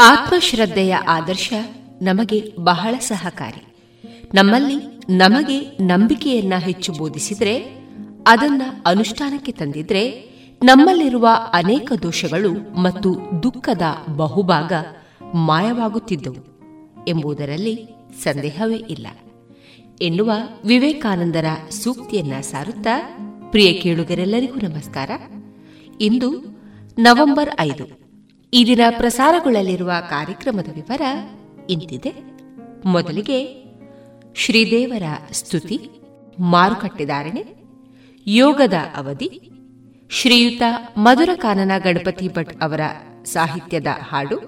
ಆತ್ಮಶ್ರದ್ಧೆಯ ಆದರ್ಶ ನಮಗೆ ಬಹಳ ಸಹಕಾರಿ. ನಮ್ಮಲ್ಲಿ ನಮಗೆ ನಂಬಿಕೆಯನ್ನ ಹೆಚ್ಚು ಬೋಧಿಸಿದ್ರೆ, ಅದನ್ನ ಅನುಷ್ಠಾನಕ್ಕೆ ತಂದಿದ್ರೆ, ನಮ್ಮಲ್ಲಿರುವ ಅನೇಕ ದೋಷಗಳು ಮತ್ತು ದುಃಖದ ಬಹುಭಾಗ ಮಾಯವಾಗುತ್ತಿದ್ದವು ಎಂಬುದರಲ್ಲಿ ಸಂದೇಹವೇ ಇಲ್ಲ. ಎನ್ನುವ ವಿವೇಕಾನಂದರ ಸೂಕ್ತಿಯನ್ನ ಸಾರುತ್ತಾ, ಪ್ರಿಯ ಕೇಳುಗರೆಲ್ಲರಿಗೂ ನಮಸ್ಕಾರ. ಇಂದು ನವೆಂಬರ್ ಐದು ಈ ದಿನ ಪ್ರಸಾರಗೊಳ್ಳಲಿರುವ ಕಾರ್ಯಕ್ರಮದ ವಿವರ ಇಂತಿದೆ. ಮೊದಲಿಗೆ ಶ್ರೀದೇವರ ಸ್ತುತಿ ಮಾರುಕಟ್ಟೆದಾರಣೆ ಯೋಗದ ಅವಧಿ, ಶ್ರೀಯುತ ಮಧುರಕಾನನ ಗಣಪತಿ ಭಟ್ ಅವರ ಸಾಹಿತ್ಯದ ಹಾಡು,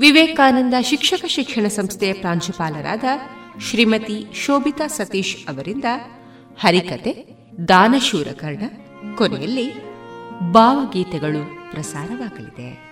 ವಿವೇಕಾನಂದ ಶಿಕ್ಷಕ ಶಿಕ್ಷಣ ಸಂಸ್ಥೆಯ ಪ್ರಾಂಶುಪಾಲರಾದ ಶ್ರೀಮತಿ ಶೋಭಿತಾ ಸತೀಶ್ ಅವರಿಂದ ಹರಿಕತೆ, ದಾನಶೂರಕರ್ಣ, ಕೊನೆಯಲ್ಲಿ ಭಾವಗೀತೆಗಳು ಪ್ರಸಾರವಾಗಲಿದೆ.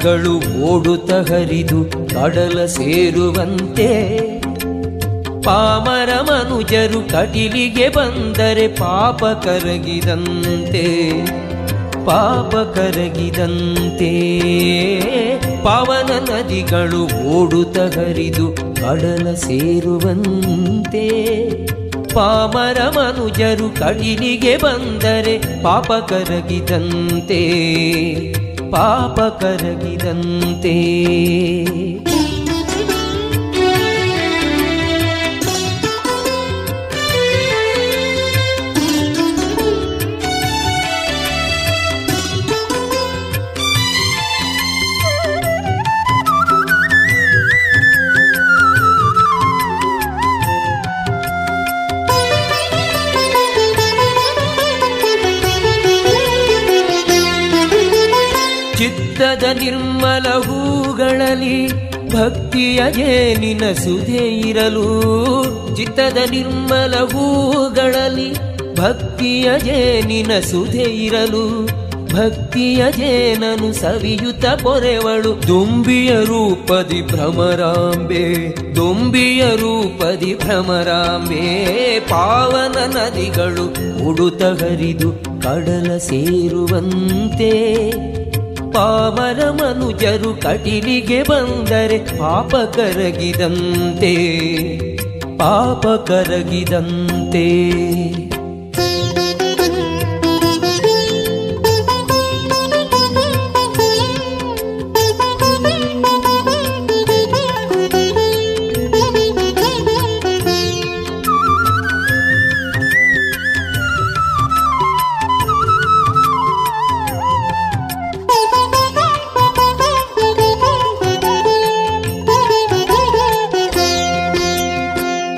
ನದಿಗಳು ಓಡುತ್ತ ಹರಿದು ಕಡಲ ಸೇರುವಂತೆ. ಪಾಮರ ಮನುಜರು ಕಟಿಲಿಗೆ ಬಂದರೆ ಪಾಪ ಕರಗಿದಂತೆ. ಪಾಪ ಕರಗಿದಂತೆ. ಪಾವನ ನದಿಗಳು ಓಡುತ್ತ ಹರಿದು ಕಡಲ ಸೇರುವಂತೆ. ಪಾಮರ ಮನುಜರು ಕಡಿಲಿಗೆ ಬಂದರೆ ಪಾಪ ಕರಗಿದಂತೆ. ಪಾಪ ಕರಗಿದಂತೆ. ನಿರ್ಮಲ ಹೂಗಳಲ್ಲಿ ಭಕ್ತಿಯ ಜೇನಿನ ಸುಧೆ ಇರಲು? ಚಿತ್ತದ ನಿರ್ಮಲ ಹೂಗಳಲ್ಲಿ ಭಕ್ತಿಯ ಜೇನಿನ ಸುಧೆ ಇರಲು? ಭಕ್ತಿಯ ಜೇನನು ಸವಿಯುತ ಪೊರೆವಳು? ದುಂಬಿಯ ರೂಪದಿ ಭ್ರಮರಾಂಬೆ, ದುಂಬಿಯ ರೂಪದಿ ಭ್ರಮರಾಂಬೆ, ಪಾವನ ನದಿಗಳು ಉಡುತ ಹರಿದು ಕಡಲ ಸೇರುವಂತೆ ಪಾಮರ ಮನುಜರು ಕಟಿಲಿಗೆ ಬಂದರೆ ಪಾಪ ಕರಗಿದಂತೆ ಪಾಪ ಕರಗಿದಂತೆ.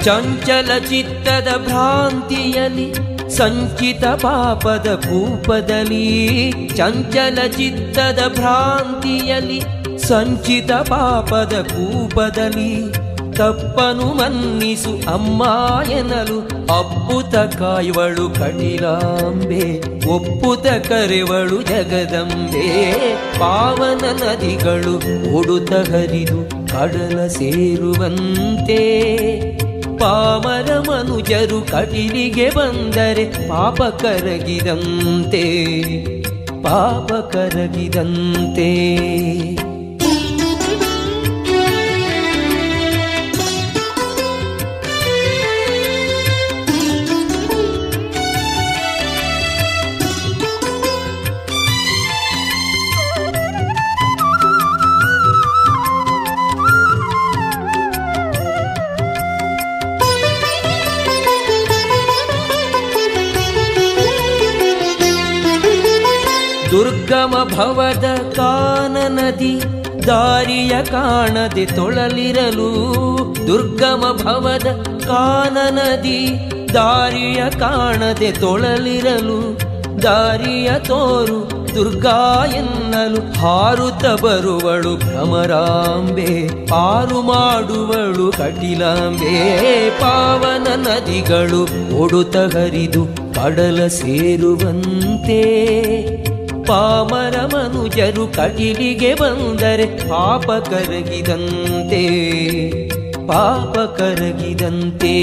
ಚಂಚಲ ಚಿತ್ತದ ಭ್ರಾಂತಿಯಲಿ ಸಂಚಿತ ಪಾಪದ ಕೂಪದಲ್ಲಿ, ಚಂಚಲ ಚಿತ್ತದ ಭ್ರಾಂತಿಯಲಿ ಸಂಚಿತ ಪಾಪದ ಕೂಪದಲ್ಲಿ. ತಪ್ಪನು ಮನ್ನಿಸು ಅಮ್ಮ ಎನ್ನಲು ಅಪ್ಪುತ ಕಾಯುವಳು ಕಟಿಲಾಂಬೆ ಒಪ್ಪುತ ಕರೆವಳು ಜಗದಂಬೆ. ಪಾವನ ನದಿಗಳು ಉಡುತ ಹರಿದು, ಕಡಲ ಸೇರುವಂತೆ. ಪಾಮರ ಮನುಜರು ಕಟಿಲಿಗೆ ಬಂದರೆ ಪಾಪ ಕರಗಿದಂತೆ ಪಾಪ ಕರಗಿದಂತೆ. ಭವದ ಕಾನ ನದಿ ದಾರಿಯ ಕಾಣದೆ ತೊಳಲಿರಲು ದುರ್ಗಮ ಭವದ ಕಾನ ನದಿ ದಾರಿಯ ಕಾಣದೆ ತೊಳಲಿರಲು ದಾರಿಯ ತೋರು ದುರ್ಗಾ ಎನ್ನಲು ಹಾರುತ್ತ ಬರುವಳು ಭ್ರಮರಾಂಬೆ, ಪಾರು ಮಾಡುವಳು ಕಟಿಲಾಂಬೆ, ಪಾವನ ನದಿಗಳು ಒಡುತ ಹರಿದು ಕಡಲ ಸೇರುವಂತೆ. ಪಾಮರ ಮನುಜರು ಕಟಿಲಿಗೆ ಬಂದರೆ ಪಾಪ ಕರಗಿದಂತೆ ಪಾಪ ಕರಗಿದಂತೆ.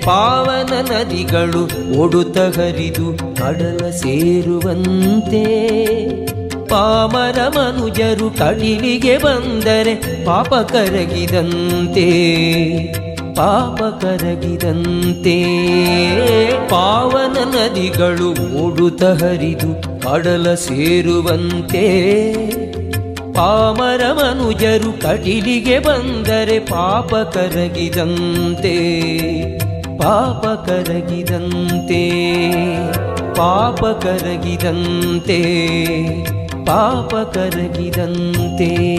ಪಾವನ ನದಿಗಳು ಒಡುತ ಹರಿದು ಕಡಲ ಸೇರುವಂತೆ. ಪಾಮರ ಮನುಜರು ಕಡಿಲಿಗೆ ಬಂದರೆ ಪಾಪ ಕರಗಿದಂತೆ. ಪಾಪ ಕರಗಿದಂತೆ ಪಾವನ ನದಿಗಳು ಮೂಡುತ ಹರಿದು ಕಡಲ ಸೇರುವಂತೆ. ಪಾಮರ ಮನುಜರು ಕಟಿಲಿಗೆ ಬಂದರೆ ಪಾಪ ಕರಗಿದಂತೆ ಪಾಪ ಕರಗಿದಂತೆ ಪಾಪ ಕರಗಿದಂತೆ ಪಾಪ ಕರಗಿದಂತೆ.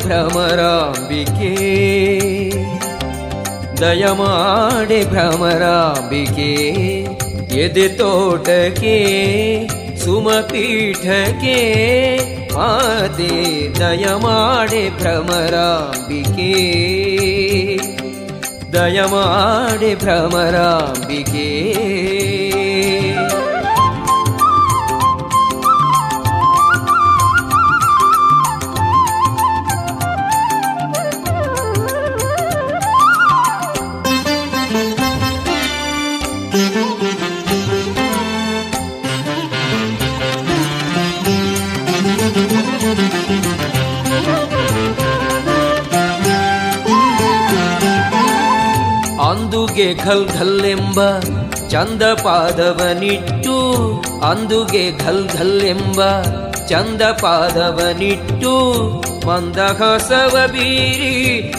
ಭ್ರಮರಾಂಬಿಕೆ ದಯಮಾಡೆ ಭ್ರಮರಾಂಬಿಕೆ ಎದೆ ತೋಟಕ್ಕೆ ಸುಮಪೀಠಕ್ಕೆ ಮಾತೆ ದಯಮಾಡೆ ಭ್ರಮರಾಂಬಿಕೆ ದಯಮಾಡೆ ಭ್ರಮರಾಂಬಿಕೆ ಅಂದುಗೆ ಘಲ್ ಘಲ್ಲೆಂಬ ಚಂದ ಪಾದವನಿಟ್ಟು ಅಂದುಗೆ ಘಲ್ ಘಲ್ಲೆಂಬ ಚಂದ ಪಾದವನಿಟ್ಟು ಮಂದಹಾಸವ ಬೀರಿ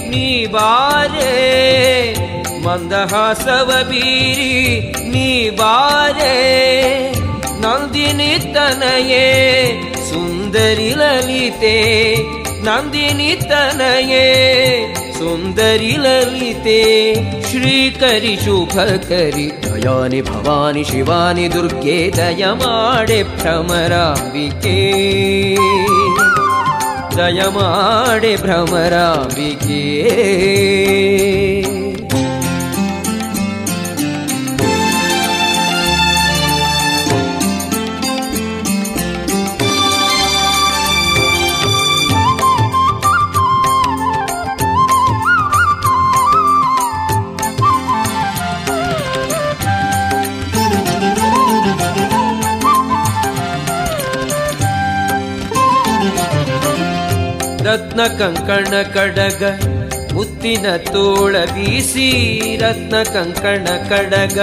ನೀ ಬಾರೆ, ಮಂದಹಾಸವ ಬೀರಿ ನೀ ಬಾರೆ ನಂದಿನಿ ತನಯೇ ಸುಂದರಿ ಲಲಿತೆ ನಂದಿನಿ ತನಯೇ ಸುಂದರಿ ಲಲಿತೆ ಶ್ರೀಕರಿ ಶುಭಕರಿ. ದಯಾನಿ ಭವಾನಿ ಶಿವಾನಿ ದುರ್ಗೆ ದಯ ಮಾಡೆ ಭ್ರಮರಾಂಬಿಕೆ. ದಯ ಕಂಕಣ ಕಡಗ, ಮುತ್ತಿನ ತೋಳ ಬೀಸಿ ರತ್ನ ಕಂಕಣ ಕಡಗ,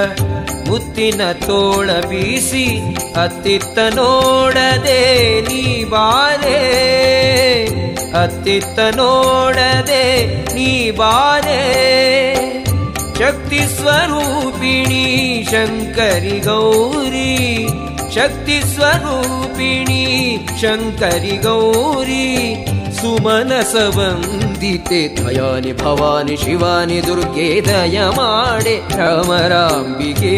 ಮುತ್ತಿನ ತೋಳ ಬೀಸಿ ಅತ್ತಿತ್ತ ನೋಡದೆ ನೀ ಬಾರೆ. ಅತ್ತಿತ್ತ ನೋಡದೆ ನೀ ಬಾರೆ. ಶಕ್ತಿ ಸ್ವರೂಪಿಣಿ ಶಂಕರಿ ಗೌರಿ, ಶಕ್ತಿ ಸ್ವರೂಪಿಣಿ ಶಂಕರಿ ಗೌರಿ ಸುಮನಸ ವಂದಿತೆ भवानि ಭವಾನಿ ಶಿವಾನಿ ದುರ್ಗೆ ದಯ ಮಾಡೆ. ಭ್ರಮರಾಂಬಿಕೆ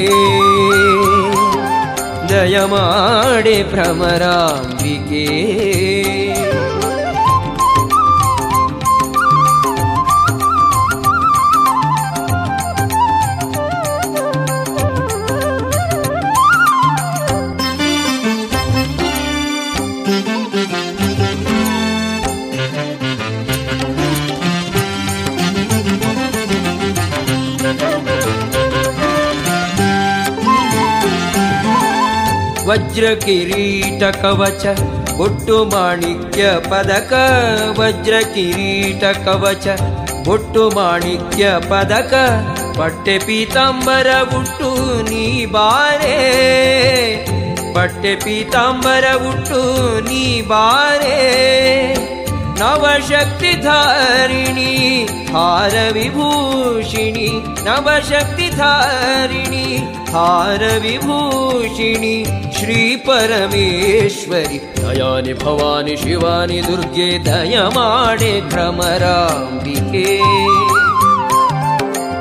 वज्रकिरीटकवच उट्टु माणिक्यपदक पट्टे पीताम्बर उट्टु माणिक्यपदक पट्यपिताम्बरबुट्टूनि वारे पट्यपिताम्बरबुट्टूनि वारे नवशक्तिधारिणी धारविभूषिणि नवशक्तिधारिणी विभूषिण श्री परमेश्वरी। दयानि भवानि शिवानि दुर्गे दयमाणे भ्रमराम्बिके।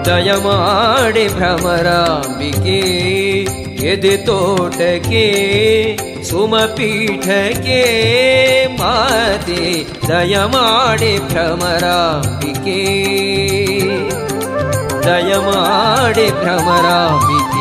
दयमाणे भ्रमराम्बिके यदि तोटके सुमपीठके माते दयमाणे भ्रमराम्बिके। दयमाणे भ्रमराम्बिके।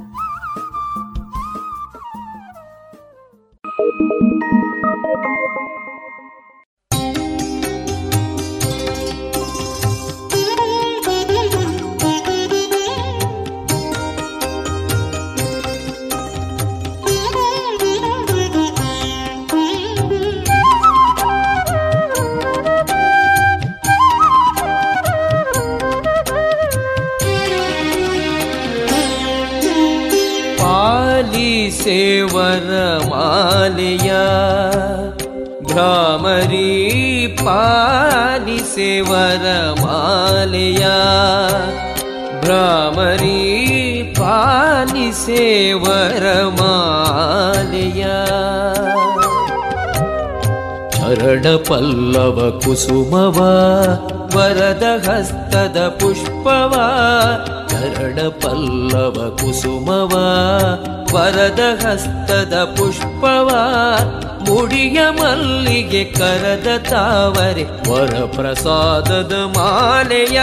ಸೇವರ ಮಾಲೆಯ ಭ್ರಾಮರಿ ಪಾಲಿ ಸೇವರ ಮಾಲೆಯ ಭ್ರಾಮರಿ ಪಾಲಿ ಸೇವರ ಮಾಲೆಯ ಚರಣ ಪಲ್ಲವ ಕುಸುಮವ, ವರದ ಹಸ್ತದ ಪುಷ್ಪವ ಚರಣ ಪಲ್ಲವ ಕುಸುಮವ, ವರದ ಹಸ್ತದ ಪುಷ್ಪವ, ಮುಡಿಯ ಮಲ್ಲಿಗೆ ಕರದ ತಾವರೆ ವರ ಪ್ರಸಾದದ ಮಾಲೆಯ,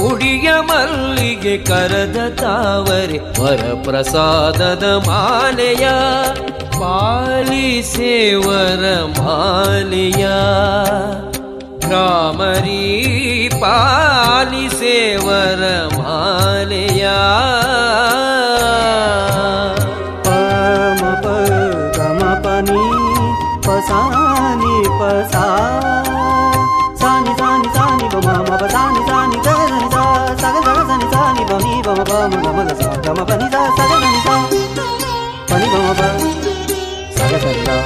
ಮುಡಿಯ ಮಲ್ಲಿಗೆ ಕರದ ತಾವರೆ, ವರಪ್ರಸಾದದ ಮಾಲೆಯ ಪಾಲಿಸೇವರ ಮಾಲೆಯ. ಪಾಲಿ ಪಾಲಿಸೇವರ ಮಾಲೆಯ ಪಮ ಪ ಗಮ ಪನಿ ಪಸಾನಿ ಪಸಾ ಸಾನಿ ಸಾನಿ ಸಾನಿ ಬಮ ಮ ಪ ಸಾನಿ ಸಾನಿ ಗ ನಿ ಸಾ ಸಗ ಸಗ ಸನಿ ಸಾನಿ ಬನಿ ಬಮ ಪ ಮ ಗಮ ಗ ಸಾ ಗಮ ಪನಿ ಸಾ ಸಗ ಸನಿ ಸಾ ಪನಿ ಬಮ ಪ ಸಗ ಸನಿ ಸಾ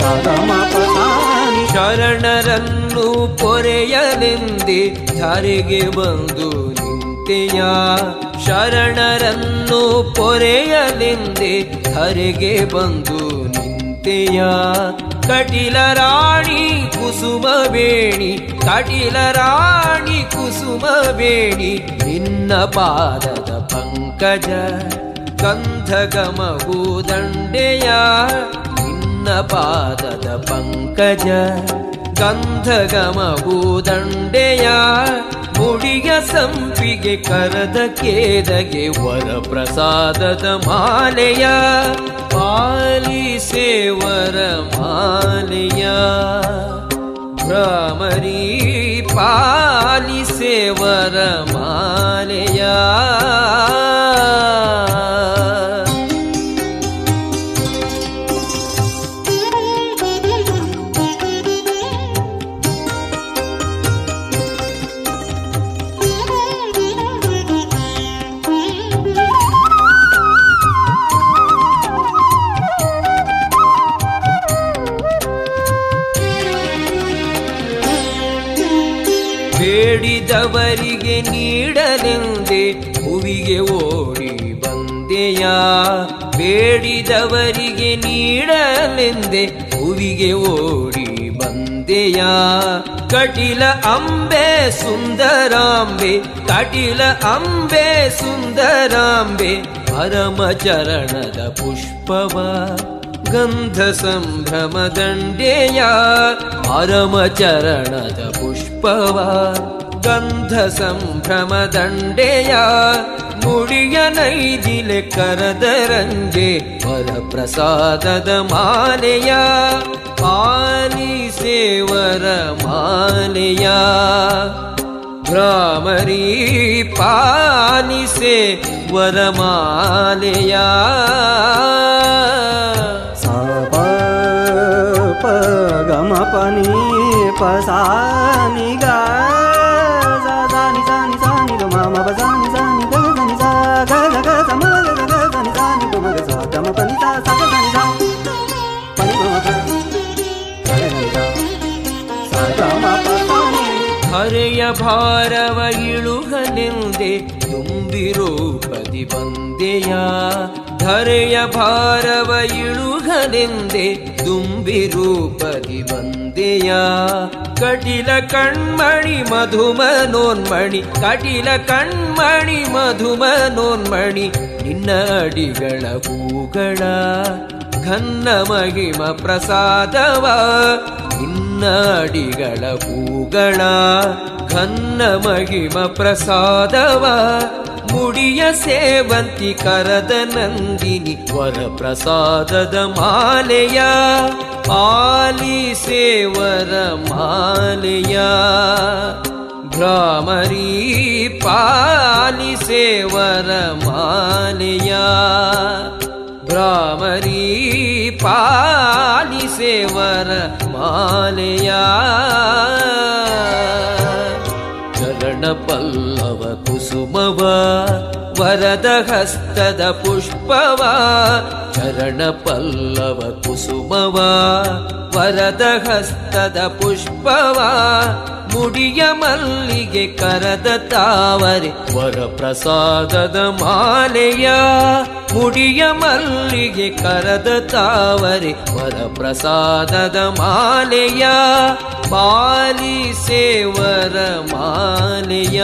ಸಾ ಗಮ ಪ ಸಾನಿ ಶರಣರನ್ನು ಪೊರೆಯಲೆಂದೆ ಧರೆಗೆ ಬಂದು ನಿಂತೆಯ ಶರಣರನ್ನು ಪೊರೆಯಲೆಂದೆ ಹರಿಗೆ ಬಂದು ನಿಂತೆಯ. ಕಟಿಲ ರಾಣಿ ಕುಸುಮ ಬೇಣಿ, ಕಟಿಲ ರಾಣಿ ಕುಸುಮ ಬೇಣಿ, ನಿನ್ನ ಪಾದದ ಪಂಕಜ ಗಂಧಗಮಗೂದಂಡೆಯ ನಿನ್ನ ಪಾದದ ಪಂಕಜ ಗಂಧಗಮಗೂದಂಡೆಯ ಮುಡಿಯ ಸಂಪಿಗೆ ಕರದ ಕೇದಗೆ ವರ ಪ್ರಸಾದದ ಮಾಲೆಯ ಪಾಲಿಸೇವರ ಮಾಲೆಯ. ಭ್ರಮರಿ ಪಾಲಿಸೇವರ ಮಾಲೆಯ. ಬೇಡಿದವರಿಗೆ ನೀಡಲೆಂದೆ ಹೂವಿಗೆ ಓಡಿ ಬಂದೆಯ. ಬೇಡಿದವರಿಗೆ ನೀಡಲೆಂದೆ ಹೂವಿಗೆ ಓಡಿ ಬಂದೆಯ. ಕಟಿಲ ಅಂಬೆ ಸುಂದರಾಂಬೆ, ಕಟಿಲ ಅಂಬೆ ಸುಂದರಾಂಬೆ, ಪರಮ ಚರಣದ ಪುಷ್ಪವ, ಗಂಧ ಸಂಭ್ರಮ ದಂಡೆಯ, ಪರಮ ಚರಣದ ಪುಷ್ಪವ. ಗಂಧ ಸಂಭ್ರಮ ದಂಡೆಯ ಮುಡಿಯ ನೈದಿಲೆ ಕರದರಂಗೆ ವರ ಪ್ರಸಾದದ ಮಾಲೆಯ ಪಾಲಿಸೇವರ ಮಾಲೆಯ ಭ್ರಾಮರಿ ಪಾಲಿಸೆ ವರಮಾಲೆಯ सा प Mabazani. ಭಾರವ ಇಳುಹನೆಂದೆ ತುಂಬಿರೂಪದಿ ಬಂದೆಯ ಧರೆಯ ಭಾರವ ಇಳುಹನೆಂದೆ ತುಂಬಿರೂಪದಿ ಬಂದೆಯ ಕಟಿಲ ಕಣ್ಮಣಿ ಮಧುಮನೋನ್ಮಣಿ, ಕಟಿಲ ಕಣ್ಮಣಿ ಮಧುಮನೋನ್ಮಣಿ, ನಿನ್ನ ಅಡಿಗಳ ಹೂಗಳ ಘನ್ನ ಮಹಿಮ ಪ್ರಸಾದವ, ಇನ್ನಡಿಗಳ ಹೂಗಳ ಘನ್ನ ಮಹಿಮ ಪ್ರಸಾದವ. ಮುಡಿಯ ಸೇವಂತಿ ಕರದ ನಂದಿನಿ ವರ ಪ್ರಸಾದದ ಮಾಲೆಯ ಪಾಲಿಸೇವರ ಮಾಲೆಯ. ಭ್ರಾಮರಿ ಪಾಲಿ ಸೇವರ ಮಾಲೆಯ. भ्रामरी पालि से वर मालया चरणपल्लव कुसुमवा ವರದ ಹಸ್ತದ ಪುಷ್ಪವ, ಚರಣ ಪಲ್ಲವ ಕುಸುಮವ. ವರದ ಹಸ್ತದ ಪುಷ್ಪವ, ಮುಡಿಯ ಮಲ್ಲಿಗೆ ಕರದ ತಾವರೆ. ವರ ಪ್ರಸಾದದ ಮಾಲೆಯ, ಮುಡಿಯ ಮಲ್ಲಿಗೆ ಕರದ ತಾವರೆ. ವರ ಪ್ರಸಾದದ ಮಾಲೆಯ ಪಾಲಿಸೇವರ ಮಾಲೆಯ.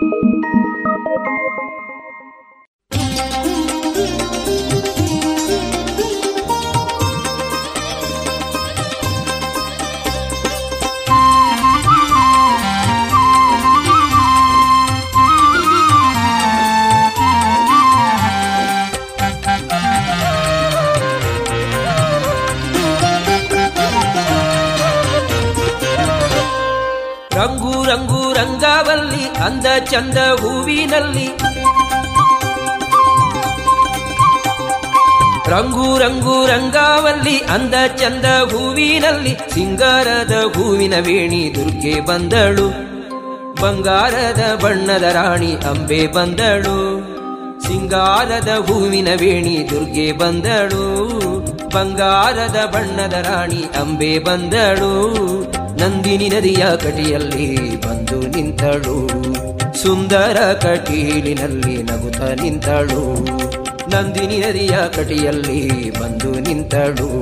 Thank you. ಚಂದ ಹೂವಿನಲ್ಲಿ. ರಂಗು ರಂಗು ರಂಗಾವಲ್ಲಿ ಅಂದ ಚಂದ ಹೂವಿನಲ್ಲಿ. ಸಿಂಗಾರದ ಹೂವಿನ ವೇಣಿ ದುರ್ಗೆ ಬಂದಳು. ಬಂಗಾರದ ಬಣ್ಣದ ರಾಣಿ ಅಂಬೆ ಬಂದಳು. ಸಿಂಗಾರದ ಹೂವಿನ ವೇಣಿ ದುರ್ಗೆ ಬಂದಳು, ಬಂಗಾರದ ಬಣ್ಣದ ರಾಣಿ ಅಂಬೆ ಬಂದಳು, ನಂದಿನಿ ನದಿಯ ಕಟಿಯಲ್ಲಿ ಬಂದು ನಿಂತಳು, ಸುಂದರ ಕಟೀಲಿನಲ್ಲಿ ನಗುತ್ತ ನಿಂತಳು, ನಂದಿನಿ ನದಿಯ ಕಟಿಯಲ್ಲಿ ಬಂದು ನಿಂತಳು,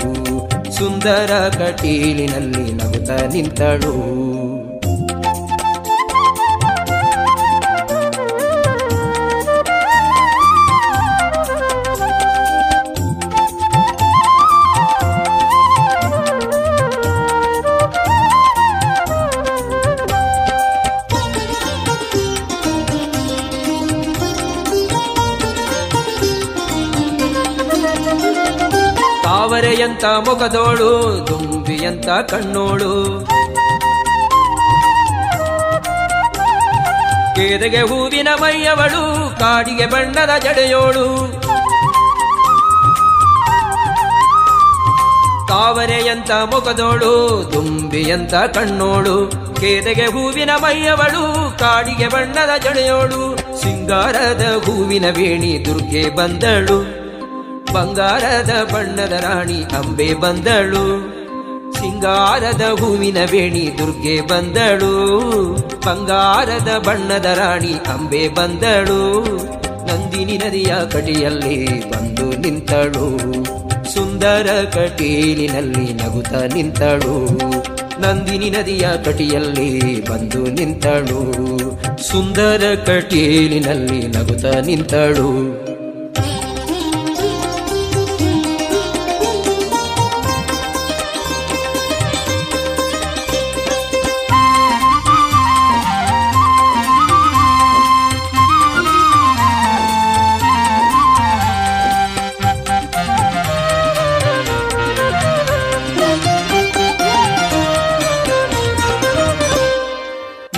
ಸುಂದರ ಕಟೀಲಿನಲ್ಲಿ ನಗುತ ನಿಂತಳು. ತಾವರೆಯಂತ ಮುಖದೋಳು, ದುಂಬಿಯಂತ ಕಣ್ಣೋಳು. ಕೇದಗೆ ಹೂವಿನ ಮೈಯವಳು, ಕಾಡಿಗೆ ಬಣ್ಣದ ಜಡೆಯೋಳು. ತಾವರೆಯಂತ ಮುಖದೋಳು, ದುಂಬಿಯಂತ ಕಣ್ಣೋಳು. ಕೇದಗೆ ಹೂವಿನ ಮೈಯವಳು, ಕಾಡಿಗೆ ಬಣ್ಣದ ಜಡೆಯೋಳು. ಸಿಂಗಾರದ ಹೂವಿನ ವೇಣಿ ದುರ್ಗೆ ಬಂದಳು. ಬಂಗಾರದ ಬಣ್ಣದ ರಾಣಿ ಅಂಬೆ ಬಂದಳು. ಸಿಂಗಾರದ ಹೂವಿನ ಬೇಣಿ ದುರ್ಗೆ ಬಂದಳು. ಬಂಗಾರದ ಬಣ್ಣದ ರಾಣಿ ಅಂಬೆ ಬಂದಳು. ನಂದಿನಿ ನದಿಯ ಕಟಿಯಲ್ಲಿ ಬಂದು ನಿಂತಳು. ಸುಂದರ ಕಟೀಲಿನಲ್ಲಿ ನಗುತ ನಿಂತಳು. ನಂದಿನಿ ನದಿಯ ಕಟಿಯಲ್ಲಿ ಬಂದು ನಿಂತಳು. ಸುಂದರ ಕಟೀಲಿನಲ್ಲಿ ನಗುತ ನಿಂತಳು.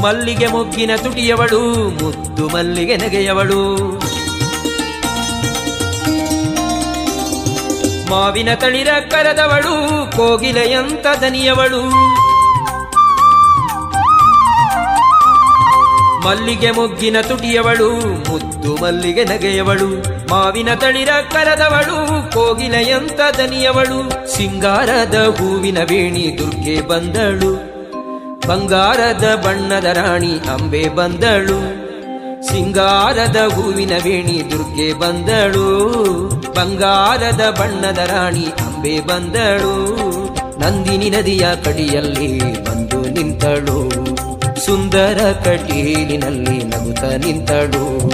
ಮಲ್ಲಿಗೆ ಮೊಗ್ಗಿನ ತುಟಿಯವಳು, ಮುದ್ದು ಮಲ್ಲಿಗೆ ನೆಗೆಯವಳು. ಮಾವಿನ ತಳಿರ ಕರದವಳು, ಕೋಗಿಲೆಯಂತ ದನಿಯವಳು. ಮಲ್ಲಿಗೆ ಮೊಗ್ಗಿನ ತುಟಿಯವಳು, ಮುದ್ದು ಮಲ್ಲಿಗೆ ನಗೆಯವಳು. ಮಾವಿನ ತಳಿರ ಕರದವಳು, ಕೋಗಿಲೆಯಂತ ದನಿಯವಳು. ಸಿಂಗಾರದ ಹೂವಿನ ವೇಣಿ ದುರ್ಗೆ ಬಂದಳು. ಬಂಗಾರದ ಬಣ್ಣದ ರಾಣಿ ಅಂಬೆ ಬಂದಳು. ಸಿಂಗಾರದ ಹೂವಿನ ವೇಣಿ ದುರ್ಗೆ ಬಂದಳು. ಬಂಗಾರದ ಬಣ್ಣದ ರಾಣಿ ಅಂಬೆ ಬಂದಳು. ನಂದಿನಿ ನದಿಯ ಕಡಿಯಲ್ಲಿ ಬಂದು ನಿಂತಳು. ಸುಂದರ ಕಟೀಲಿನಲ್ಲಿ ನಗುತ್ತ ನಿಂತಳು.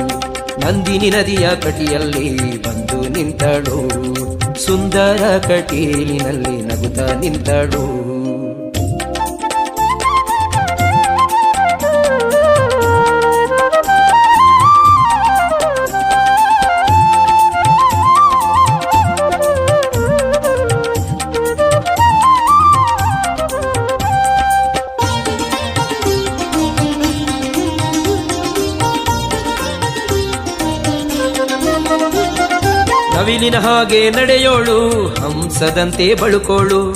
ನಂದಿನಿ ನದಿಯ ಕಟಿಯಲ್ಲಿ ಬಂದು ನಿಂತಳು. ಸುಂದರ ಕಟೀಲಿನಲ್ಲಿ ನಗುತ್ತ ನಿಂತಳು. ನವಿಲಿನ ಹಾಗೆ ನಡೆಯೋಳು, ಹಂಸದಂತೆ ಬಳುಕೋಳು.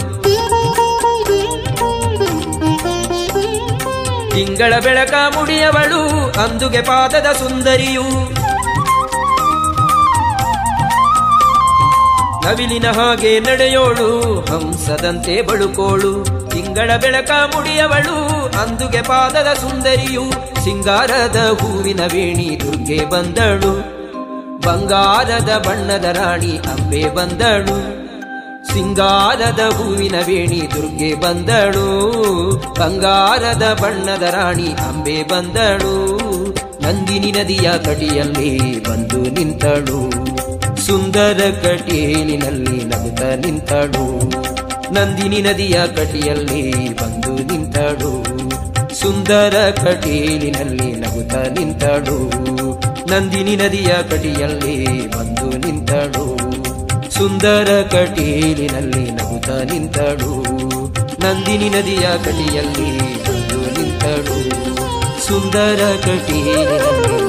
ತಿಂಗಳ ಬೆಳಕ ಮುಡಿಯವಳು, ಅಂದುಗೆ ಪಾದದ ಸುಂದರಿಯು. ನವಿಲಿನ ಹಾಗೆ ನಡೆಯೋಳು, ಹಂಸದಂತೆ ಬಳುಕೋಳು. ತಿಂಗಳ ಬೆಳಕ ಮುಡಿಯವಳು, ಅಂದುಗೆ ಪಾದದ ಸುಂದರಿಯು. ಸಿಂಗಾರದ ಹೂವಿನ ವೇಣಿ ದುರ್ಗೆ ಬಂದಳು. ಬಂಗಾರದ ಬಣ್ಣದ ರಾಣಿ ಅಂಬೆ ಬಂದಳು. ಸಿಂಗಾರದ ಹೂವಿನ ವೇಣಿ ದುರ್ಗೆ ಬಂದಳು. ಬಂಗಾರದ ಬಣ್ಣದ ರಾಣಿ ಅಂಬೆ ಬಂದಳು. ನಂದಿನಿ ನದಿಯ ಕಡಿಯಲ್ಲಿ ಬಂದು ನಿಂತಳು. ಸುಂದರ ಕಟೀಲಿನಲ್ಲಿ ನಗುತ್ತ ನಿಂತಳು. ನಂದಿನಿ ನದಿಯ ಕಟಿಯಲ್ಲಿ ಬಂದು ನಿಂತಳು. ಸುಂದರ ಕಟೀಲಿನಲ್ಲಿ ನಗುತ್ತ ನಿಂತಳು. ನಂದಿನಿ ನದಿಯ ಕಟಿಯಲ್ಲಿ ಬಂದು ನಿಂತಳು. ಸುಂದರ ಕಟೀಲಿನಲ್ಲಿ ನಗುತ್ತ ನಿಂತಳು. ನಂದಿನಿ ನದಿಯ ಕಟಿಯಲ್ಲಿ ಬಂದು ನಿಂತಳು. ಸುಂದರ ಕಟೀಲಿನಲ್ಲಿ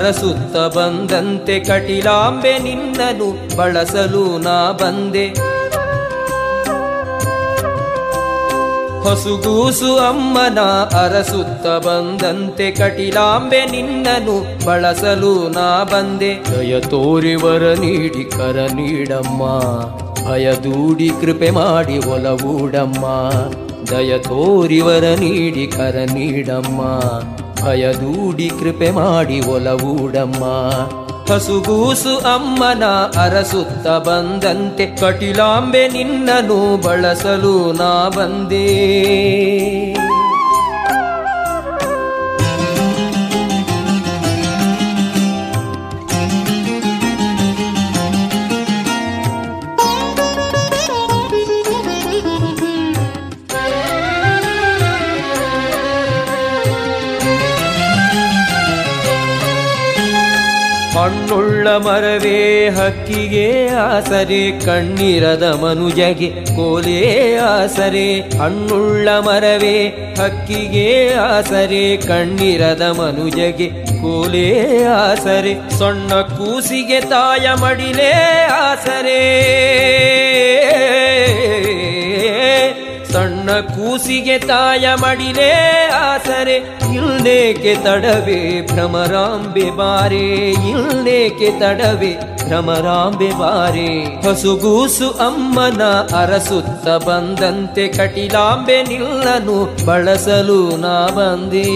ಅರಸುತ್ತ ಬಂದಂತೆ ಕಟಿಲಾಂಬೆ ನಿನ್ನನು ಬಳಸಲು ನಾ ಬಂದೆ. ಹೊಸುಗೂಸು ಅಮ್ಮನ ಅರಸುತ್ತ ಬಂದಂತೆ ಕಟಿಲಾಂಬೆ ನಿನ್ನನು ಬಳಸಲು ನಾ ಬಂದೆ. ದಯ ತೋರಿವರ ನೀಡಿ ಕರ ನೀಡಮ್ಮ, ಭಯ ದೂಡಿ ಕೃಪೆ ಮಾಡಿ ಒಲವೂಡಮ್ಮ ದಯ ತೋರಿವರ ನೀಡಿ ಕರ ನೀಡಮ್ಮ ಭಯ ದೂಡಿ ಕೃಪೆ ಮಾಡಿ ಒಲವೂಡಮ್ಮ. ಹಸುಗೂಸು ಅಮ್ಮನ ಅರಸುತ್ತ ಬಂದಂತೆ ಕಟಿಲಾಂಬೆ ನಿನ್ನನು ಬಳಸಲು ನಾ ಬಂದೇ. ಮರವೇ ಹಕ್ಕಿಗೆ ಆಸರೆ, ಕಣ್ಣೀರದ ಮನುಜಗೆ ಕೋಲೆ ಆಸರೆ. ಹಣ್ಣುಳ್ಳ ಮರವೇ ಹಕ್ಕಿಗೆ ಆಸರೆ, ಕಣ್ಣೀರದ ಮನುಜಗೆ ಕೋಲೆ ಆಸರೆ. ಸೊಣ್ಣ ಕೂಸಿಗೆ ತಾಯ ಮಡಿಲೇ ಆಸರೆ. ಸಣ್ಣ ಕೂಸಿಗೆ ತಾಯ ಮಡಿಲೇ ಆಸರೆ, ಇಲ್ಲೇಕೆ ತಡವೆ ಭ್ರಮರಾಂಬೆ ಬಾರೆ, ಇಲ್ಲೇಕೆ ತಡವೆ ಭ್ರಮರಾಂಬೆ ಬಾರೆ. ಹಸುಗೂಸು ಅಮ್ಮನ ಅರಸುತ್ತ ಬಂದಂತೆ ಕಟಿಲಾಂಬೆ ನಿಲ್ಲನು, ಬಳಸಲು ನಾ ಬಂದೇ.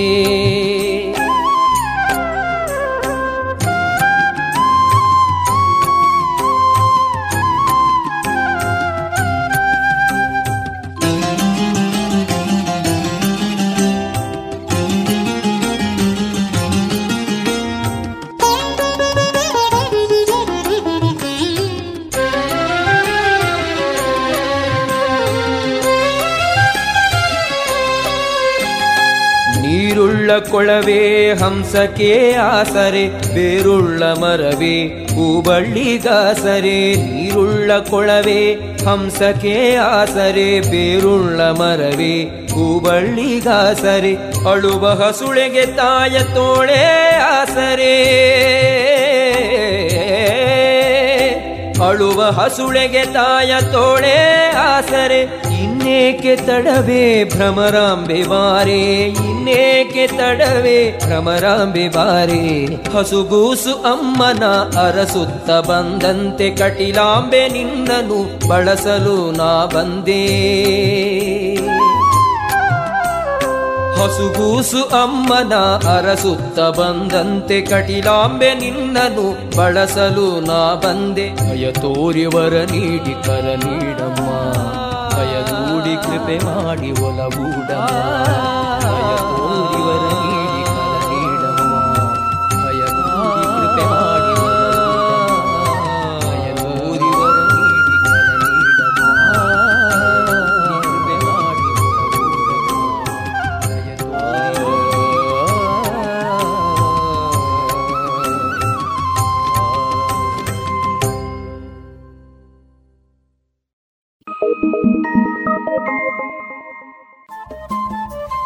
ಕೊಳವೆ ಹಂಸಕ್ಕೆ ಆಸರೆ, ಬೇರುಳ್ಳ ಮರವೇ, ಹೂಬಳ್ಳಿಗಾಸರೆ, ನೀರುಳ್ಳ ಕೊಳವೆ ಹಂಸಕ್ಕೆ ಆಸರೆ, ಬೇರುಳ್ಳ ಮರವೇ, ಹೂಬಳ್ಳಿಗಾಸರೆ, ಅಳುವ ಹಸುಳೆಗೆ ತಾಯ ತೋಳೆ ಆಸರೆ. ಅಳುವ ಹಸುಳೆಗೆ ತಾಯ ತೋಳೆ ಆಸರೆ ಇನ್ನೇಕೆ ತಡವೆ ಭ್ರಮರಾಂಬೆ ಬಾರೆ ಇನ್ನೇಕೆ ತಡವೆ ಭ್ರಮರಾಂಬೆ ಬಾರೆ ಹಸುಗೂಸು ಅಮ್ಮನ ಅರಸುತ್ತ ಬಂದಂತೆ ಕಟಿಲಾಂಬೆ ನಿನ್ನನು ಬಳಸಲು ನಾ ಬಂದೇ. ಹಸುಗೂಸು ಅಮ್ಮನ ಅರಸುತ್ತ ಬಂದಂತೆ ಕಟಿಲಾಂಬೆ ನಿನ್ನನು ಬಳಸಲು ನಾ ಬಂದೆ. ಭಯ ತೋರಿವರ ನೀಡಿ ಕರ ನೀಡಮ್ಮ. ಭಯ ದೂಡಿ ಕೃಪೆ ಮಾಡಿ ಒಲಗೂಡಮ್ಮ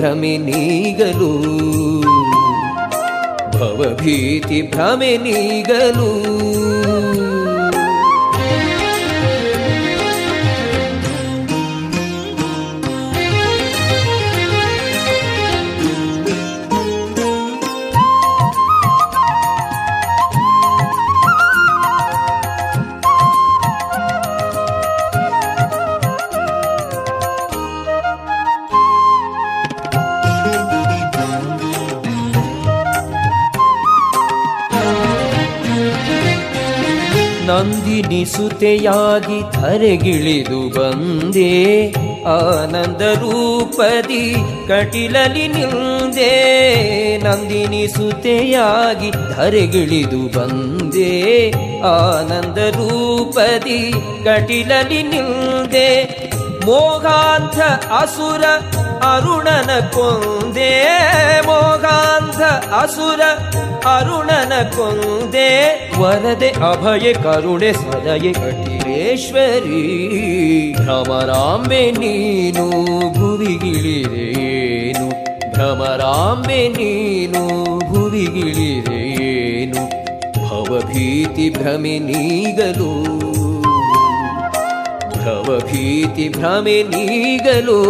ಭ್ರಮೆ ನೀಗಲು. ಭವಭೀತಿ ಭ್ರಮೆ ನೀಗಲು. ಸುತೆಯಾಗಿ ಧರೆಗಿಳಿದು ಬಂದೆ. ಆನಂದ ರೂಪದಿ ಕಟಿಲಲಿ ನಿಂದೆ. ನಂದಿನಿ ಸುತೆಯಾಗಿ ಧರೆಗಿಳಿದು ಬಂದೆ. ಆನಂದ ರೂಪದಿ ಕಟಿಲಲಿ ನಿಂದೆ. ಮೋಗಾಂಧ ಅಸುರ ಅರುಣನ ಕೊಂದೆ. ಮೋಗಾಂಧ ಅಸುರ ಅರುಣನ ಕೊಂದೆ. ವರದೆ ಅಭಯ, ಕರುಣೆ, ಸದಯೆ ಕಟಿಲೇಶ್ವರಿ ಭ್ರಮರಾಂಬೆ ನೀನು ಭುವಿಗಿಳಿರೇನು? ಭ್ರಮರಾಂಬೆ ನೀನು ಭುವಿಗಿಳಿರೇನು? ಭವಭೀತಿ ಭ್ರಮೆ ನೀಗಲು ಭವಭೀತಿ ಭ್ರಮೆ ನೀಗಲು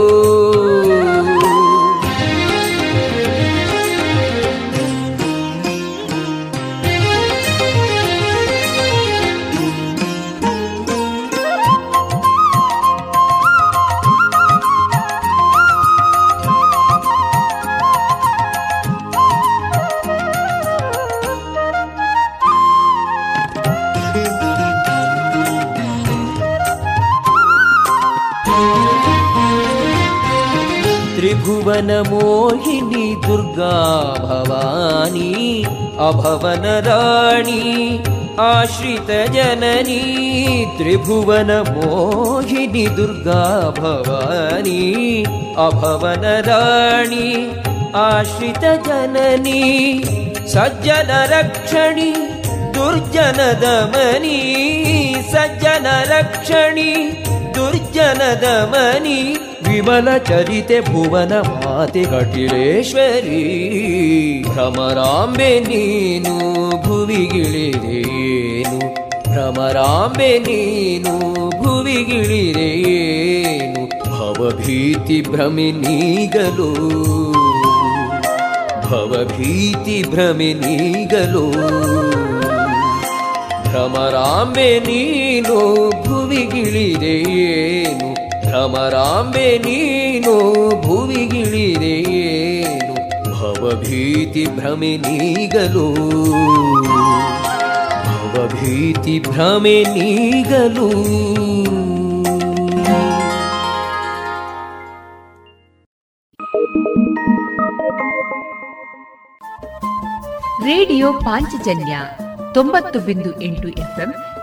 भुवन दुर्गा भवानी अभवनराणी आश्रितजननी त्रिभुवनमोहिनी दुर्गा भवानी अभवनराणी आश्रितजननी सज्जनरक्षणि दुर्जनदमनी सज्जनरक्षणि दुर्जनदमनी ಆಶ್ರಿತ ಜನನಿ ಸಜ್ಜನ ರಕ್ಷಣಿ भ्रमराम्बे ಸಜ್ಜನ ರಕ್ಷಣಿ ದುರ್ಜನ ಭವಭೀತಿ ವಿಮಲ ನೀಗಲು, ಭವಭೀತಿ ಮಾತೆ ನೀಗಲು, ಭ್ರಮರಾಂಬೆ ನೀನು ಭುವಿಗಿಳಿರೇನು? ಭ್ರಮರಾಂಬೆ ನೀನು ಭುವಿಗಿಳಿರೇನು ಭವಭೀತಿ ಭ್ರಮೆ ನೀಗಲು. ಭವಭೀತಿ ಭ್ರಮೆ ನೀಗಲು. ರೇಡಿಯೋ ಪಾಂಚಜನ್ಯ ತೊಂಬತ್ತು ಬಿಂದು ಎಂಟು ಎಫ್ಎಂ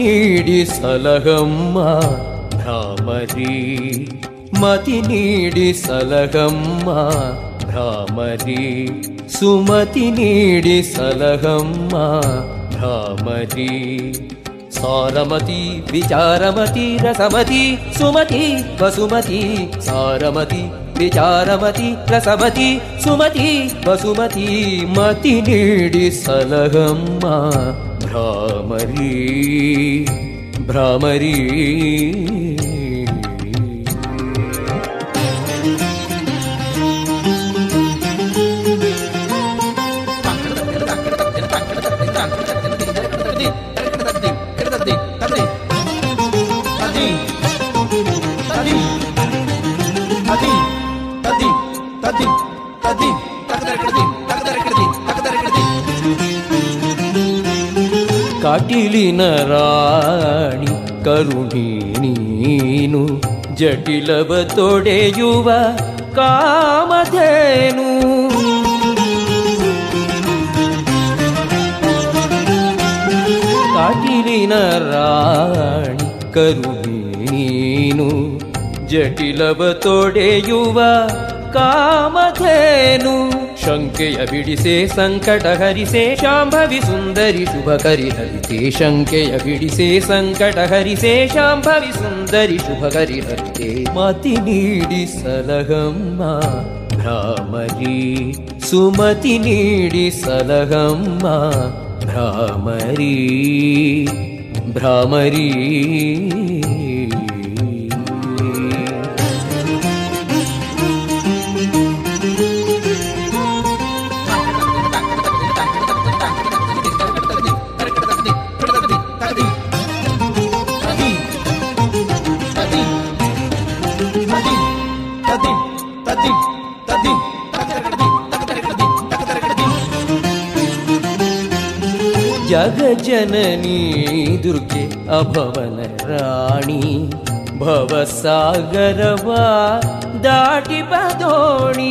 నీడి సలహమ్మ భ్రామరి మతి నీడి సలహమ్మ భ్రామరి సుమతి నీడి సలహమ్మ భ్రామరి సారమతి విచారమతి రసమతి సుమతి వసుమతి సారమతి విచారమతి రసమతి సుమతి వసుమతి మతి నీడి సలహమ్మ ಭ್ರಾಮರಿ ಭ್ರಾಮರಿ ಕಾಟಿಲಿನ ರಾಣಿ ಕರುಣಿ ನೀನು ಜಟಿಲವ ತೊಡೆಯುವ ಕಾಮಧೇನು. ಕಾಟಿಲಿನ ರಾಣಿ ಕರುಣಿ ನೀನು ಜಟಿಲವ ತೊಡೆಯುವ ಕಾಮಧೇನು. शङ्केय बिडिसे सङ्कट हरिसे शाम्भवि सुन्दरि शुभकरि हरिते शङ्केय बिडिसे सङ्कट हरिसे शाम्भवि सुन्दरि शुभकरि हरिते मति नीडि सलहम्म भ्रामरी सुमति नीडि सलहम्म भ्रामरी भ्रामरी जननी दुर्गे अभवन राणी भवसागरवा दाटिपदोणी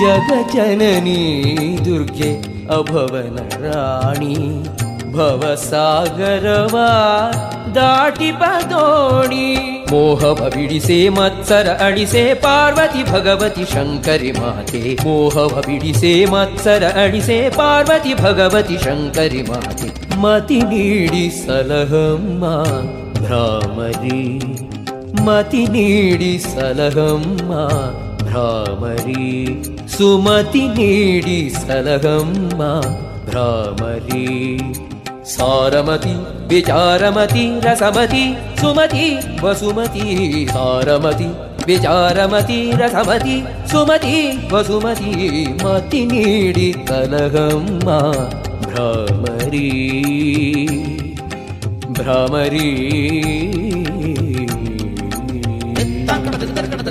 जग जननी दुर्गे अभवन राणी भवसागरवा दाटिपदोणी मोहभीडिसे मत्सर अडिसे पार्वती भगवति शङ्करि माते मोह मत्सर अडिसे पार्वती भगवति शङ्करि माते सलहम् मा भ्रामरी। मति नीडि सलहम्मा भ्रामरी। सुमति नीडि सलहम् भ्रामरी। सारमति വിചാരമതി രസമതി सुमति वसुमति सारमति വിചാരമതി രസമതി സുമതി വസുമതി മതി നീടി കനകമ്മ ഭ്രമരീ ഭ്രമരീ താങ്കടത്തിൽ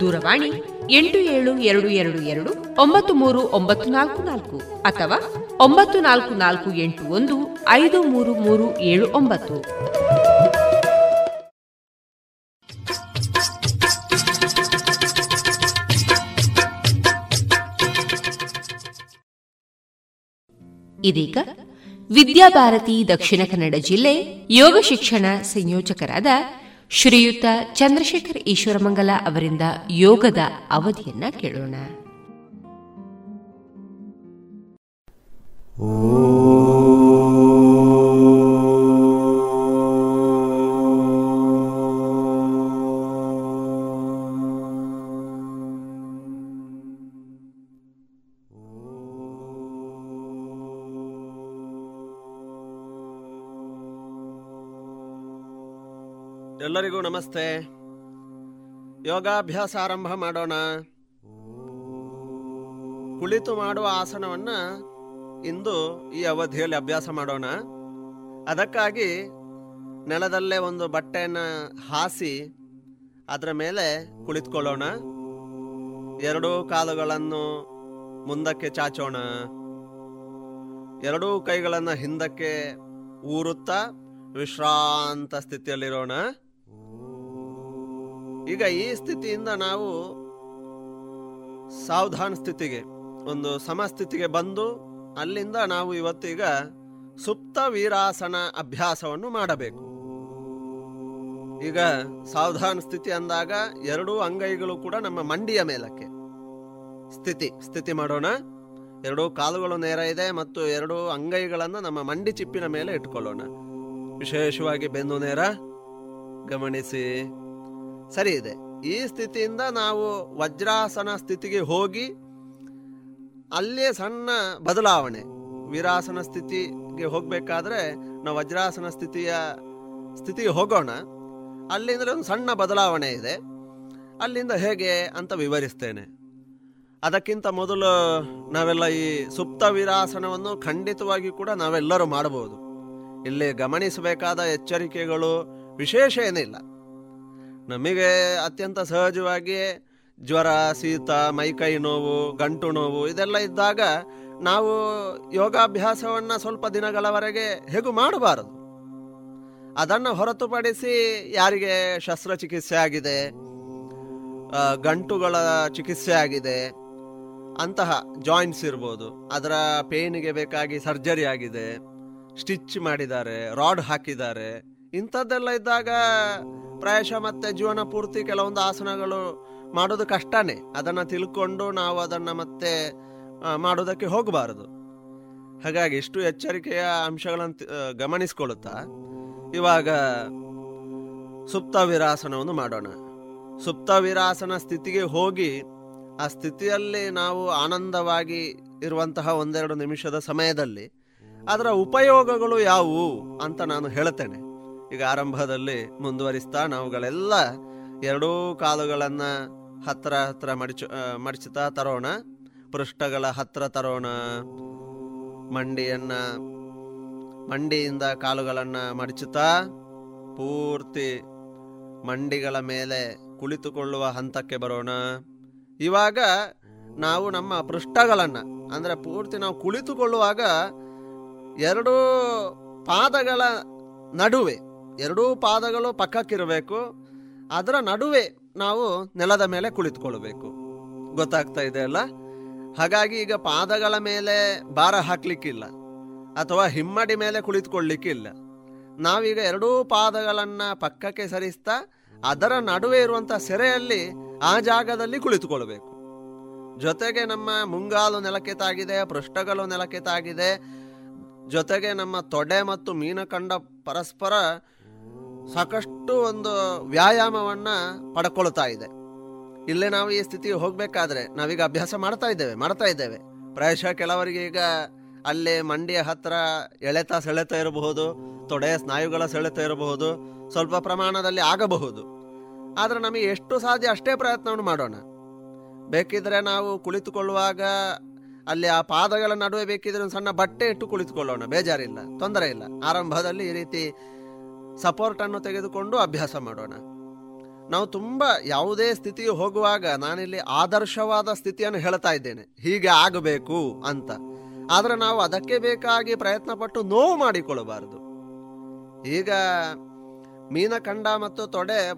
ದೂರವಾಣಿ ಎಂಟು ಏಳು ಎರಡು ಎರಡು ಎರಡು ಒಂಬತ್ತು ಮೂರು ಒಂಬತ್ತು ನಾಲ್ಕು ನಾಲ್ಕು ಅಥವಾ ಒಂಬತ್ತು ನಾಲ್ಕು ನಾಲ್ಕು ಎಂಟು ಒಂದು ಐದು ಮೂರು ಮೂರು ಏಳು ಒಂಬತ್ತು. ಇದೀಗ ವಿದ್ಯಾಭಾರತಿ ದಕ್ಷಿಣ ಕನ್ನಡ ಜಿಲ್ಲೆ ಯೋಗ ಶಿಕ್ಷಣ ಸಂಯೋಜಕರಾದ ಶ್ರೀಯುತ ಚಂದ್ರಶೇಖರ್ ಈಶ್ವರಮಂಗಲ ಅವರಿಂದ ಯೋಗದ ಅವಧಿಯನ್ನ ಕೇಳೋಣ. ಎಲ್ಲರಿಗೂ ನಮಸ್ತೆ. ಯೋಗಾಭ್ಯಾಸ ಆರಂಭ ಮಾಡೋಣ. ಕುಳಿತು ಮಾಡುವ ಆಸನವನ್ನ ಇಂದು ಈ ಅವಧಿಯಲ್ಲಿ ಅಭ್ಯಾಸ ಮಾಡೋಣ. ಅದಕ್ಕಾಗಿ ನೆಲದಲ್ಲೇ ಒಂದು ಬಟ್ಟೆಯನ್ನು ಹಾಸಿ ಅದರ ಮೇಲೆ ಕುಳಿತುಕೊಳ್ಳೋಣ. ಎರಡೂ ಕಾಲುಗಳನ್ನು ಮುಂದಕ್ಕೆ ಚಾಚೋಣ. ಎರಡೂ ಕೈಗಳನ್ನು ಹಿಂದಕ್ಕೆ ಊರುತ್ತಾ ವಿಶ್ರಾಂತ ಸ್ಥಿತಿಯಲ್ಲಿರೋಣ. ಈಗ ಈ ಸ್ಥಿತಿಯಿಂದ ನಾವು ಸಾವಧಾನ ಸ್ಥಿತಿಗೆ, ಒಂದು ಸಮಸ್ಥಿತಿಗೆ ಬಂದು ಅಲ್ಲಿಂದ ನಾವು ಇವತ್ತೀಗ ಸುಪ್ತ ವೀರಾಸನ ಅಭ್ಯಾಸವನ್ನು ಮಾಡಬೇಕು. ಈಗ ಸಾವಧಾನ ಸ್ಥಿತಿ ಅಂದಾಗ ಎರಡೂ ಅಂಗೈಗಳು ಕೂಡ ನಮ್ಮ ಮಂಡಿಯ ಮೇಲಕ್ಕೆ. ಸ್ಥಿತಿ ಸ್ಥಿತಿ ಮಾಡೋಣ. ಎರಡೂ ಕಾಲುಗಳು ನೇರ ಇದೆ ಮತ್ತು ಎರಡೂ ಅಂಗೈಗಳನ್ನು ನಮ್ಮ ಮಂಡಿ ಚಿಪ್ಪಿನ ಮೇಲೆ ಇಟ್ಕೊಳ್ಳೋಣ. ವಿಶೇಷವಾಗಿ ಬೆನ್ನು ನೇರ ಗಮನಿಸಿ. ಸರಿ ಇದೆ ಈ ಸ್ಥಿತಿಯಿಂದ ನಾವು ವಜ್ರಾಸನ ಸ್ಥಿತಿಗೆ ಹೋಗಿ ಅಲ್ಲೇ ಸಣ್ಣ ಬದಲಾವಣೆ. ವೀರಾಸನ ಸ್ಥಿತಿಗೆ ಹೋಗಬೇಕಾದ್ರೆ ನಾವು ವಜ್ರಾಸನ ಸ್ಥಿತಿಯ ಸ್ಥಿತಿಗೆ ಹೋಗೋಣ. ಅಲ್ಲಿಂದ ಒಂದು ಸಣ್ಣ ಬದಲಾವಣೆ ಇದೆ. ಅಲ್ಲಿಂದ ಹೇಗೆ ಅಂತ ವಿವರಿಸ್ತೇನೆ. ಅದಕ್ಕಿಂತ ಮೊದಲು ನಾವೆಲ್ಲ ಈ ಸುಪ್ತ ವೀರಾಸನವನ್ನು ಖಂಡಿತವಾಗಿ ಕೂಡ ನಾವೆಲ್ಲರೂ ಮಾಡಬಹುದು. ಇಲ್ಲಿ ಗಮನಿಸಬೇಕಾದ ಎಚ್ಚರಿಕೆಗಳು ವಿಶೇಷ ಏನಿಲ್ಲ. ನಮಗೆ ಅತ್ಯಂತ ಸಹಜವಾಗಿ ಜ್ವರ, ಶೀತ, ಮೈಕೈ ನೋವು, ಗಂಟು ನೋವು ಇದೆಲ್ಲ ಇದ್ದಾಗ ನಾವು ಯೋಗಾಭ್ಯಾಸವನ್ನು ಸ್ವಲ್ಪ ದಿನಗಳವರೆಗೆ ಹೇಗೂ ಮಾಡಬಾರದು. ಅದನ್ನು ಹೊರತುಪಡಿಸಿ ಯಾರಿಗೆ ಶಸ್ತ್ರಚಿಕಿತ್ಸೆ ಆಗಿದೆ ಗಂಟುಗಳ ಚಿಕಿತ್ಸೆ ಆಗಿದೆ, ಅಂತಹ ಜಾಯಿಂಟ್ಸ್ ಇರ್ಬೋದು, ಅದರ ಪೇನಿಗೆ ಬೇಕಾಗಿ ಸರ್ಜರಿ ಆಗಿದೆ, ಸ್ಟಿಚ್ ಮಾಡಿದ್ದಾರೆ, ರಾಡ್ ಹಾಕಿದ್ದಾರೆ ಇಂಥದ್ದೆಲ್ಲ ಇದ್ದಾಗ ಪ್ರಾಯಶಃ ಮತ್ತೆ ಜೀವನ ಪೂರ್ತಿ ಕೆಲವೊಂದು ಆಸನಗಳು ಮಾಡೋದು ಕಷ್ಟನೇ. ಅದನ್ನು ತಿಳ್ಕೊಂಡು ನಾವು ಅದನ್ನು ಮತ್ತೆ ಮಾಡೋದಕ್ಕೆ ಹೋಗಬಾರದು. ಹಾಗಾಗಿ ಇಷ್ಟು ಎಚ್ಚರಿಕೆಯ ಅಂಶಗಳನ್ನು ಗಮನಿಸ್ಕೊಳ್ಳುತ್ತಾ, ಇವಾಗ ಸುಪ್ತ ವಿರಾಸನವನ್ನು ಮಾಡೋಣ. ಸುಪ್ತ ವಿರಾಸನ ಸ್ಥಿತಿಗೆ ಹೋಗಿ ಆ ಸ್ಥಿತಿಯಲ್ಲಿ ನಾವು ಆನಂದವಾಗಿ ಇರುವಂತಹ ಒಂದೆರಡು ನಿಮಿಷದ ಸಮಯದಲ್ಲಿ ಅದರ ಉಪಯೋಗಗಳು ಯಾವುವು ಅಂತ ನಾನು ಹೇಳುತ್ತೇನೆ. ಈಗ ಆರಂಭದಲ್ಲಿ ಮುಂದುವರಿಸ್ತಾ ನಾವುಗಳೆಲ್ಲ ಎರಡೂ ಕಾಲುಗಳನ್ನ ಹತ್ರ ಹತ್ರ ಮಡಚು ಮಡಚುತ್ತಾ ತರೋಣ. ಪೃಷ್ಠಗಳ ಹತ್ರ ತರೋಣ. ಮಂಡಿಯನ್ನ, ಮಂಡಿಯಿಂದ ಕಾಲುಗಳನ್ನ ಮಡಚುತ್ತಾ ಪೂರ್ತಿ ಮಂಡಿಗಳ ಮೇಲೆ ಕುಳಿತುಕೊಳ್ಳುವ ಹಂತಕ್ಕೆ ಬರೋಣ. ಇವಾಗ ನಾವು ನಮ್ಮ ಪೃಷ್ಠಗಳನ್ನು, ಅಂದ್ರೆ ಪೂರ್ತಿ ನಾವು ಕುಳಿತುಕೊಳ್ಳುವಾಗ ಎರಡೂ ಪಾದಗಳ ನಡುವೆ ಎರಡೂ ಪಾದಗಳು ಪಕ್ಕಕ್ಕಿರಬೇಕು. ಅದರ ನಡುವೆ ನಾವು ನೆಲದ ಮೇಲೆ ಕುಳಿತುಕೊಳ್ಬೇಕು ಗೊತ್ತಾಗ್ತಾ ಇದೆ ಅಲ್ಲ? ಹಾಗಾಗಿ ಈಗ ಪಾದಗಳ ಮೇಲೆ ಭಾರ ಹಾಕ್ಲಿಕ್ಕಿಲ್ಲ. ಅಥವಾ ಹಿಮ್ಮಡಿ ಮೇಲೆ ಕುಳಿತುಕೊಳ್ಳಿಕ್ಕಿಲ್ಲ. ನಾವೀಗ ಎರಡೂ ಪಾದಗಳನ್ನು ಪಕ್ಕಕ್ಕೆ ಸರಿಸ್ತಾ, ಅದರ ನಡುವೆ ಇರುವಂಥ ಸೆರೆಯಲ್ಲಿ ಆ ಜಾಗದಲ್ಲಿ ಕುಳಿತುಕೊಳ್ಬೇಕು ಜೊತೆಗೆ ನಮ್ಮ ಮುಂಗಾಲು ನೆಲಕ್ಕೆ ತಾಗಿದೆ, ಪೃಷ್ಠಗಳು ನೆಲಕ್ಕೆ ತಾಗಿದೆ. ಜೊತೆಗೆ ನಮ್ಮ ತೊಡೆ ಮತ್ತು ಮೀನಕಂಡ ಪರಸ್ಪರ ಸಾಕಷ್ಟು ಒಂದು ವ್ಯಾಯಾಮವನ್ನ ಪಡ್ಕೊಳ್ತಾ ಇದೆ. ಇಲ್ಲೇ ನಾವು ಈ ಸ್ಥಿತಿಗೆ ಹೋಗಬೇಕಾದ್ರೆ ನಾವೀಗ ಅಭ್ಯಾಸ ಮಾಡ್ತಾ ಇದ್ದೇವೆ ಮಾಡ್ತಾ ಇದ್ದೇವೆ. ಪ್ರಾಯಶಃ ಕೆಲವರಿಗೆ ಈಗ ಅಲ್ಲಿ ಮಂಡಿಯ ಹತ್ರ ಎಳೆತ ಸೆಳೆತ ಇರಬಹುದು ತೊಡೆಯ ಸ್ನಾಯುಗಳ ಸೆಳೆತ ಇರಬಹುದು, ಸ್ವಲ್ಪ ಪ್ರಮಾಣದಲ್ಲಿ ಆಗಬಹುದು. ಆದರೆ ನಮಗೆ ಎಷ್ಟು ಸಾಧ್ಯ ಅಷ್ಟೇ ಪ್ರಯತ್ನವನ್ನು ಮಾಡೋಣ. ಬೇಕಿದ್ರೆ ನಾವು ಕುಳಿತುಕೊಳ್ಳುವಾಗ ಅಲ್ಲಿ ಆ ಪಾದಗಳ ನಡುವೆ ಬೇಕಿದ್ರೆ ಒಂದು ಸಣ್ಣ ಬಟ್ಟೆ ಇಟ್ಟು ಕುಳಿತುಕೊಳ್ಳೋಣ, ಬೇಜಾರಿಲ್ಲ, ತೊಂದರೆ ಇಲ್ಲ. ಆರಂಭದಲ್ಲಿ ಈ ರೀತಿ ಸಪೋರ್ಟ್ ಅನ್ನು ತೆಗೆದುಕೊಂಡು ಅಭ್ಯಾಸ ಮಾಡೋಣ. ನಾವು ತುಂಬ ಯಾವುದೇ ಸ್ಥಿತಿಗೆ ಹೋಗುವಾಗ ನಾನಿಲ್ಲಿ ಆದರ್ಶವಾದ ಸ್ಥಿತಿಯನ್ನು ಹೇಳ್ತಾ ಇದ್ದೇನೆ. ಹೀಗೆ ಆಗಬೇಕು ಅಂತ. ಆದರೆ ನಾವು ಅದಕ್ಕೆ ಬೇಕಾಗಿ ಪ್ರಯತ್ನ ಪಟ್ಟು ನೋವು ಮಾಡಿಕೊಳ್ಳಬಾರದು. ಈಗ ಮೀನಖಂಡ ಮತ್ತು ತೊಡೆ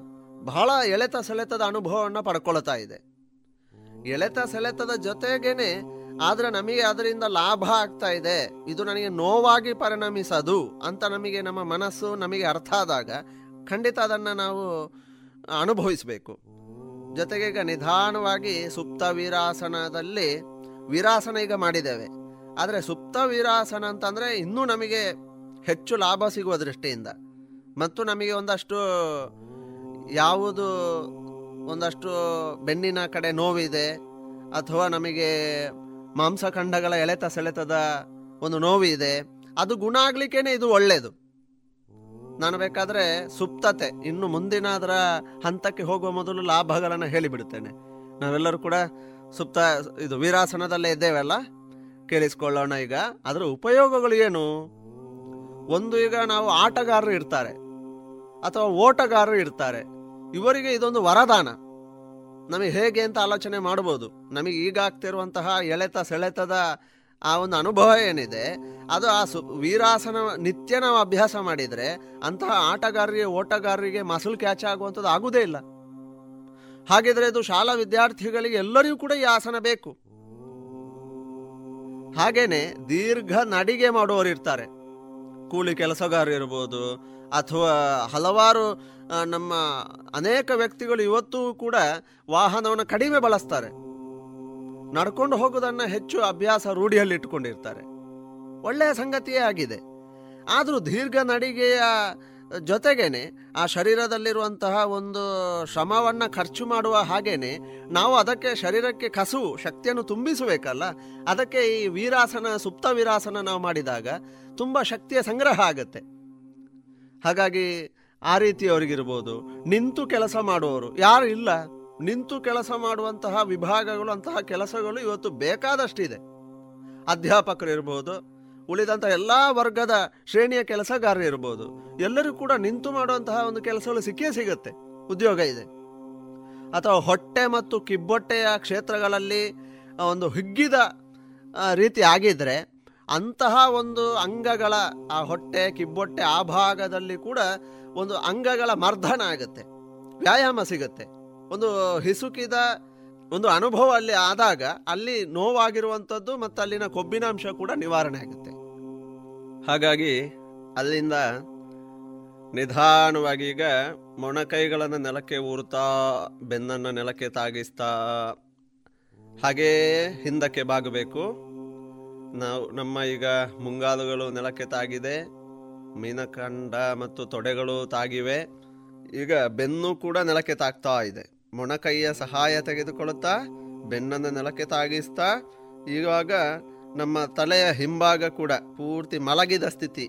ಬಹಳ ಎಳೆತ ಸೆಳೆತದ ಅನುಭವವನ್ನು ಪಡ್ಕೊಳ್ತಾ ಇದೆ. ಎಳೆತ ಸೆಳೆತದ ಜೊತೆಗೇನೆ ಆದ್ರೆ ನಮಗೆ ಅದರಿಂದ ಲಾಭ ಆಗ್ತಾ ಇದೆ. ಇದು ನನಗೆ ನೋವಾಗಿ ಪರಿಣಮಿಸದು ಅಂತ ನಮಗೆ ನಮ್ಮ ಮನಸ್ಸು ನಮಗೆ ಅರ್ಥ ಆದಾಗ ಖಂಡಿತ ಅದನ್ನು ನಾವು ಅನುಭವಿಸಬೇಕು. ಜೊತೆಗೆ ಈಗ ನಿಧಾನವಾಗಿ ಸುಪ್ತ ವೀರಾಸನದಲ್ಲಿ ವೀರಾಸನ ಈಗ ಮಾಡಿದ್ದೇವೆ. ಆದರೆ ಸುಪ್ತ ವೀರಾಸನ ಅಂತಂದರೆ ಇನ್ನೂ ನಮಗೆ ಹೆಚ್ಚು ಲಾಭ ಸಿಗುವ ದೃಷ್ಟಿಯಿಂದ. ಮತ್ತು ನಮಗೆ ಒಂದಷ್ಟು ಯಾವುದು ಒಂದಷ್ಟು ಬೆನ್ನಿನ ಕಡೆ ನೋವಿದೆ ಅಥವಾ ನಮಗೆ ಮಾಂಸಖಂಡಗಳ ಎಳೆತ ಸೆಳೆತದ ಒಂದು ನೋವು ಇದೆ ಅದು ಗುಣ ಆಗ್ಲಿಕ್ಕೇನೆ ಇದು ಒಳ್ಳೆಯದು ನಾನು ಬೇಕಾದ್ರೆ ಸುಪ್ತತೆ, ಇನ್ನು ಮುಂದಿನ ಅದರ ಹಂತಕ್ಕೆ ಹೋಗುವ ಮೊದಲು ಲಾಭಗಳನ್ನು ಹೇಳಿಬಿಡುತ್ತೇನೆ. ನಾವೆಲ್ಲರೂ ಕೂಡ ಸುಪ್ತ, ಇದು ವೀರಾಸನದಲ್ಲೇ ಇದ್ದೇವಲ್ಲ? ಕೇಳಿಸ್ಕೊಳ್ಳೋಣ ಈಗ. ಅದರ ಉಪಯೋಗಗಳು ಏನು? ಒಂದು ಈಗ ನಾವು ಆಟಗಾರರು ಇರ್ತಾರೆ, ಅಥವಾ ಓಟಗಾರರು ಇರ್ತಾರೆ. ಇವರಿಗೆ ಇದೊಂದು ವರದಾನ. ನಮಗೆ ಹೇಗೆ ಅಂತ ಆಲೋಚನೆ ಮಾಡ್ಬೋದು ನಮಗೆ ಈಗ ಆಗ್ತಿರುವಂತಹ ಎಳೆತ ಸೆಳೆತದ ಆ ಒಂದು ಅನುಭವ ಏನಿದೆ, ಅದು ಆ ಸು, ವೀರಾಸನ ನಿತ್ಯ ನಾವು ಅಭ್ಯಾಸ ಮಾಡಿದರೆ ಅಂತಹ ಆಟಗಾರರಿಗೆ, ಓಟಗಾರರಿಗೆ ಮಸಲ್ ಕ್ಯಾಚ್ ಆಗುವಂಥದ್ದು ಆಗುವುದೇ ಇಲ್ಲ. ಹಾಗಿದ್ರೆ ಇದು ಶಾಲಾ ವಿದ್ಯಾರ್ಥಿಗಳಿಗೆ ಎಲ್ಲರಿಗೂ ಕೂಡ ಈ ಆಸನ ಬೇಕು. ಹಾಗೇನೆ ದೀರ್ಘ ನಡಿಗೆ ಮಾಡುವವರು ಇರ್ತಾರೆ ಕೂಲಿ ಕೆಲಸಗಾರರು ಇರ್ಬೋದು ಅಥವಾ ಹಲವಾರು ನಮ್ಮ ಅನೇಕ ವ್ಯಕ್ತಿಗಳು ಇವತ್ತೂ ಕೂಡ ವಾಹನವನ್ನು ಕಡಿಮೆ ಬಳಸ್ತಾರೆ. ನಡ್ಕೊಂಡು ಹೋಗೋದನ್ನು ಹೆಚ್ಚು ಅಭ್ಯಾಸ ರೂಢಿಯಲ್ಲಿ ಇಟ್ಕೊಂಡಿರ್ತಾರೆ. ಒಳ್ಳೆಯ ಸಂಗತಿಯೇ ಆಗಿದೆ. ಆದರೂ ದೀರ್ಘ ನಡಿಗೆಯ ಜೊತೆಗೇನೆ ಆ ಶರೀರದಲ್ಲಿರುವಂತಹ ಒಂದು ಶ್ರಮವನ್ನು ಖರ್ಚು ಮಾಡುವ ಹಾಗೇನೆ ನಾವು ಅದಕ್ಕೆ ಶರೀರಕ್ಕೆ ಕಸು ಶಕ್ತಿಯನ್ನು ತುಂಬಿಸಬೇಕಲ್ಲ? ಅದಕ್ಕೆ ಈ ವೀರಾಸನ, ಸುಪ್ತ ವೀರಾಸನ ನಾವು ಮಾಡಿದಾಗ ತುಂಬ ಶಕ್ತಿಯ ಸಂಗ್ರಹ ಆಗುತ್ತೆ. ಹಾಗಾಗಿ ಆ ರೀತಿಯವರಿಗಿರ್ಬೋದು ನಿಂತು ಕೆಲಸ ಮಾಡುವವರು. ಯಾರು ಇಲ್ಲ. ನಿಂತು ಕೆಲಸ ಮಾಡುವಂತಹ ವಿಭಾಗಗಳು, ಅಂತಹ ಕೆಲಸಗಳು ಇವತ್ತು ಬೇಕಾದಷ್ಟಿದೆ. ಅಧ್ಯಾಪಕರು ಇರ್ಬೋದು ಉಳಿದಂಥ ಎಲ್ಲ ವರ್ಗದ ಶ್ರೇಣಿಯ ಕೆಲಸಗಾರರು ಇರ್ಬೋದು. ಎಲ್ಲರೂ ಕೂಡ ನಿಂತು ಮಾಡುವಂತಹ ಒಂದು ಕೆಲಸಗಳು ಸಿಕ್ಕೇ ಸಿಗುತ್ತೆ. ಉದ್ಯೋಗ ಇದೆ. ಅಥವಾ ಹೊಟ್ಟೆ ಮತ್ತು ಕಿಬ್ಬೊಟ್ಟೆಯ ಕ್ಷೇತ್ರಗಳಲ್ಲಿ ಒಂದು ಹಿಗ್ಗಿದ ರೀತಿ ಆಗಿದ್ರೆ ಅಂತಹ ಒಂದು ಅಂಗಗಳ, ಆ ಹೊಟ್ಟೆ, ಕಿಬ್ಬೊಟ್ಟೆ ಆ ಭಾಗದಲ್ಲಿ ಕೂಡ ಒಂದು ಅಂಗಗಳ ಮರ್ದನ ಆಗುತ್ತೆ, ವ್ಯಾಯಾಮ ಸಿಗುತ್ತೆ. ಒಂದು ಹಿಸುಕಿದ ಒಂದು ಅನುಭವ ಅಲ್ಲಿ ಆದಾಗ ಅಲ್ಲಿ ನೋವಾಗಿರುವಂಥದ್ದು ಮತ್ತು ಅಲ್ಲಿನ ಕೊಬ್ಬಿನಾಂಶ ಕೂಡ ನಿವಾರಣೆ ಆಗುತ್ತೆ. ಹಾಗಾಗಿ ಅಲ್ಲಿಂದ ನಿಧಾನವಾಗಿ ಈಗ ಮೊಣಕೈಗಳನ್ನು ನೆಲಕ್ಕೆ ಊರುತ್ತಾ, ಬೆನ್ನನ್ನು ನೆಲಕ್ಕೆ ತಾಗಿಸ್ತಾ, ಹಾಗೇ ಹಿಂದಕ್ಕೆ ಬಾಗಬೇಕು. ನಾವು ನಮ್ಮ ಈಗ ಮುಂಗಾಲುಗಳು ನೆಲಕ್ಕೆ ತಾಗಿದೆ, ಮೀನಕಂಡ ಮತ್ತು ತೊಡೆಗಳು ತಾಗಿವೆ. ಈಗ ಬೆನ್ನು ಕೂಡ ನೆಲಕ್ಕೆ ತಾಗ್ತಾ ಇದೆ. ಮೊಣಕೈಯ ಸಹಾಯ ತೆಗೆದುಕೊಳ್ಳುತ್ತಾ, ಬೆನ್ನನ್ನು ನೆಲಕ್ಕೆ ತಾಗಿಸ್ತಾ ಇವಾಗ ನಮ್ಮ ತಲೆಯ ಹಿಂಭಾಗ ಕೂಡ ಪೂರ್ತಿ ಮಲಗಿದ ಸ್ಥಿತಿ.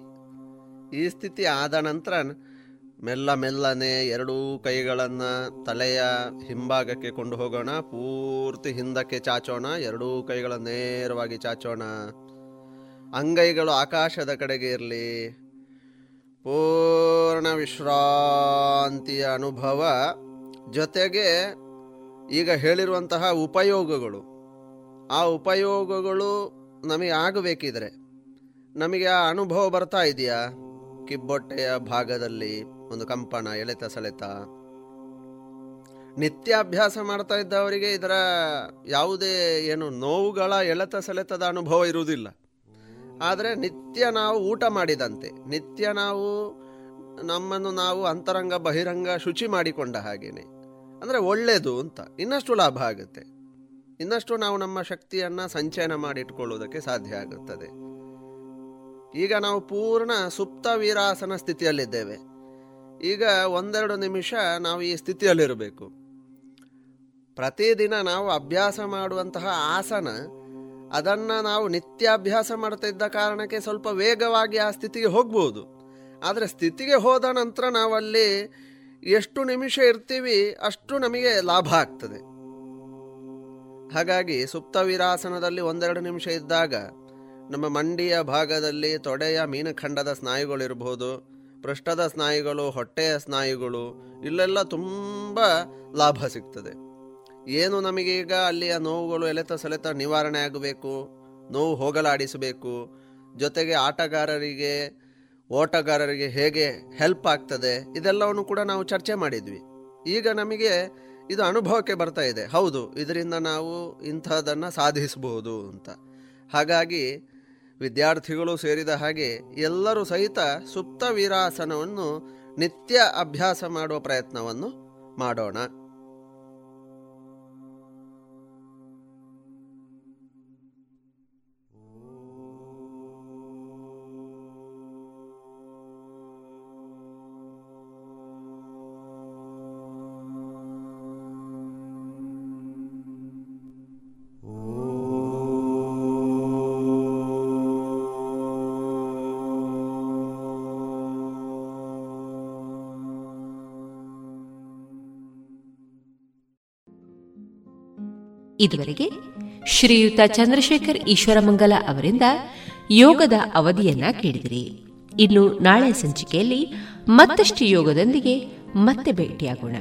ಈ ಸ್ಥಿತಿ ಆದ ನಂತರ ಮೆಲ್ಲ ಮೆಲ್ಲನೆ ಎರಡೂ ಕೈಗಳನ್ನು ತಲೆಯ ಹಿಂಭಾಗಕ್ಕೆ ಕೊಂಡು ಹೋಗೋಣ. ಪೂರ್ತಿ ಹಿಂದಕ್ಕೆ ಚಾಚೋಣ. ಎರಡೂ ಕೈಗಳ ನೇರವಾಗಿ ಚಾಚೋಣ. ಅಂಗೈಗಳು ಆಕಾಶದ ಕಡೆಗೆ ಇರಲಿ. ಪೂರ್ಣ ವಿಶ್ರಾಂತಿಯ ಅನುಭವ. ಜೊತೆಗೆ ಈಗ ಹೇಳಿರುವಂತಹ ಉಪಯೋಗಗಳು. ಆ ಉಪಯೋಗಗಳು ನಮಗೆ ಆಗಬೇಕಿದ್ರೆ, ನಮಗೆ ಆ ಅನುಭವ ಬರ್ತಾ ಇದೆಯಾ? ಕಿಬ್ಬೊಟ್ಟೆಯ ಭಾಗದಲ್ಲಿ. ಒಂದು ಕಂಪನ, ಎಳೆತ, ಸೆಳೆತ. ನಿತ್ಯ ಅಭ್ಯಾಸ ಮಾಡ್ತಾ ಇದ್ದವರಿಗೆ ಇದರ ಯಾವುದೇ ಏನು ನೋವುಗಳ ಎಳೆತ, ಸೆಳೆತದ ಅನುಭವ ಇರುವುದಿಲ್ಲ. ಆದರೆ ನಿತ್ಯ ನಾವು ಊಟ ಮಾಡಿದಂತೆ, ನಿತ್ಯ ನಾವು ನಮ್ಮನ್ನು ನಾವು ಅಂತರಂಗ, ಬಹಿರಂಗ ಶುಚಿ ಮಾಡಿಕೊಂಡ ಹಾಗೇನೆ. ಅಂದರೆ ಒಳ್ಳೆಯದು ಅಂತ, ಇನ್ನಷ್ಟು ಲಾಭ ಆಗುತ್ತೆ. ಇನ್ನಷ್ಟು ನಾವು ನಮ್ಮ ಶಕ್ತಿಯನ್ನು ಸಂಚಯನ ಮಾಡಿಟ್ಕೊಳ್ಳುವುದಕ್ಕೆ ಸಾಧ್ಯ ಆಗುತ್ತದೆ. ಈಗ ನಾವು ಪೂರ್ಣ ಸುಪ್ತ ವೀರಾಸನ ಸ್ಥಿತಿಯಲ್ಲಿದ್ದೇವೆ. ಈಗ ಒಂದೆರಡು ನಿಮಿಷ ನಾವು ಈ ಸ್ಥಿತಿಯಲ್ಲಿರಬೇಕು. ಪ್ರತಿದಿನ ನಾವು ಅಭ್ಯಾಸ ಮಾಡುವಂತಹ ಆಸನ, ಅದನ್ನು ನಾವು ನಿತ್ಯ ಅಭ್ಯಾಸ ಮಾಡ್ತಾ ಇದ್ದ ಕಾರಣಕ್ಕೆ ಸ್ವಲ್ಪ ವೇಗವಾಗಿ ಆ ಸ್ಥಿತಿಗೆ ಹೋಗ್ಬೋದು. ಆದರೆ ಸ್ಥಿತಿಗೆ ಹೋದ ನಂತರ ನಾವಲ್ಲಿ ಎಷ್ಟು ನಿಮಿಷ ಇರ್ತೀವಿ ಅಷ್ಟು ನಮಗೆ ಲಾಭ ಆಗ್ತದೆ. ಹಾಗಾಗಿ ಸುಪ್ತ ವಿರಾಸನದಲ್ಲಿ ಒಂದೆರಡು ನಿಮಿಷ ಇದ್ದಾಗ ನಮ್ಮ ಮಂಡಿಯ ಭಾಗದಲ್ಲಿ ತೊಡೆಯ ಮೀನಖಂಡದ ಸ್ನಾಯುಗಳಿರ್ಬೋದು ಪೃಷ್ಠದ ಸ್ನಾಯುಗಳು, ಹೊಟ್ಟೆಯ ಸ್ನಾಯುಗಳು, ಇಲ್ಲೆಲ್ಲ ತುಂಬ ಲಾಭ ಸಿಗ್ತದೆ. ಏನು ನಮಗೀಗ ಅಲ್ಲಿಯ ನೋವುಗಳು ಎಲೆತ ಸೆಳೆತ ನಿವಾರಣೆ ಆಗಬೇಕು, ನೋವು ಹೋಗಲಾಡಿಸಬೇಕು, ಜೊತೆಗೆ ಆಟಗಾರರಿಗೆ, ಓಟಗಾರರಿಗೆ ಹೇಗೆ ಹೆಲ್ಪ್ ಆಗ್ತದೆ, ಇದೆಲ್ಲವನ್ನು ಕೂಡ ನಾವು ಚರ್ಚೆ ಮಾಡಿದ್ವಿ. ಈಗ ನಮಗೆ ಇದು ಅನುಭವಕ್ಕೆ ಬರ್ತಾ ಇದೆ. ಹೌದು, ಇದರಿಂದ ನಾವು ಇಂಥದ್ದನ್ನು ಸಾಧಿಸಬಹುದು ಅಂತ. ಹಾಗಾಗಿ ವಿದ್ಯಾರ್ಥಿಗಳು ಸೇರಿದ ಹಾಗೆ ಎಲ್ಲರೂ ಸಹಿತ ಸುಪ್ತ ವೀರಾಸನವನ್ನು ನಿತ್ಯ ಅಭ್ಯಾಸ ಮಾಡುವ ಪ್ರಯತ್ನವನ್ನು ಮಾಡೋಣ. ಇದುವರೆಗೆ ಶ್ರೀಯುತ ಚಂದ್ರಶೇಖರ್ ಈಶ್ವರಮಂಗಲ ಅವರಿಂದ ಯೋಗದ ಅವಧಿಯನ್ನ ಕೇಳಿದಿರಿ. ಇನ್ನು ನಾಳೆ ಸಂಚಿಕೆಯಲ್ಲಿ ಮತ್ತಷ್ಟು ಯೋಗದೊಂದಿಗೆ ಮತ್ತೆ ಭೇಟಿಯಾಗೋಣ.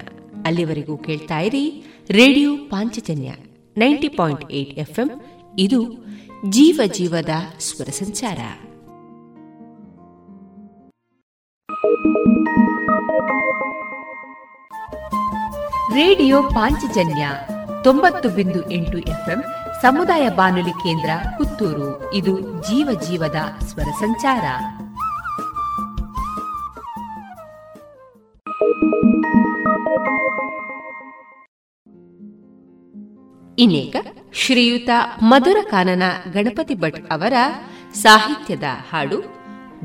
ಅಲ್ಲಿವರೆಗೂ ಕೇಳ್ತಾ ಇರಿ radio Panchajanya ninety point eight FM. ಇದು ಜೀವ ಜೀವದ ಸ್ವರ ಸಂಚಾರ. ರೇಡಿಯೋ ಪಾಂಚಜನ್ಯ ತೊಂಬತ್ತು ಬಿಂದು ಎಂಟು ಎಫ್ಎಂ ಸಮುದಾಯ ಬಾನುಲಿ ಕೇಂದ್ರ ಪುತ್ತೂರು. ಇದು ಜೀವ ಜೀವದ ಸ್ವರ ಸಂಚಾರ. ಇನ್ನೇಕ ಶ್ರೀಯುತ ಮಧುರ ಕಾನನ ಗಣಪತಿ ಭಟ್ ಅವರ ಸಾಹಿತ್ಯದ ಹಾಡು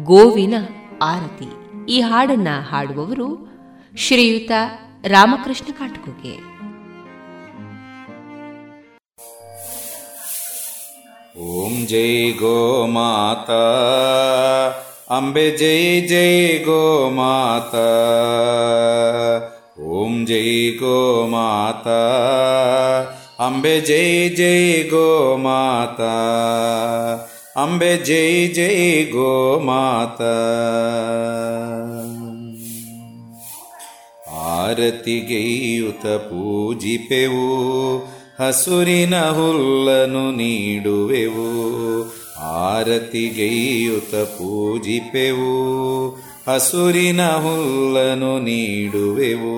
ಗೋವಿನ ಆರತಿ. ಈ ಹಾಡನ್ನ ಹಾಡುವವರು ಶ್ರೀಯುತ ರಾಮಕೃಷ್ಣ ಕಾಟುಕುಗೆ. ॐ जय गो म अम्बे जय जय गो ॐ जय गो माता। अम्बे जय जय गो मा अम्बे जय जय गो माता। आरति गी उत ಹಸುರಿನ ಹುಲ್ಲನು ನೀಡುವೆವು ಆರತಿಗೆಯುತ ಪೂಜಿಪೆವು. ಹಸುರಿನ ಹುಲ್ಲನು ನೀಡುವೆವು,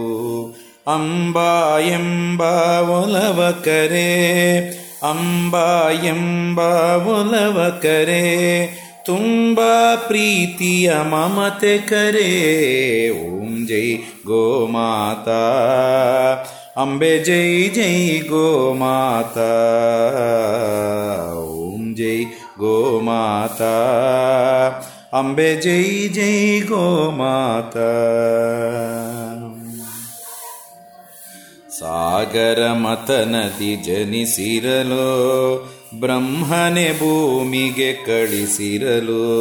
ಅಂಬಾ ಎಂಬ ಒಲವ ಕರೆ, ಅಂಬಾ ಎಂಬ ಒಲವ ಕರೆ. ತುಂಬ ಪ್ರೀತಿಯ ಮಮತೆ ಕರೆ, ಓಂ ಜೈ ಗೋಮಾತಾ. अम्बे जय जय गोमाता ॐ जय गोमाता अम्बे जय जय गोमाता सागरमतनति जनिसिरलो। ಬ್ರಹ್ಮನೆ ಭೂಮಿಗೆ ಕಳಿಸಿರಲು,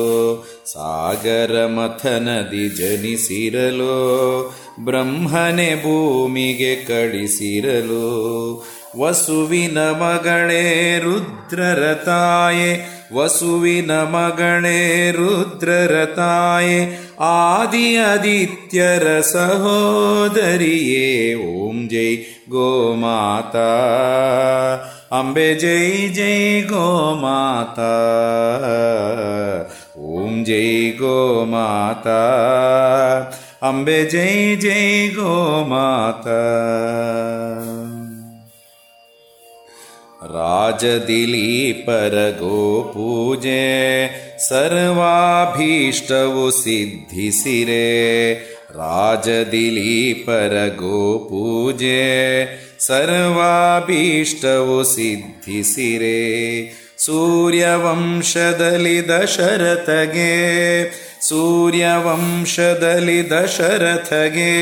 ಸಾಗರ ಮಥನದಿ ಜನಿಸಿರಲು, ಬ್ರಹ್ಮನೆ ಭೂಮಿಗೆ ಕಳಿಸಿರಲು, ವಸುವಿನ ಮಗಳೇ ರುದ್ರರ ತಾಯೆ, ವಸುವಿನ ಮಗಳೇ ರುದ್ರರ ತಾಯೆ ಆದಿ ಆದಿತ್ಯರ ಸಹೋದರಿಯೇ, ಓಂ ಜೈ ಗೋಮಾತಾ. अम्बे जय जय गो माता। ॐ जय गो माता। अम्बे जय जय गो माता। राजदिली पर गोपूजे सर्वाभीष्टवसिद्धिसि रे राजदि गोपूजे सर्वापीष्टौ सिद्धिसिरे सूर्यवंशदलिदशरथगे सूर्यवंशदलिदशरथगे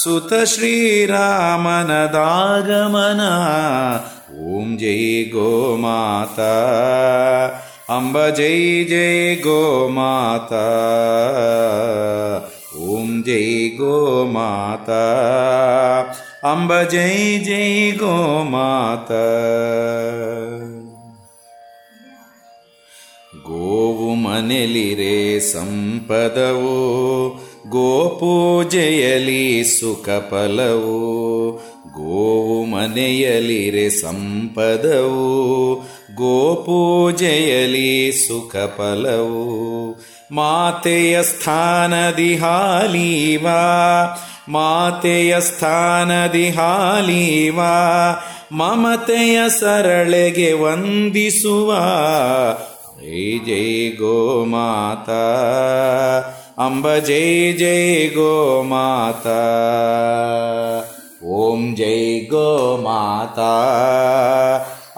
सुतश्रीरामनदारमन ॐ जय गोमाता अम्ब जय जय गोमाता ॐ जय गोमाता। ಗೋಮಾತಾ ಓಂ ಜೈ ಗೋಮಾತಾ ಅಂಬ ಜೈ ಜೈ ಗೋಮಾತಾ ಗೋವು ಮನೆಲಿರೆ ಸಂಪದವು ಗೋಪೂಜೆಯಲಿ ಸುಖ ಫಲವು ಗೋವು ಮನೆಯಲಿರೆ ಸಂಪದವು ಗೋಪೂಜೆಯಲಿ ಸುಖ ಫಲವು ಮಾತೆಯ ಸ್ಥಾನದಿ ಹಾಲೀವಾ ಮಾತೆಯ ಸ್ಥಾನದಿ ಹಾಲೀವ ಮಮತೆಯ ಸರಳೆಗೆ ವಂದಿಸುವ ಜೈ ಜೈ ಗೋ ಮಾತಾ ಅಂಬ ಜೈ ಜೈ ಗೋ ಮಾತಾ ಓಂ ಜೈ ಗೋ ಮಾತಾ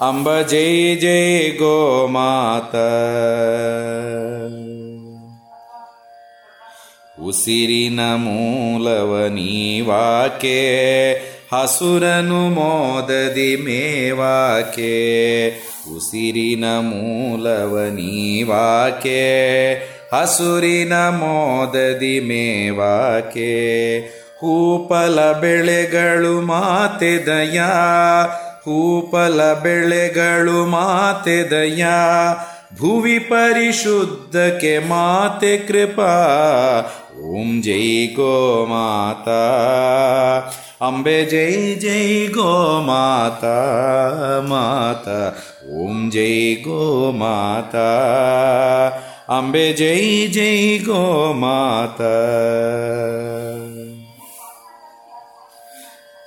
ಅಂಬ ಜೈ ಜೈ ಗೋ ಮಾತಾ ಉಸಿರಿನ ಮೂಲವ ನೀವಾಕೆ, ಹಸುರನು ಮೋದದಿ ಮೇವಾಕೆ, ಉಸಿರಿನ ಮೂಲವ ನೀವಾಕೆ, ಹಸುರಿನ ಮೋದದಿ ಮೇವಾಕೆ. ಹೂಪಲ ಬೆಳೆಗಳು ಮಾತೆ ಮಾತೆದಯ ಹೂಪಲ ಬೆಳೆಗಳು ಮಾತೆ ಮಾತೆದಯ ಭುವಿ ಪರಿಶುದ್ಧಕ್ಕೆ ಮಾತೆ ಕೃಪಾ. ॐ जय गो माता। अम्बे जय जय गो माता माता। ॐ जय गो माता। अम्बे जय जय गो माता।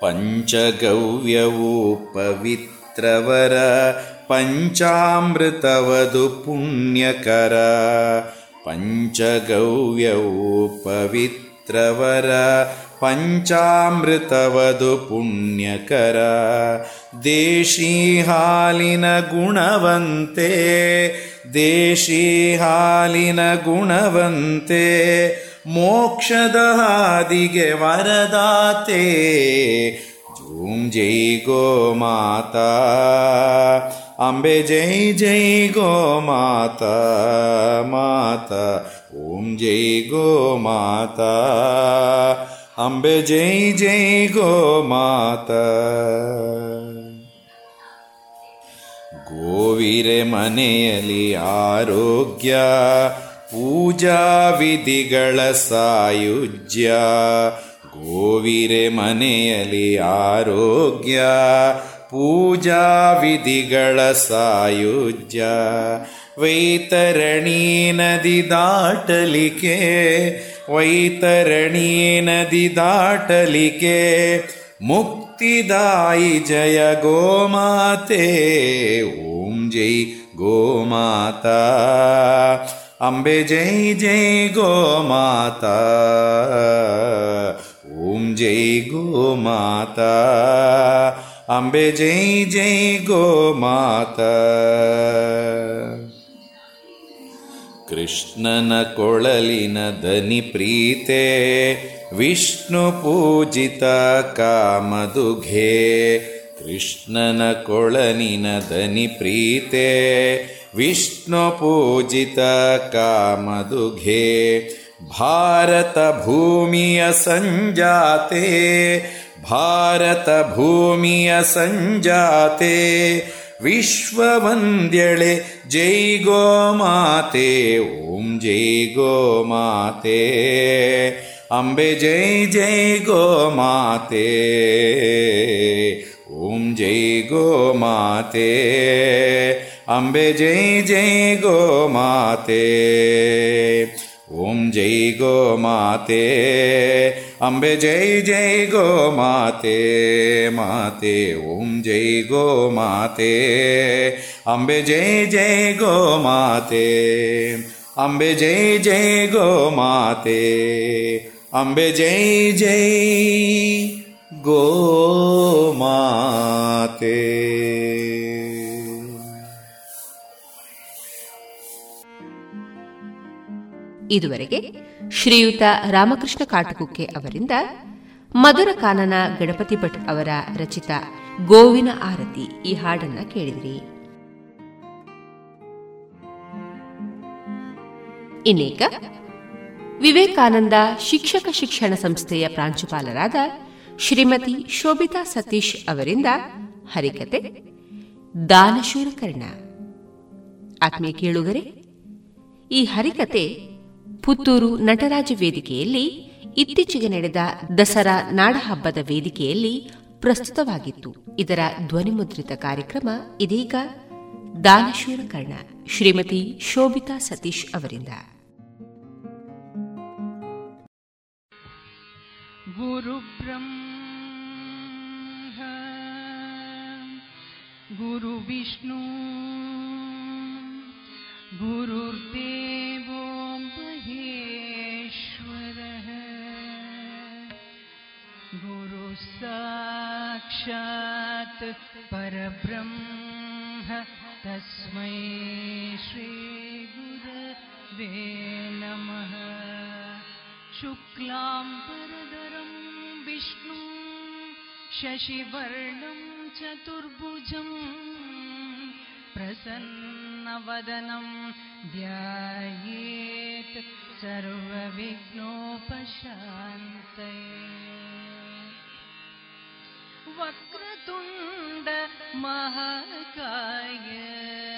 पञ्चगव्यवो पवित्रवर पञ्चामृतवधु पुण्यकर पञ्चगव्यौ पवित्रवर पञ्चामृतवधु पुण्यकर देशीहालिन गुणवन्ते देशीहालिन गुणवन्ते मोक्षदहादिगे वरदाते जूं जै गोमाता ಹಾದಿಗೆ ವರದಾತೆ ಜೂಂ ಜೈ ಗೋ ಮಾತಾ ಅಂಬೆ ಜೈ ಜೈ ಗೋ ಮಾತಾ ಮಾತಾ ಓಂ ಜೈ ಗೋ ಮಾತಾ ಅಂಬೆ ಜೈ ಜೈ ಗೋ ಮಾತಾ ಗೋವಿರೆ ಮನೆಯಲ್ಲಿ ಆರೋಗ್ಯ ಪೂಜಾ ವಿಧಿಗಳ ಸಾಯುಜ್ಯ ಗೋವಿರೆ ಮನೆಯಲ್ಲಿ ಆರೋಗ್ಯ ಪೂಜಾ ವಿಧಿಗಳ ಸಾಯುಜ್ಯ ವೈತರಣಿ ನದಿ ದಾಟಲಿಕೆ ವೈತರಣಿ ನದಿ ದಾಟಲಿಕೆ ಮುಕ್ತಿದಾಯಿ ಜಯ ಗೋಮಾತೆ ಓಂ ಜೈ ಗೋಮಾತಾ ಅಂಬೆ ಜೈ ಜೈ ಗೋಮಾತಾ ಓಂ ಜೈ ಗೋಮಾತಾ ಅಂಬೆ ಜೈ ಜೈ ಗೋಮಾತಾ ಕೃಷ್ಣನ ಕೊಳಲಿನ ದನಿ ಪ್ರೀತೆ ವಿಷ್ಣು ಪೂಜಿತ ಕಾಮದುಘೆ ಕೃಷ್ಣನ ಕೊಳನಿನ ದನಿ ಪ್ರೀತೆ ವಿಷ್ಣು ಪೂಜಿತ ಕಾಮದುಘೆ ಭಾರತ भारतभूमिय सञ्जाते विश्ववन्द्यळे जै गोमाते ॐ जै गोमाते अम्बे जै जै गोमाते ॐ जय गोमाते अम्बे जै जै गोमाते ॐ जै गो ಅಂಬೆ ಜೈ ಜೈ ಗೋ ಮಾತೆ ಓಂ ಜೈ ಗೋ ಮಾತೆ ಅಂಬೆ ಜೈ ಜೈ ಗೋ ಮಾತೆ ಮಾತೆ ಓಂ ಜೈ ಗೋ ಮಾತೆ ಅಂಬೆ ಜೈ ಜೈ ಗೋ ಮಾತೆ ಅಂಬೆ ಇದುವರೆಗೆ ಶ್ರೀಯುತ ರಾಮಕೃಷ್ಣ ಕಾಟಕುಕ್ಕೆ ಅವರಿಂದ ಮಧುರ ಕಾನನ ಗಣಪತಿ ಭಟ್ ಅವರ ರಚಿತ ಗೋವಿನ ಆರತಿ ಈ ಹಾಡನ್ನ ಕೇಳಿದ್ರಿ. ಇನ್ನೇಕ ವಿವೇಕಾನಂದ ಶಿಕ್ಷಕ ಶಿಕ್ಷಣ ಸಂಸ್ಥೆಯ ಪ್ರಾಂಶುಪಾಲರಾದ ಶ್ರೀಮತಿ ಶೋಭಿತಾ ಸತೀಶ್ ಅವರಿಂದ ಹರಿಕತೆ ದಾನಶೂರಕರ್ಣ ಆತ್ಮೀಯ ಕೇಳುಗರೆ, ಈ ಹರಿಕತೆ ಪುತ್ತೂರು ನಟರಾಜ ವೇದಿಕೆಯಲ್ಲಿ ಇತ್ತೀಚೆಗೆ ನಡೆದ ದಸರಾ ನಾಡಹಬ್ಬದ ವೇದಿಕೆಯಲ್ಲಿ ಪ್ರಸ್ತುತವಾಗಿತ್ತು. ಇದರ ಧ್ವನಿಮುದ್ರಿತ ಕಾರ್ಯಕ್ರಮ ಇದೀಗ ದಾನಶೂರ ಕರ್ಣ ಶ್ರೀಮತಿ ಶೋಭಿತಾ ಸತೀಶ್ ಅವರಿಂದ. ಗುರು ಬ್ರಹ್ಮ ಗುರು ವಿಷ್ಣು गुरुर्देव साक्षात् परब्रह्म तस्मै श्रीगुरवेलमः शुक्लां परदरं विष्णु शशिवर्णं चतुर्भुजम् प्रसन्नवदनं ध्यायेत् सर्वविघ्नोपशान्तये। वक्रतुण्ड महाकाय।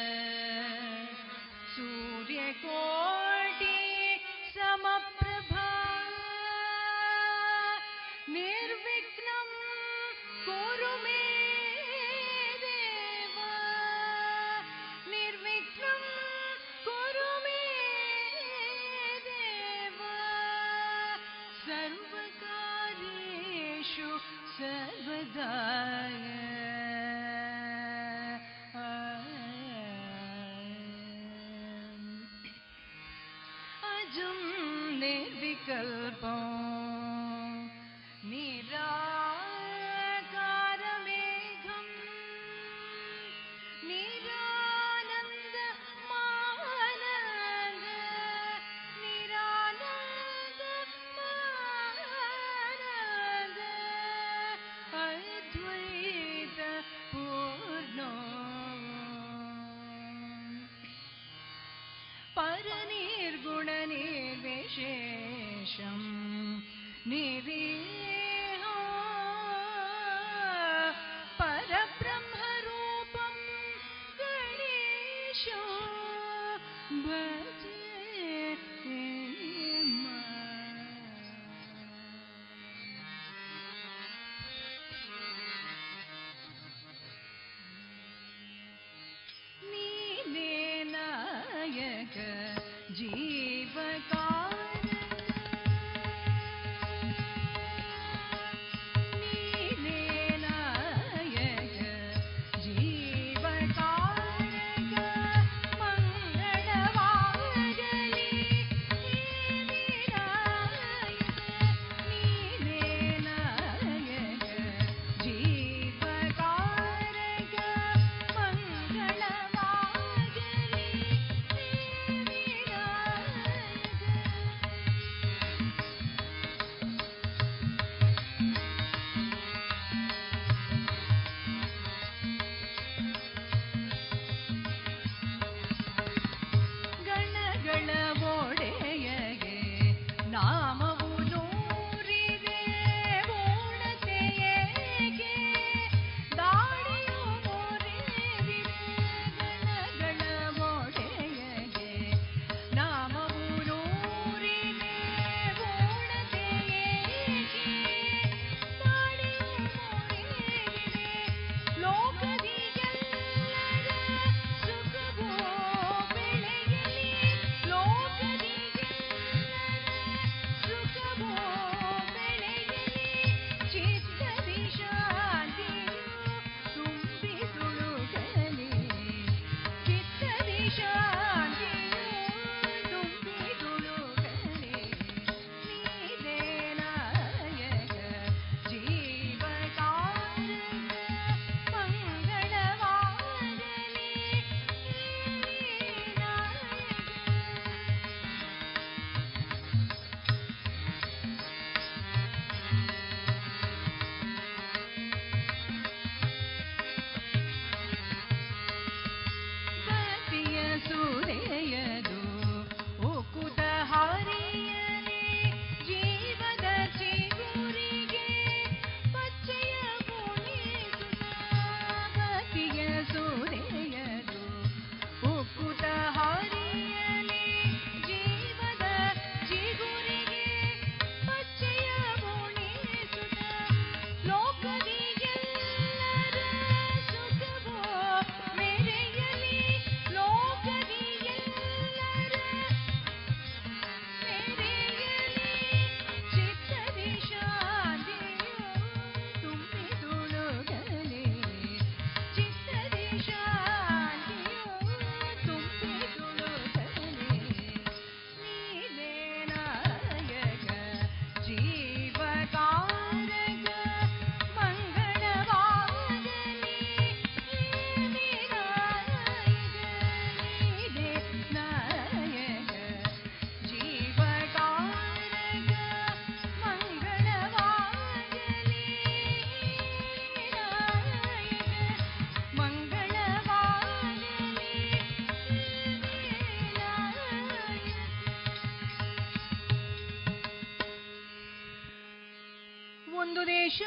ಒಂದು ದೇಶ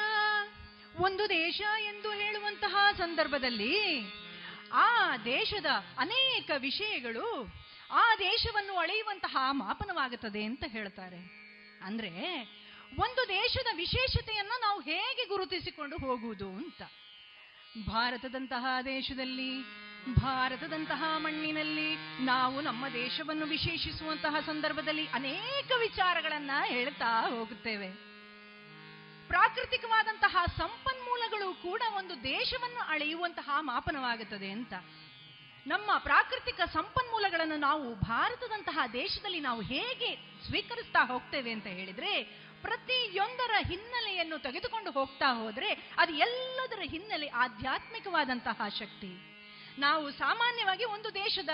ಒಂದು ದೇಶ ಎಂದು ಹೇಳುವಂತಹ ಸಂದರ್ಭದಲ್ಲಿ ಆ ದೇಶದ ಅನೇಕ ವಿಷಯಗಳು ಆ ದೇಶವನ್ನು ಅಳೆಯುವಂತಹ ಮಾಪನವಾಗುತ್ತದೆ ಅಂತ ಹೇಳ್ತಾರೆ. ಅಂದ್ರೆ ಒಂದು ದೇಶದ ವಿಶೇಷತೆಯನ್ನ ನಾವು ಹೇಗೆ ಗುರುತಿಸಿಕೊಂಡು ಹೋಗುವುದು ಅಂತ. ಭಾರತದಂತಹ ದೇಶದಲ್ಲಿ, ಭಾರತದಂತಹ ಮಣ್ಣಿನಲ್ಲಿ ನಾವು ನಮ್ಮ ದೇಶವನ್ನು ವಿಶೇಷಿಸುವಂತಹ ಸಂದರ್ಭದಲ್ಲಿ ಅನೇಕ ವಿಚಾರಗಳನ್ನ ಹೇಳ್ತಾ ಹೋಗುತ್ತೇವೆ. ಪ್ರಾಕೃತಿಕವಾದಂತಹ ಸಂಪನ್ಮೂಲಗಳು ಕೂಡ ಒಂದು ದೇಶವನ್ನು ಅಳೆಯುವಂತಹ ಮಾಪನವಾಗುತ್ತದೆ ಅಂತ. ನಮ್ಮ ಪ್ರಾಕೃತಿಕ ಸಂಪನ್ಮೂಲಗಳನ್ನು ನಾವು ಭಾರತದಂತಹ ದೇಶದಲ್ಲಿ ನಾವು ಹೇಗೆ ಸ್ವೀಕರಿಸ್ತಾ ಹೋಗ್ತೇವೆ ಅಂತ ಹೇಳಿದ್ರೆ, ಪ್ರತಿಯೊಂದರ ಹಿನ್ನೆಲೆಯನ್ನು ತೆಗೆದುಕೊಂಡು ಹೋಗ್ತಾ ಹೋದ್ರೆ ಅದು ಎಲ್ಲದರ ಹಿನ್ನೆಲೆ ಆಧ್ಯಾತ್ಮಿಕವಾದಂತಹ ಶಕ್ತಿ. ನಾವು ಸಾಮಾನ್ಯವಾಗಿ ಒಂದು ದೇಶದ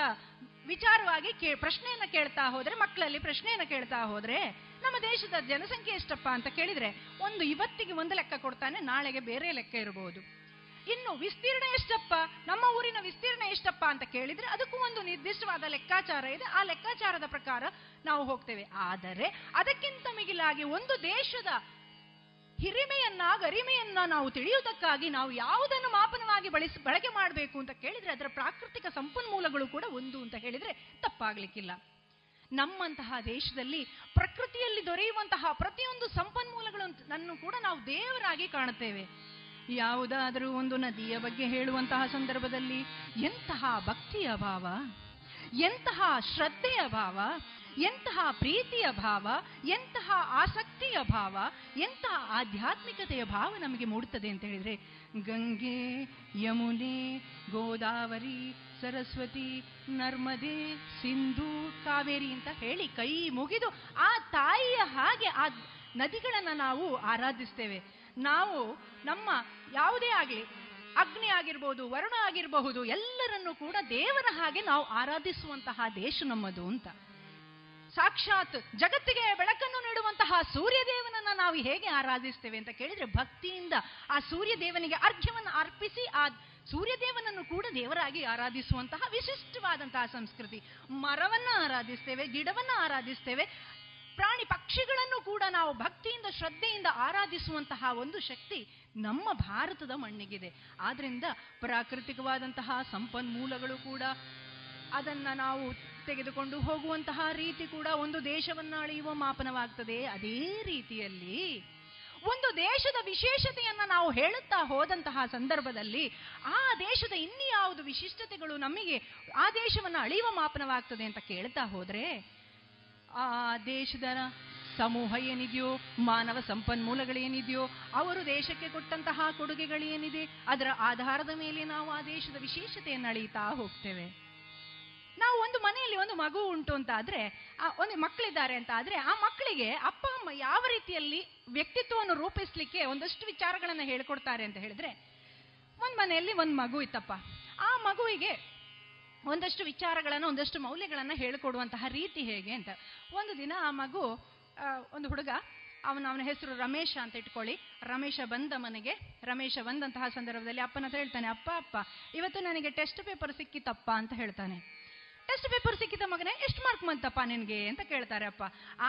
ವಿಚಾರವಾಗಿ ಪ್ರಶ್ನೆಯನ್ನ ಕೇಳ್ತಾ ಹೋದ್ರೆ, ಮಕ್ಕಳಲ್ಲಿ ಪ್ರಶ್ನೆಯನ್ನು ಕೇಳ್ತಾ ಹೋದ್ರೆ ನಮ್ಮ ದೇಶದ ಜನಸಂಖ್ಯೆ ಎಷ್ಟಪ್ಪ ಅಂತ ಕೇಳಿದ್ರೆ ಒಂದು ಇವತ್ತಿಗೆ ಒಂದು ಲೆಕ್ಕ ಕೊಡ್ತಾನೆ, ನಾಳೆಗೆ ಬೇರೆ ಲೆಕ್ಕ ಇರಬಹುದು ಇನ್ನು ವಿಸ್ತೀರ್ಣ ಎಷ್ಟಪ್ಪ? ನಮ್ಮ ಊರಿನ ವಿಸ್ತೀರ್ಣ ಎಷ್ಟಪ್ಪ ಅಂತ ಕೇಳಿದ್ರೆ ಅದಕ್ಕೂ ಒಂದು ನಿರ್ದಿಷ್ಟವಾದ ಲೆಕ್ಕಾಚಾರ ಇದೆ. ಆ ಲೆಕ್ಕಾಚಾರದ ಪ್ರಕಾರ ನಾವು ಹೋಗ್ತೇವೆ. ಆದರೆ ಅದಕ್ಕಿಂತ ಮಿಗಿಲಾಗಿ ಒಂದು ದೇಶದ ಹಿರಿಮೆಯನ್ನ ಗರಿಮೆಯನ್ನ ನಾವು ತಿಳಿಯುವುದಕ್ಕಾಗಿ ನಾವು ಯಾವುದನ್ನು ಮಾಪನವಾಗಿ ಬಳಸಿ, ಬಳಕೆ ಮಾಡಬೇಕು ಅಂತ ಕೇಳಿದ್ರೆ ಅದರ ಪ್ರಾಕೃತಿಕ ಸಂಪನ್ಮೂಲಗಳು ಕೂಡ ಒಂದು ಅಂತ ಹೇಳಿದ್ರೆ ತಪ್ಪಾಗ್ಲಿಕ್ಕಿಲ್ಲ. ನಮ್ಮಂತಹ ದೇಶದಲ್ಲಿ ಪ್ರಕೃತಿಯಲ್ಲಿ ದೊರೆಯುವಂತಹ ಪ್ರತಿಯೊಂದು ಸಂಪನ್ಮೂಲಗಳನ್ನು ಕೂಡ ನಾವು ದೇವರಾಗಿ ಕಾಣುತ್ತೇವೆ. ಯಾವುದಾದರೂ ಒಂದು ನದಿಯ ಬಗ್ಗೆ ಹೇಳುವಂತಹ ಸಂದರ್ಭದಲ್ಲಿ ಎಂತಹ ಭಕ್ತಿಯ ಭಾವ, ಎಂತಹ ಶ್ರದ್ಧೆಯ ಭಾವ, ಎಂತಹ ಪ್ರೀತಿಯ ಭಾವ, ಎಂತಹ ಆಸಕ್ತಿಯ ಭಾವ, ಎಂತಹ ಆಧ್ಯಾತ್ಮಿಕತೆಯ ಭಾವ ನಮಗೆ ಮೂಡುತ್ತದೆ ಅಂತ ಹೇಳಿದ್ರೆ, ಗಂಗೆ, ಯಮುನೆ, ಗೋದಾವರಿ ಸರಸ್ವತಿ ನರ್ಮದೆ ಸಿಂಧು ಕಾವೇರಿ ಅಂತ ಹೇಳಿ ಕೈ ಮುಗಿದು ಆ ತಾಯಿಯ ಹಾಗೆ ಆ ನದಿಗಳನ್ನ ನಾವು ಆರಾಧಿಸ್ತೇವೆ. ನಾವು ನಮ್ಮ ಯಾವುದೇ ಆಗಲಿ, ಅಗ್ನಿ ಆಗಿರ್ಬೋದು, ವರುಣ ಆಗಿರಬಹುದು, ಎಲ್ಲರನ್ನೂ ಕೂಡ ದೇವರ ಹಾಗೆ ನಾವು ಆರಾಧಿಸುವಂತಹ ದೇಶ ನಮ್ಮದು ಅಂತ. ಸಾಕ್ಷಾತ್ ಜಗತ್ತಿಗೆ ಬೆಳಕನ್ನು ನೀಡುವಂತಹ ಸೂರ್ಯದೇವನನ್ನ ನಾವು ಹೇಗೆ ಆರಾಧಿಸ್ತೇವೆ ಅಂತ ಕೇಳಿದ್ರೆ ಭಕ್ತಿಯಿಂದ ಆ ಸೂರ್ಯದೇವನಿಗೆ ಅರ್ಘ್ಯವನ್ನು ಅರ್ಪಿಸಿ ಆ ಸೂರ್ಯದೇವನನ್ನು ಕೂಡ ದೇವರಾಗಿ ಆರಾಧಿಸುವಂತಹ ವಿಶಿಷ್ಟವಾದಂತಹ ಸಂಸ್ಕೃತಿ. ಮರವನ್ನ ಆರಾಧಿಸ್ತೇವೆ, ಗಿಡವನ್ನ ಆರಾಧಿಸ್ತೇವೆ. ಪ್ರಾಣಿ ಪಕ್ಷಿಗಳನ್ನು ಕೂಡ ನಾವು ಭಕ್ತಿಯಿಂದ, ಶ್ರದ್ಧೆಯಿಂದ ಆರಾಧಿಸುವಂತಹ ಒಂದು ಶಕ್ತಿ ನಮ್ಮ ಭಾರತದ ಮಣ್ಣಿಗಿದೆ. ಆದ್ರಿಂದ ಪ್ರಾಕೃತಿಕವಾದಂತಹ ಸಂಪನ್ಮೂಲಗಳು ಕೂಡ ಅದನ್ನ ನಾವು ತೆಗೆದುಕೊಂಡು ಹೋಗುವಂತಹ ರೀತಿ ಕೂಡ ಒಂದು ದೇಶವನ್ನ ಅಳೆಯುವ ಮಾಪನವಾಗ್ತದೆ. ಅದೇ ರೀತಿಯಲ್ಲಿ ಒಂದು ದೇಶದ ವಿಶೇಷತೆಯನ್ನ ನಾವು ಹೇಳುತ್ತಾ ಹೋದಂತಹ ಸಂದರ್ಭದಲ್ಲಿ ಆ ದೇಶದ ಇನ್ಯಾವುದು ವಿಶಿಷ್ಟತೆಗಳು ನಮಗೆ ಆ ದೇಶವನ್ನ ಅಳೆಯುವ ಮಾಪನವಾಗ್ತದೆ ಅಂತ ಕೇಳ್ತಾ ಹೋದ್ರೆ, ಆ ದೇಶದ ಸಮೂಹ ಏನಿದೆಯೋ, ಮಾನವ ಸಂಪನ್ಮೂಲಗಳೇನಿದೆಯೋ, ಅವರು ದೇಶಕ್ಕೆ ಕೊಟ್ಟಂತಹ ಕೊಡುಗೆಗಳೇನಿದೆ, ಅದರ ಆಧಾರದ ಮೇಲೆ ನಾವು ಆ ದೇಶದ ವಿಶೇಷತೆಯನ್ನು ಅಳೀತಾ ಹೋಗ್ತೇವೆ. ನಾವು ಒಂದು ಮನೆಯಲ್ಲಿ ಒಂದು ಮಗು ಉಂಟು ಅಂತ ಆದ್ರೆ ಒಂದು ಮಕ್ಕಳಿದ್ದಾರೆ ಅಂತ ಆದ್ರೆ ಆ ಮಕ್ಕಳಿಗೆ ಅಪ್ಪ, ಅಮ್ಮ ಯಾವ ರೀತಿಯಲ್ಲಿ ವ್ಯಕ್ತಿತ್ವವನ್ನು ರೂಪಿಸ್ಲಿಕ್ಕೆ ಒಂದಷ್ಟು ವಿಚಾರಗಳನ್ನ ಹೇಳ್ಕೊಡ್ತಾರೆ ಅಂತ ಹೇಳಿದ್ರೆ, ಒಂದ್ ಮನೆಯಲ್ಲಿ ಒಂದ್ ಮಗು ಇತ್ತಪ್ಪ. ಆ ಮಗುವಿಗೆ ಒಂದಷ್ಟು ವಿಚಾರಗಳನ್ನು, ಒಂದಷ್ಟು ಮೌಲ್ಯಗಳನ್ನ ಹೇಳಿಕೊಡುವಂತಹ ರೀತಿ ಹೇಗೆ ಅಂತ. ಒಂದು ದಿನ ಆ ಮಗು ಒಂದು ಹುಡುಗ, ಅವನ ಅವನ ಹೆಸರು ರಮೇಶ ಅಂತ ಇಟ್ಕೊಳ್ಳಿ. ರಮೇಶ ಬಂದ ಮನೆಗೆ, ರಮೇಶ ಬಂದಂತಹ ಸಂದರ್ಭದಲ್ಲಿ ಅಪ್ಪನ ಹತ್ರ ಹೇಳ್ತಾನೆ, ಅಪ್ಪ ಅಪ್ಪ, ಇವತ್ತು ನನಗೆ ಟೆಸ್ಟ್ ಪೇಪರ್ ಸಿಕ್ಕಿತಪ್ಪ ಅಂತ ಹೇಳ್ತಾನೆ. ಟೆಸ್ಟ್ ಪೇಪರ್ ಸಿಕ್ಕಿದ ಮಗನೇ? ಎಷ್ಟು ಮಾರ್ಕ್ ಬಂತಪ್ಪ ನಿನಗೆ ಅಂತ ಕೇಳ್ತಾರೆ ಅಪ್ಪ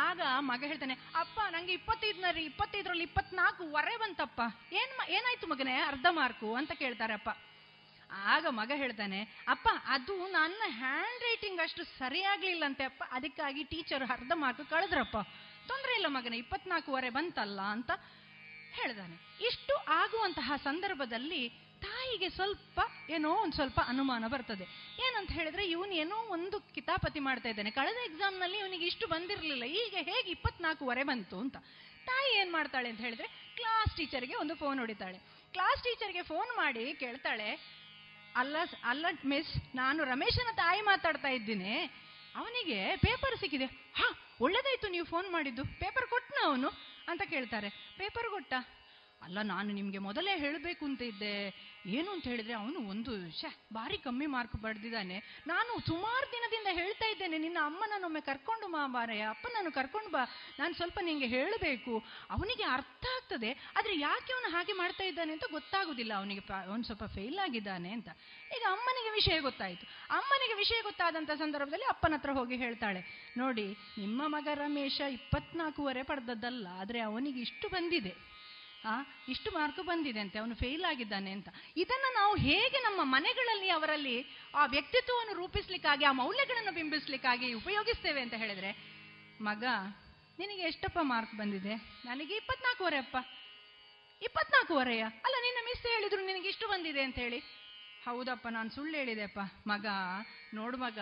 ಆಗ ಮಗ ಹೇಳ್ತಾನೆ, ಅಪ್ಪ, ನಂಗೆ ಇಪ್ಪತ್ತೈದನಲ್ಲಿ ಇಪ್ಪತ್ತೈದರಲ್ಲಿ ಇಪ್ಪತ್ನಾಲ್ಕು ವರೆ ಬಂತಪ್ಪ. ಏನ್ ಏನಾಯ್ತು ಮಗನೇ? ಅರ್ಧ ಮಾರ್ಕು ಅಂತ ಕೇಳ್ತಾರೆ ಅಪ್ಪ ಆಗ ಮಗ ಹೇಳ್ತಾನೆ, ಅಪ್ಪ, ಅದು ನನ್ನ ಹ್ಯಾಂಡ್ ರೈಟಿಂಗ್ ಅಷ್ಟು ಸರಿಯಾಗ್ಲಿಲ್ಲಂತೆ ಅಪ್ಪ. ಅದಕ್ಕಾಗಿ ಟೀಚರ್ ಅರ್ಧ ಮಾರ್ಕ್ ಕಳೆದ್ರಪ್ಪ. ತೊಂದರೆ ಇಲ್ಲ ಮಗನೇ ಇಪ್ಪತ್ನಾಲ್ಕೂವರೆ ಬಂತಲ್ಲ, ಅಂತ ಹೇಳ್ದಾನೆ. ಇಷ್ಟು ಆಗುವಂತಹ ಸಂದರ್ಭದಲ್ಲಿ ತಾಯಿಗೆ ಸ್ವಲ್ಪ ಏನೋ ಒಂದು ಸ್ವಲ್ಪ ಅನುಮಾನ ಬರ್ತದೆ. ಏನಂತ ಹೇಳಿದ್ರೆ ಇವನು ಏನೋ ಒಂದು ಕಿತಾಪತಿ ಮಾಡ್ತಾ ಇದ್ದಾನೆ. ಕಳೆದ ಎಕ್ಸಾಮ್ನಲ್ಲಿ ಇವನಿಗೆ ಇಷ್ಟು ಬಂದಿರಲಿಲ್ಲ. ಈಗ ಹೇಗೆ ಇಪ್ಪತ್ನಾಲ್ಕುವರೆ ಬಂತು ಅಂತ. ತಾಯಿ ಏನು ಮಾಡ್ತಾಳೆ ಅಂತ ಹೇಳಿದ್ರೆ ಕ್ಲಾಸ್ ಟೀಚರ್ಗೆ ಒಂದು ಫೋನ್ ಹೊಡಿತಾಳೆ. ಕ್ಲಾಸ್ ಟೀಚರ್ಗೆ ಫೋನ್ ಮಾಡಿ ಕೇಳ್ತಾಳೆ, ಅಲ್ಲ ಅಲ್ಲ ಮಿಸ್ ನಾನು ರಮೇಶನ ತಾಯಿ ಮಾತಾಡ್ತಾ ಇದ್ದೀನಿ. ಅವನಿಗೆ ಪೇಪರ್ ಸಿಕ್ಕಿದೆ. ಹಾ, ಒಳ್ಳೇದಾಯ್ತು ನೀವು ಫೋನ್ ಮಾಡಿದ್ದು. ಪೇಪರ್ ಕೊಟ್ಟನ ಅವನು? ಅಂತ ಕೇಳ್ತಾರೆ. ಪೇಪರ್ ಕೊಟ್ಟ? ಅಲ್ಲ, ನಾನು ನಿಮಗೆ ಮೊದಲೇ ಹೇಳಬೇಕು ಅಂತ ಇದ್ದೆ. ಏನು ಅಂತ ಹೇಳಿದ್ರೆ, ಅವನು ಒಂದು, ಶ, ಭಾರಿ ಕಮ್ಮಿ ಮಾರ್ಕ್ ಪಡೆದಿದ್ದಾನೆ. ನಾನು ಸುಮಾರು ದಿನದಿಂದ ಹೇಳ್ತಾ ಇದ್ದೇನೆ, ನಿನ್ನ ಅಮ್ಮನನ್ನೊಮ್ಮೆ ಕರ್ಕೊಂಡು ಮಾ ಬಾರಯ್ಯ ಅಪ್ಪನನ್ನು ಕರ್ಕೊಂಡು ಬಾ. ನಾನು ಸ್ವಲ್ಪ ನಿಂಗೆ ಹೇಳಬೇಕು. ಅವನಿಗೆ ಅರ್ಥ ಆಗ್ತದೆ, ಆದರೆ ಯಾಕೆ ಅವನು ಹಾಗೆ ಮಾಡ್ತಾ ಇದ್ದಾನೆ ಅಂತ ಗೊತ್ತಾಗುದಿಲ್ಲ. ಅವನಿಗೆ ಅವನು ಸ್ವಲ್ಪ ಫೇಲ್ ಆಗಿದ್ದಾನೆ ಅಂತ. ಈಗ ಅಮ್ಮನಿಗೆ ವಿಷಯ ಗೊತ್ತಾಯಿತು. ಅಮ್ಮನಿಗೆ ವಿಷಯ ಗೊತ್ತಾದಂಥ ಸಂದರ್ಭದಲ್ಲಿ ಅಪ್ಪನ ಹತ್ರ ಹೋಗಿ ಹೇಳ್ತಾಳೆ, ನೋಡಿ, ನಿಮ್ಮ ಮಗ ರಮೇಶ ಇಪ್ಪತ್ನಾಲ್ಕೂವರೆ ಪಡೆದದ್ದಲ್ಲ, ಆದರೆ ಅವನಿಗೆ ಇಷ್ಟು ಬಂದಿದೆ. ಇಷ್ಟು ಮಾರ್ಕ್ ಬಂದಿದೆ ಅಂತೆ, ಅವನು ಫೇಲ್ ಆಗಿದ್ದಾನೆ ಅಂತ. ಇದನ್ನ ನಾವು ಹೇಗೆ ನಮ್ಮ ಮನೆಗಳಲ್ಲಿ ಅವರಲ್ಲಿ ಆ ವ್ಯಕ್ತಿತ್ವವನ್ನು ರೂಪಿಸ್ಲಿಕ್ಕಾಗಿ, ಆ ಮೌಲ್ಯಗಳನ್ನು ಬಿಂಬಿಸ್ಲಿಕ್ಕಾಗಿ ಉಪಯೋಗಿಸ್ತೇವೆ ಅಂತ ಹೇಳಿದ್ರೆ, ಮಗ, ನಿನಗೆ ಎಷ್ಟಪ್ಪ ಮಾರ್ಕ್ ಬಂದಿದೆ? ನನಗೆ ಇಪ್ಪತ್ನಾಲ್ಕೂವರೆ ಅಪ್ಪ. ಇಪ್ಪತ್ನಾಲ್ಕೂವರೆಯ? ಅಲ್ಲ, ನಿನ್ನ ಮಿಸ್ ಹೇಳಿದ್ರು ನಿನಗೆ ಇಷ್ಟು ಬಂದಿದೆ ಅಂತ ಹೇಳಿ. ಹೌದಪ್ಪ, ನಾನು ಸುಳ್ಳು ಹೇಳಿದೆಪ್ಪ. ಮಗ, ನೋಡು ಮಗ,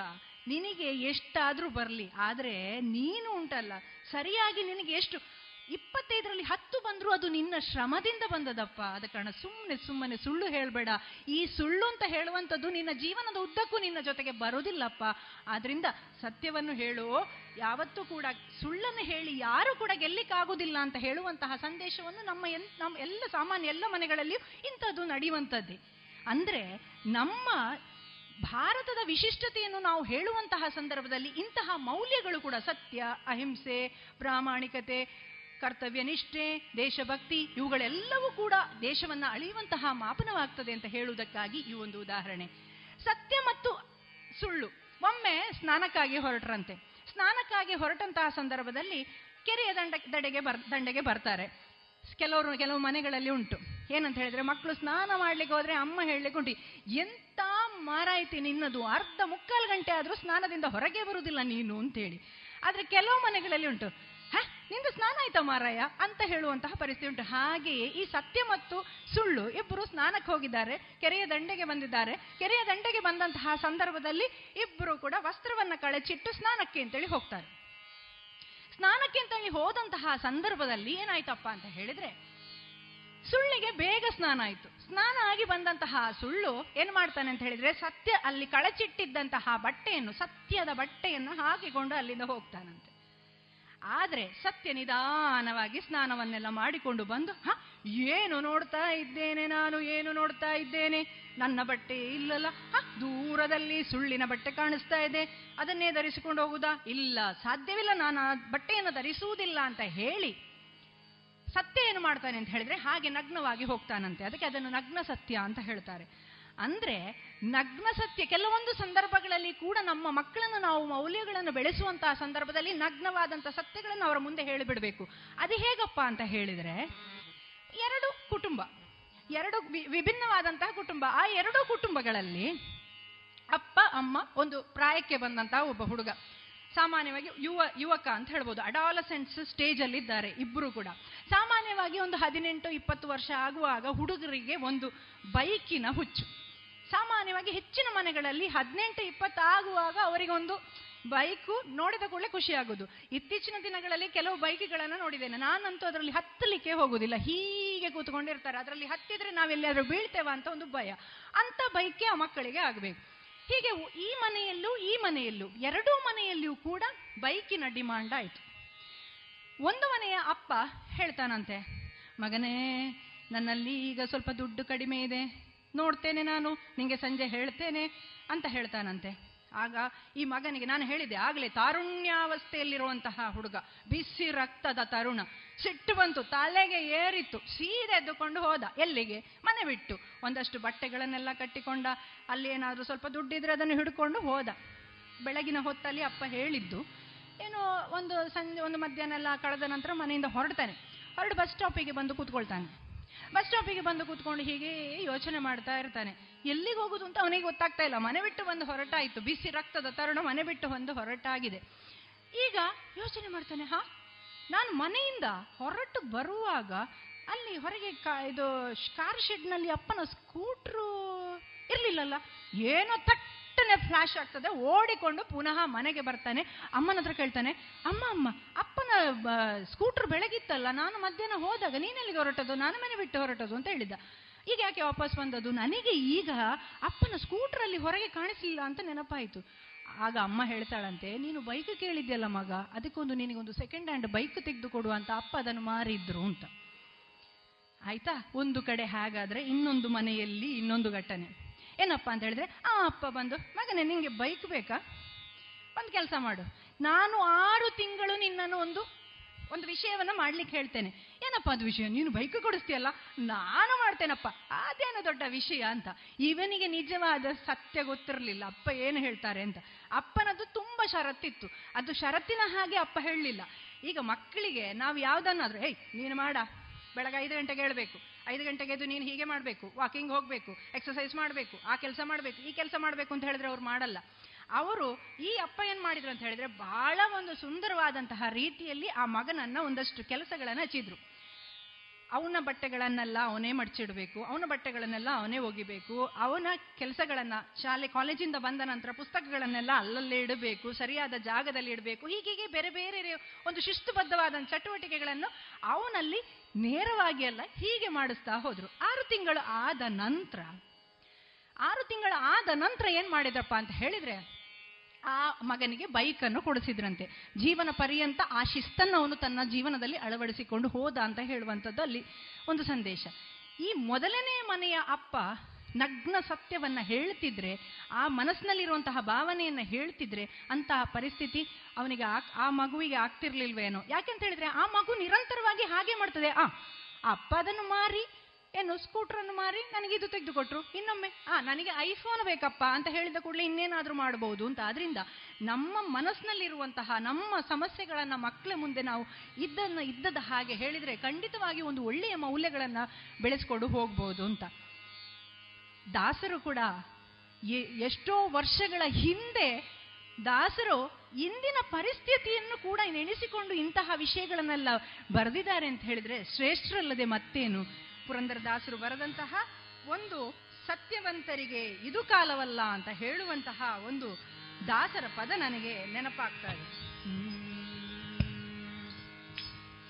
ನಿನಗೆ ಎಷ್ಟಾದ್ರೂ ಬರಲಿ, ಆದ್ರೆ ನೀನು ಉಂಟಲ್ಲ. ಸರಿಯಾಗಿ ನಿನಗೆ ಎಷ್ಟು ಇಪ್ಪತ್ತೈದರಲ್ಲಿ ಹತ್ತು ಬಂದ್ರು ಅದು ನಿನ್ನ ಶ್ರಮದಿಂದ ಬಂದದಪ್ಪ. ಆದ ಕಾರಣ ಸುಮ್ಮನೆ ಸುಮ್ಮನೆ ಸುಳ್ಳು ಹೇಳಬೇಡ. ಈ ಸುಳ್ಳು ಅಂತ ಹೇಳುವಂಥದ್ದು ನಿನ್ನ ಜೀವನದ ಉದ್ದಕ್ಕೂ ನಿನ್ನ ಜೊತೆಗೆ ಬರೋದಿಲ್ಲಪ್ಪ. ಆದ್ರಿಂದ ಸತ್ಯವನ್ನು ಹೇಳು. ಯಾವತ್ತೂ ಕೂಡ ಸುಳ್ಳನ್ನು ಹೇಳಿ ಯಾರು ಕೂಡ ಗೆಲ್ಲಿಕ್ಕಾಗೋದಿಲ್ಲ ಅಂತ ಹೇಳುವಂತಹ ಸಂದೇಶವನ್ನು ನಮ್ಮ ಎನ್ ನಮ್ಮ ಎಲ್ಲ ಸಾಮಾನ್ಯ ಎಲ್ಲ ಮನೆಗಳಲ್ಲಿಯೂ ಇಂಥದ್ದು ನಡೆಯುವಂಥದ್ದೇ. ಅಂದ್ರೆ ನಮ್ಮ ಭಾರತದ ವಿಶಿಷ್ಟತೆಯನ್ನು ನಾವು ಹೇಳುವಂತಹ ಸಂದರ್ಭದಲ್ಲಿ ಇಂತಹ ಮೌಲ್ಯಗಳು ಕೂಡ ಸತ್ಯ, ಅಹಿಂಸೆ, ಪ್ರಾಮಾಣಿಕತೆ ಕರ್ತವ್ಯ ನಿಷ್ಠೆ ದೇಶಭಕ್ತಿ, ಇವುಗಳೆಲ್ಲವೂ ಕೂಡ ದೇಶವನ್ನ ಅಳೆಯುವಂತಹ ಮಾಪನವಾಗ್ತದೆ ಅಂತ ಹೇಳುವುದಕ್ಕಾಗಿ ಈ ಒಂದು ಉದಾಹರಣೆ. ಸತ್ಯ ಮತ್ತು ಸುಳ್ಳು. ಒಮ್ಮೆ ಸ್ನಾನಕ್ಕಾಗಿ ಹೊರಟ್ರಂತೆ. ಸ್ನಾನಕ್ಕಾಗಿ ಹೊರಟಂತಹ ಸಂದರ್ಭದಲ್ಲಿ ಕೆರೆಯ ದಂಡ, ದಡೆಗೆ ಬರ್, ದಂಡೆಗೆ ಬರ್ತಾರೆ. ಕೆಲವರು, ಕೆಲವು ಮನೆಗಳಲ್ಲಿ ಉಂಟು. ಏನಂತ ಹೇಳಿದ್ರೆ ಮಕ್ಕಳು ಸ್ನಾನ ಮಾಡ್ಲಿಕ್ಕೆ ಹೋದ್ರೆ ಅಮ್ಮ ಹೇಳಲಿಕ್ಕೆ ಉಂಟು. ಎಂತ ಮಾರಾಯ್ತಿ ನಿನ್ನದು? ಅರ್ಧ ಮುಕ್ಕಾಲು ಗಂಟೆ ಆದ್ರೂ ಸ್ನಾನದಿಂದ ಹೊರಗೆ ಬರುವುದಿಲ್ಲ ನೀನು ಅಂತೇಳಿ. ಆದ್ರೆ ಕೆಲವು ಮನೆಗಳಲ್ಲಿ ಉಂಟು. ನಿಂದು ಸ್ನಾನ ಆಯ್ತಾ ಮಾರಾಯ? ಅಂತ ಹೇಳುವಂತಹ ಪರಿಸ್ಥಿತಿ ಉಂಟು. ಹಾಗೆಯೇ ಈ ಸತ್ಯ ಮತ್ತು ಸುಳ್ಳು ಇಬ್ಬರು ಸ್ನಾನಕ್ಕೆ ಹೋಗಿದ್ದಾರೆ, ಕೆರೆಯ ದಂಡೆಗೆ ಬಂದಿದ್ದಾರೆ. ಕೆರೆಯ ದಂಡೆಗೆ ಬಂದಂತಹ ಸಂದರ್ಭದಲ್ಲಿ ಇಬ್ಬರು ಕೂಡ ವಸ್ತ್ರವನ್ನ ಕಳಚಿಟ್ಟು ಸ್ನಾನಕ್ಕೆ ಅಂತೇಳಿ ಹೋಗ್ತಾರೆ. ಸ್ನಾನಕ್ಕೆ ಅಂತೇಳಿ ಹೋದಂತಹ ಸಂದರ್ಭದಲ್ಲಿ ಏನಾಯ್ತಪ್ಪ ಅಂತ ಹೇಳಿದ್ರೆ, ಸುಳ್ಳಿಗೆ ಬೇಗ ಸ್ನಾನ ಆಯ್ತು. ಸ್ನಾನ ಆಗಿ ಬಂದಂತಹ ಸುಳ್ಳು ಏನ್ ಮಾಡ್ತಾನೆ ಅಂತ ಹೇಳಿದ್ರೆ, ಸತ್ಯ ಅಲ್ಲಿ ಕಳಚಿಟ್ಟಿದ್ದಂತಹ ಬಟ್ಟೆಯನ್ನು, ಸತ್ಯದ ಬಟ್ಟೆಯನ್ನು ಹಾಕಿಕೊಂಡು ಅಲ್ಲಿಂದ ಹೋಗ್ತಾನಂತೆ. ಆದ್ರೆ ಸತ್ಯ ನಿಧಾನವಾಗಿ ಸ್ನಾನವನ್ನೆಲ್ಲ ಮಾಡಿಕೊಂಡು ಬಂದು, ಹ, ಏನು ನೋಡ್ತಾ ಇದ್ದೇನೆ ನಾನು, ಏನು ನೋಡ್ತಾ ಇದ್ದೇನೆ? ನನ್ನ ಬಟ್ಟೆ ಇಲ್ಲಲ್ಲ, ಹ, ದೂರದಲ್ಲಿ ಸುಳ್ಳಿನ ಬಟ್ಟೆ ಕಾಣಿಸ್ತಾ ಇದೆ, ಅದನ್ನೇ ಧರಿಸಿಕೊಂಡು ಹೋಗುದಾ? ಇಲ್ಲ, ಸಾಧ್ಯವಿಲ್ಲ, ನಾನು ಆ ಬಟ್ಟೆಯನ್ನು ಧರಿಸುವುದಿಲ್ಲ ಅಂತ ಹೇಳಿ ಸತ್ಯ ಏನು ಮಾಡ್ತಾನೆ ಅಂತ ಹೇಳಿದ್ರೆ ಹಾಗೆ ನಗ್ನವಾಗಿ ಹೋಗ್ತಾನಂತೆ. ಅದಕ್ಕೆ ಅದನ್ನು ನಗ್ನ ಸತ್ಯ ಅಂತ ಹೇಳ್ತಾರೆ. ಅಂದ್ರೆ ನಗ್ನ ಸತ್ಯ, ಕೆಲವೊಂದು ಸಂದರ್ಭಗಳಲ್ಲಿ ಕೂಡ ನಮ್ಮ ಮಕ್ಕಳನ್ನು ನಾವು ಮೌಲ್ಯಗಳನ್ನು ಬೆಳೆಸುವಂತಹ ಸಂದರ್ಭದಲ್ಲಿ ನಗ್ನವಾದಂತಹ ಸತ್ಯಗಳನ್ನು ಅವರ ಮುಂದೆ ಹೇಳಿಬಿಡಬೇಕು. ಅದು ಹೇಗಪ್ಪ ಅಂತ ಹೇಳಿದ್ರೆ, ಎರಡು ಕುಟುಂಬ, ಎರಡು ವಿಭಿನ್ನವಾದಂತಹ ಕುಟುಂಬ. ಆ ಎರಡು ಕುಟುಂಬಗಳಲ್ಲಿ ಅಪ್ಪ, ಅಮ್ಮ, ಒಂದು ಪ್ರಾಯಕ್ಕೆ ಬಂದಂತಹ ಒಬ್ಬ ಹುಡುಗ. ಸಾಮಾನ್ಯವಾಗಿ ಯುವ, ಯುವಕ ಅಂತ ಹೇಳ್ಬೋದು. ಅಡಾಲಸೆಂಟ್ಸ್ ಸ್ಟೇಜ್ ಅಲ್ಲಿ ಇದ್ದಾರೆ ಇಬ್ಬರು ಕೂಡ. ಸಾಮಾನ್ಯವಾಗಿ ಒಂದು ಹದಿನೆಂಟು, ಇಪ್ಪತ್ತು ವರ್ಷ ಆಗುವಾಗ ಹುಡುಗರಿಗೆ ಒಂದು ಬೈಕಿನ ಹುಚ್ಚು. ಸಾಮಾನ್ಯವಾಗಿ ಹೆಚ್ಚಿನ ಮನೆಗಳಲ್ಲಿ ಹದಿನೆಂಟು ಇಪ್ಪತ್ತು ಆಗುವಾಗ ಅವರಿಗೊಂದು ಬೈಕು ನೋಡಿದ ಕೂಡಲೇ ಖುಷಿ ಆಗೋದು ಇತ್ತೀಚಿನ ದಿನಗಳಲ್ಲಿ ಕೆಲವು ಬೈಕ್ಗಳನ್ನು ನೋಡಿದ್ದೇನೆ. ನಾನಂತೂ ಅದರಲ್ಲಿ ಹತ್ತಲಿಕ್ಕೆ ಹೋಗುದಿಲ್ಲ ಹೀಗೆ ಕೂತ್ಕೊಂಡಿರ್ತಾರೆ. ಅದರಲ್ಲಿ ಹತ್ತಿದ್ರೆ ನಾವೆಲ್ಲಾದ್ರೂ ಬೀಳ್ತೇವ ಅಂತ ಒಂದು ಭಯ. ಅಂತ ಬೈಕೆ ಆ ಮಕ್ಕಳಿಗೆ ಆಗಬೇಕು. ಹೀಗೆ ಈ ಮನೆಯಲ್ಲೂ ಈ ಮನೆಯಲ್ಲೂ, ಎರಡೂ ಮನೆಯಲ್ಲಿಯೂ ಕೂಡ ಬೈಕಿನ ಡಿಮಾಂಡ್ ಆಯಿತು. ಒಂದು ಮನೆಯ ಅಪ್ಪ ಹೇಳ್ತಾನಂತೆ, ಮಗನೇ ನನ್ನಲ್ಲಿ ಈಗ ಸ್ವಲ್ಪ ದುಡ್ಡು ಕಡಿಮೆ ಇದೆ. ನೋಡ್ತೇನೆ ನಾನು, ನಿಂಗೆ ಸಂಜೆ ಹೇಳ್ತೇನೆ ಅಂತ ಹೇಳ್ತಾನಂತೆ. ಆಗ ಈ ಮಗನಿಗೆ ನಾನು ಹೇಳಿದೆ ಆಗಲೇ ತಾರುಣ್ಯಾವಸ್ಥೆಯಲ್ಲಿರುವಂತಹ ಹುಡುಗ, ಬಿಸಿ ರಕ್ತದ ತರುಣ, ಸಿಟ್ಟು ಬಂತು, ತಲೆಗೆ ಏರಿತ್ತು ಸೀರೆದ್ದುಕೊಂಡು ಹೋದ, ಎಲ್ಲಿಗೆ? ಮನೆ ಬಿಟ್ಟು. ಒಂದಷ್ಟು ಬಟ್ಟೆಗಳನ್ನೆಲ್ಲ ಕಟ್ಟಿಕೊಂಡ, ಅಲ್ಲಿ ಏನಾದರೂ ಸ್ವಲ್ಪ ದುಡ್ಡಿದ್ರೆ ಅದನ್ನು ಹಿಡ್ಕೊಂಡು ಹೋದ. ಬೆಳಗಿನ ಹೊತ್ತಲ್ಲಿ ಅಪ್ಪ ಹೇಳಿದ್ದು, ಏನು ಒಂದು ಸಂಜೆ, ಒಂದು ಮಧ್ಯಾಹ್ನ ಎಲ್ಲ ಕಳೆದ ನಂತರ ಮನೆಯಿಂದ ಹೊರಡ್ತಾನೆ. ಹೊರಡು ಬಸ್ ಸ್ಟಾಪಿಗೆ ಬಂದು ಕೂತ್ಕೊಳ್ತಾನೆ. ಬಸ್ ಸ್ಟಾಪಿಗೆ ಬಂದು ಕೂತ್ಕೊಂಡು ಹೀಗೆ ಯೋಚನೆ ಮಾಡ್ತಾ ಇರ್ತಾನೆ. ಎಲ್ಲಿಗೆ ಹೋಗುದು ಅಂತ ಅವನಿಗೆ ಗೊತ್ತಾಗ್ತಾ ಇಲ್ಲ. ಮನೆ ಬಿಟ್ಟು ಬಂದು ಹೊರಟಾಯ್ತು. ಬಿಸಿ ರಕ್ತದ ತರುಣ ಮನೆ ಬಿಟ್ಟು ಬಂದು ಹೊರಟಾಗಿದೆ. ಈಗ ಯೋಚನೆ ಮಾಡ್ತಾನೆ, ಹಾ, ನಾನು ಮನೆಯಿಂದ ಹೊರಟು ಬರುವಾಗ ಅಲ್ಲಿ ಹೊರಗೆ ಇದು ಕಾರ್ ಶೆಡ್ನಲ್ಲಿ ಅಪ್ಪನ ಸ್ಕೂಟ್ರು ಇರ್ಲಿಲ್ಲಲ್ಲ? ಏನೋ ತಟ್ಟನೆ ಫ್ಲಾಶ್ ಆಗ್ತದೆ, ಓಡಿಕೊಂಡು ಪುನಃ ಮನೆಗೆ ಬರ್ತಾನೆ. ಅಮ್ಮನ ಹತ್ರ ಕೇಳ್ತಾನೆ, ಅಮ್ಮ ಅಮ್ಮ, ಅಪ್ಪನ ಸ್ಕೂಟರ್ ಬೆಳಗಿತ್ತಲ್ಲ, ನಾನು ಮಧ್ಯಾಹ್ನ ಹೋದಾಗ ನೀನೆಲ್ಲಿಗೆ ಹೊರಟದು? ನಾನು ಮನೆ ಬಿಟ್ಟು ಹೊರಟದು, ಅಂತ ಹೇಳಿದ್ದ ಈಗ ಯಾಕೆ ವಾಪಸ್ ಬಂದದ್ದು? ನನಗೆ ಈಗ ಅಪ್ಪನ ಸ್ಕೂಟರಲ್ಲಿ ಹೊರಗೆ ಕಾಣಿಸಲಿಲ್ಲ ಅಂತ ನೆನಪಾಯಿತು. ಆಗ ಅಮ್ಮ ಹೇಳ್ತಾಳಂತೆ, ನೀನು ಬೈಕ್ ಕೇಳಿದ್ಯಲ್ಲ ಮಗ, ಅದಕ್ಕೊಂದು ನಿನಗೊಂದು ಸೆಕೆಂಡ್ ಹ್ಯಾಂಡ್ ಬೈಕ್ ತೆಗೆದು ಕೊಡು ಅಂತ ಅಪ್ಪ ಅದನ್ನು ಮಾರಿದ್ರು, ಅಂತ. ಆಯ್ತಾ? ಒಂದು ಕಡೆ ಹಾಗಾದ್ರೆ ಇನ್ನೊಂದು ಮನೆಯಲ್ಲಿ ಇನ್ನೊಂದು ಘಟನೆ. ಏನಪ್ಪ ಅಂತ ಹೇಳಿದ್ರೆ, ಆ ಅಪ್ಪ ಬಂದು, ಮಗನೇ, ನಿಂಗೆ ಬೈಕ್ ಬೇಕಾ? ಒಂದು ಕೆಲಸ ಮಾಡು. ನಾನು ಆರು ತಿಂಗಳು ನಿನ್ನನ್ನು ಒಂದು ಒಂದು ವಿಷಯವನ್ನ ಮಾಡ್ಲಿಕ್ಕೆ ಹೇಳ್ತೇನೆ. ಏನಪ್ಪ ಅದು ವಿಷಯ? ನೀನು ಬೈಕ್ ಕೊಡಿಸ್ತೀಯಲ್ಲ? ನಾನು ಮಾಡ್ತೇನಪ್ಪ. ಅದೇನು ದೊಡ್ಡ ವಿಷಯ ಅಂತ. ಇವನಿಗೆ ನಿಜವಾದ ಸತ್ಯ ಗೊತ್ತಿರಲಿಲ್ಲ. ಅಪ್ಪ ಏನು ಹೇಳ್ತಾರೆ ಅಂತ. ಅಪ್ಪನದು ತುಂಬಾ ಷರತ್ತಿತ್ತು. ಅದು ಷರತ್ತಿನ ಹಾಗೆ ಅಪ್ಪ ಹೇಳಲಿಲ್ಲ. ಈಗ ಮಕ್ಕಳಿಗೆ ನಾವು ಯಾವ್ದನ್ನಾದ್ರೂ ಹೇಯ್ ನೀನು ಮಾಡ. ಬೆಳಗ್ಗೆ ಐದು ಗಂಟೆಗೆ ಹೇಳಬೇಕು. ಐದು ಗಂಟೆಗೆ ಎದ್ದು ನೀನು ಹೀಗೆ ಮಾಡಬೇಕು ವಾಕಿಂಗ್ ಹೋಗಬೇಕು ಎಕ್ಸಸೈಸ್ ಮಾಡಬೇಕು, ಆ ಕೆಲಸ ಮಾಡಬೇಕು, ಈ ಕೆಲಸ ಮಾಡಬೇಕು ಅಂತ ಹೇಳಿದ್ರೆ ಅವ್ರು ಮಾಡಲ್ಲ. ಅವರು ಈ ಅಪ್ಪ ಏನು ಮಾಡಿದ್ರು ಅಂತ ಹೇಳಿದ್ರೆ, ಬಹಳ ಒಂದು ಸುಂದರವಾದಂತಹ ರೀತಿಯಲ್ಲಿ ಆ ಮಗನನ್ನ ಒಂದಷ್ಟು ಕೆಲಸಗಳನ್ನು ಹಚ್ಚಿದ್ರು. ಅವನ ಬಟ್ಟೆಗಳನ್ನೆಲ್ಲ ಅವನೇ ಮಡಚಿಡಬೇಕು, ಅವನ ಬಟ್ಟೆಗಳನ್ನೆಲ್ಲ ಅವನೇ ಒಗಿಬೇಕು, ಅವನ ಕೆಲಸಗಳನ್ನ ಶಾಲೆ ಕಾಲೇಜಿಂದ ಬಂದ ನಂತರ ಪುಸ್ತಕಗಳನ್ನೆಲ್ಲ ಅಲ್ಲಲ್ಲೇ ಇಡಬೇಕು, ಸರಿಯಾದ ಜಾಗದಲ್ಲಿ ಇಡಬೇಕು, ಹೀಗೆ ಬೇರೆ ಬೇರೆ ಒಂದು ಶಿಸ್ತುಬದ್ಧವಾದ ಚಟುವಟಿಕೆಗಳನ್ನು ಅವನಲ್ಲಿ ನೇರವಾಗಿ ಅಲ್ಲ, ಹೀಗೆ ಮಾಡಿಸ್ತಾ ಹೋದ್ರು. ಆರು ತಿಂಗಳು ಆದ ನಂತರ, ಆರು ತಿಂಗಳು ಆದ ನಂತರ ಏನ್ ಮಾಡಿದ್ರಪ್ಪ ಅಂತ ಹೇಳಿದ್ರೆ ಆ ಮಗನಿಗೆ ಬೈಕನ್ನು ಕೊಡಿಸಿದ್ರಂತೆ. ಜೀವನ ಪರ್ಯಂತ ಆ ಶಿಸ್ತನ್ನು ಅವನು ತನ್ನ ಜೀವನದಲ್ಲಿ ಅಳವಡಿಸಿಕೊಂಡು ಹೋದ ಅಂತ ಹೇಳುವಂಥದ್ದು ಅಲ್ಲಿ ಒಂದು ಸಂದೇಶ. ಈ ಮೊದಲನೇ ಮನೆಯ ಅಪ್ಪ ನಗ್ನ ಸತ್ಯವನ್ನ ಹೇಳ್ತಿದ್ರೆ, ಆ ಮನಸ್ಸಿನಲ್ಲಿರುವಂತಹ ಭಾವನೆಯನ್ನ ಹೇಳ್ತಿದ್ರೆ ಅಂತಹ ಪರಿಸ್ಥಿತಿ ಅವನಿಗೆ ಆ ಮಗುವಿಗೆ ಆಗ್ತಿರ್ಲಿಲ್ವೇನೋ. ಯಾಕೆಂತ ಹೇಳಿದ್ರೆ ಆ ಮಗು ನಿರಂತರವಾಗಿ ಹಾಗೆ ಮಾಡ್ತದೆ. ಆ, ಅಪ್ಪ ಮಾರಿ ಏನು ಸ್ಕೂಟ್ರನ್ನು ಮಾರಿ ನನಗೆ ಇದು ತೆಗೆದುಕೊಟ್ರು. ಇನ್ನೊಮ್ಮೆ, ಆ, ನನಗೆ ಐಫೋನ್ ಬೇಕಪ್ಪ ಅಂತ ಹೇಳಿದ ಕೂಡಲೇ ಇನ್ನೇನಾದ್ರೂ ಮಾಡಬಹುದು ಅಂತ. ಆದ್ರಿಂದ ನಮ್ಮ ಮನಸ್ಸಿನಲ್ಲಿರುವಂತಹ, ನಮ್ಮ ಸಮಸ್ಯೆಗಳನ್ನ ಮಕ್ಕಳ ಮುಂದೆ ನಾವು ಇದ್ದನ್ನು ಇದ್ದದ ಹಾಗೆ ಹೇಳಿದ್ರೆ ಖಂಡಿತವಾಗಿ ಒಂದು ಒಳ್ಳೆಯ ಮೌಲ್ಯಗಳನ್ನ ಬೆಳೆಸ್ಕೊಂಡು ಹೋಗ್ಬೋದು ಅಂತ. ದಾಸರು ಕೂಡ ಎಷ್ಟೋ ವರ್ಷಗಳ ಹಿಂದೆ ದಾಸರು ಇಂದಿನ ಪರಿಸ್ಥಿತಿಯನ್ನು ಕೂಡ ನೆನೆಸಿಕೊಂಡು ಇಂತಹ ವಿಷಯಗಳನ್ನೆಲ್ಲ ಬರೆದಿದ್ದಾರೆ ಅಂತ ಹೇಳಿದ್ರೆ ಶ್ರೇಷ್ಠರಲ್ಲದೆ ಮತ್ತೇನು? ಪುರಂದರದಾಸರು ಬರೆದಂತಹ ಒಂದು ಸತ್ಯವಂತರಿಗೆ ಇದು ಕಾಲವಲ್ಲ ಅಂತ ಹೇಳುವಂತಹ ಒಂದು ದಾಸರ ಪದ ನನಗೆ ನೆನಪಾಗ್ತಾ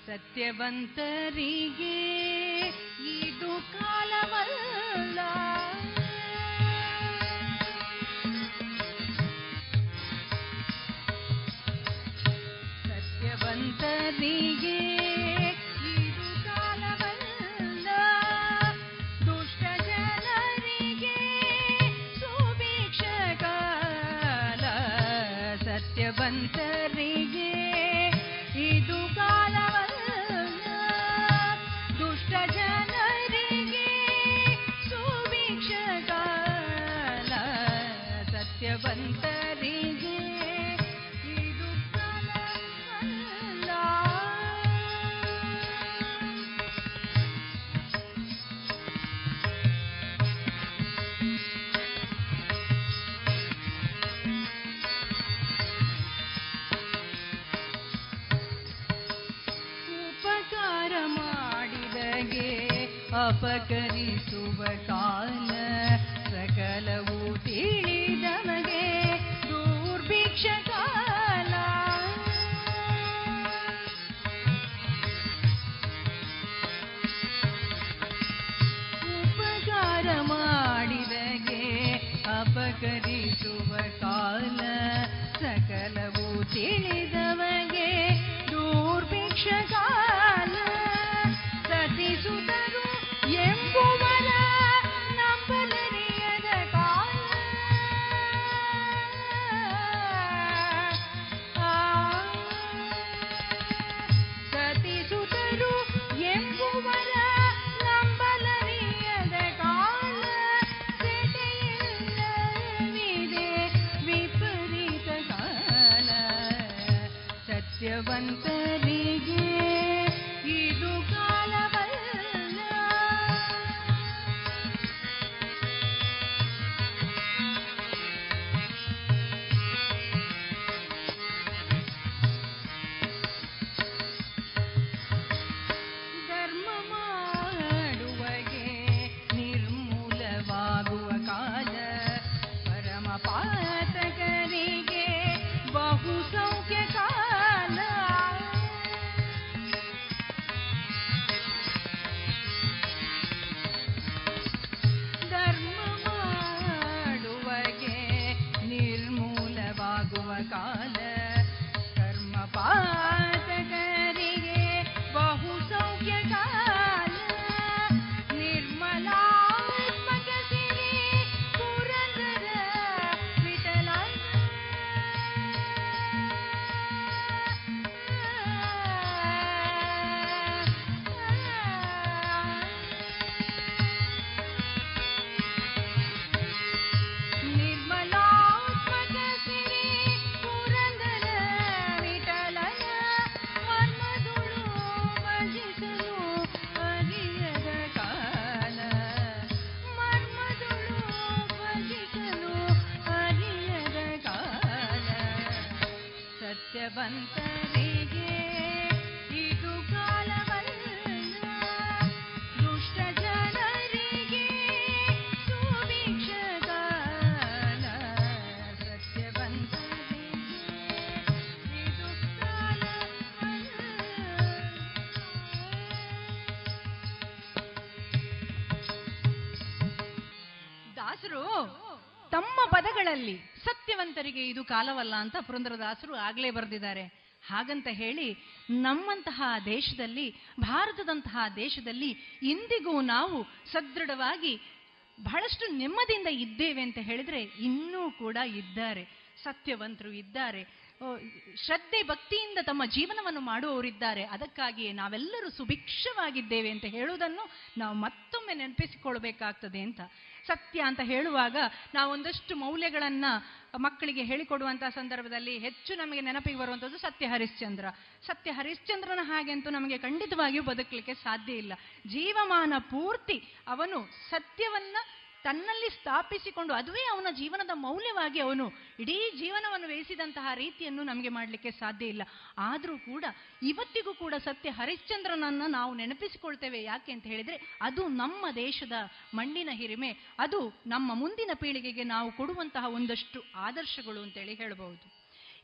ಸತ್ಯವಂತರಿಗೆ ಇದು ಕಾಲವಲ್ಲ. ಸತ್ಯವಂತರಿಗೆ ಸತ್ಯವಂತರಿಗೆ ಇದು ಕಾಲವಲ್ಲ ಅಂತ ಪುರಂದರದಾಸರು ಆಗ್ಲೇ ಬರೆದಿದ್ದಾರೆ. ಹಾಗಂತ ಹೇಳಿ ನಮ್ಮಂತಹ ದೇಶದಲ್ಲಿ, ಭಾರತದಂತಹ ದೇಶದಲ್ಲಿ ಇಂದಿಗೂ ನಾವು ಸದೃಢವಾಗಿ ಬಹಳಷ್ಟು ನೆಮ್ಮದಿಯಿಂದ ಇದ್ದೇವೆ ಅಂತ ಹೇಳಿದ್ರೆ ಇನ್ನೂ ಕೂಡ ಇದ್ದಾರೆ. ಸತ್ಯವಂತರು ಇದ್ದಾರೆ. ಶ್ರದ್ಧೆ, ಭಕ್ತಿಯಿಂದ ತಮ್ಮ ಜೀವನವನ್ನು ಮಾಡುವವರಿದ್ದಾರೆ. ಅದಕ್ಕಾಗಿಯೇ ನಾವೆಲ್ಲರೂ ಸುಭಿಕ್ಷವಾಗಿದ್ದೇವೆ ಅಂತ ಹೇಳುವುದನ್ನು ನಾವು ಮತ್ತೊಮ್ಮೆ ನೆನಪಿಸಿಕೊಳ್ಬೇಕಾಗ್ತದೆ ಅಂತ. ಸತ್ಯ ಅಂತ ಹೇಳುವಾಗ ನಾವೊಂದಷ್ಟು ಮೌಲ್ಯಗಳನ್ನು ಮಕ್ಕಳಿಗೆ ಹೇಳಿಕೊಡುವಂತಹ ಸಂದರ್ಭದಲ್ಲಿ ಹೆಚ್ಚು ನಮಗೆ ನೆನಪಿಗೆ ಬರುವಂಥದ್ದು ಸತ್ಯ ಹರಿಶ್ಚಂದ್ರ ಸತ್ಯ ಹರಿಶ್ಚಂದ್ರನ ಹಾಗೆ ಅಂತೂ ನಮಗೆ ಖಂಡಿತವಾಗಿಯೂ ಬದುಕಲಿಕ್ಕೆ ಸಾಧ್ಯ ಇಲ್ಲ. ಜೀವಮಾನ ಪೂರ್ತಿ ಅವನು ಸತ್ಯವನ್ನ ತನ್ನಲ್ಲಿ ಸ್ಥಾಪಿಸಿಕೊಂಡು ಅದುವೇ ಅವನ ಜೀವನದ ಮೌಲ್ಯವಾಗಿ ಅವನು ಇಡೀ ಜೀವನವನ್ನು ವ್ಯಯಿಸಿದಂತಹ ರೀತಿಯನ್ನು ನಮಗೆ ಮಾಡಲಿಕ್ಕೆ ಸಾಧ್ಯ ಇಲ್ಲ. ಆದರೂ ಕೂಡ ಇವತ್ತಿಗೂ ಕೂಡ ಸತ್ಯ ಹರಿಶ್ಚಂದ್ರನನ್ನು ನಾವು ನೆನಪಿಸಿಕೊಳ್ತೇವೆ ಯಾಕೆ ಅಂತ ಹೇಳಿದ್ರೆ ಅದು ನಮ್ಮ ದೇಶದ ಮಣ್ಣಿನ ಹಿರಿಮೆ, ಅದು ನಮ್ಮ ಮುಂದಿನ ಪೀಳಿಗೆಗೆ ನಾವು ಕೊಡುವಂತಹ ಒಂದಷ್ಟು ಆದರ್ಶಗಳು ಅಂತೇಳಿ ಹೇಳಬಹುದು.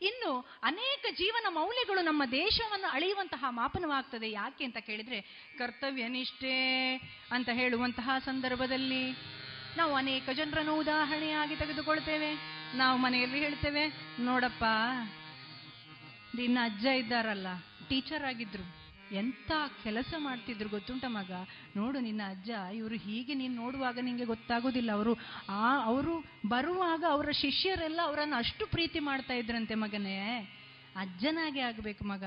ಇನ್ನು ಅನೇಕ ಜೀವನ ಮೌಲ್ಯಗಳು ನಮ್ಮ ದೇಶವನ್ನು ಅಳೆಯುವಂತಹ ಮಾಪನವಾಗ್ತದೆ ಯಾಕೆ ಅಂತ ಕೇಳಿದ್ರೆ ಕರ್ತವ್ಯ ನಿಷ್ಠೆ ಅಂತ ಹೇಳುವಂತಹ ಸಂದರ್ಭದಲ್ಲಿ ನಾವು ಅನೇಕ ಜನರನ್ನು ಉದಾಹರಣೆಯಾಗಿ ತೆಗೆದುಕೊಳ್ತೇವೆ. ನಾವು ಮನೆಯಲ್ಲಿ ಹೇಳ್ತೇವೆ, ನೋಡಪ್ಪ, ನಿನ್ನ ಅಜ್ಜ ಇದ್ದಾರಲ್ಲ ಟೀಚರ್ ಆಗಿದ್ರು, ಎಂತ ಕೆಲಸ ಮಾಡ್ತಿದ್ರು ಗೊತ್ತುಂಟ ಮಗ? ನೋಡು ನಿನ್ನ ಅಜ್ಜ, ಇವರು ಹೀಗೆ ನೀನು ನೋಡುವಾಗ ನಿಂಗೆ ಗೊತ್ತಾಗೋದಿಲ್ಲ. ಅವರು ಆ, ಅವರು ಬರುವಾಗ ಅವರ ಶಿಷ್ಯರೆಲ್ಲ ಅವರನ್ನು ಅಷ್ಟು ಪ್ರೀತಿ ಮಾಡ್ತಾ ಇದ್ರಂತೆ ಮಗನೇ. ಅಜ್ಜನಾಗೆ ಆಗಬೇಕು ಮಗ.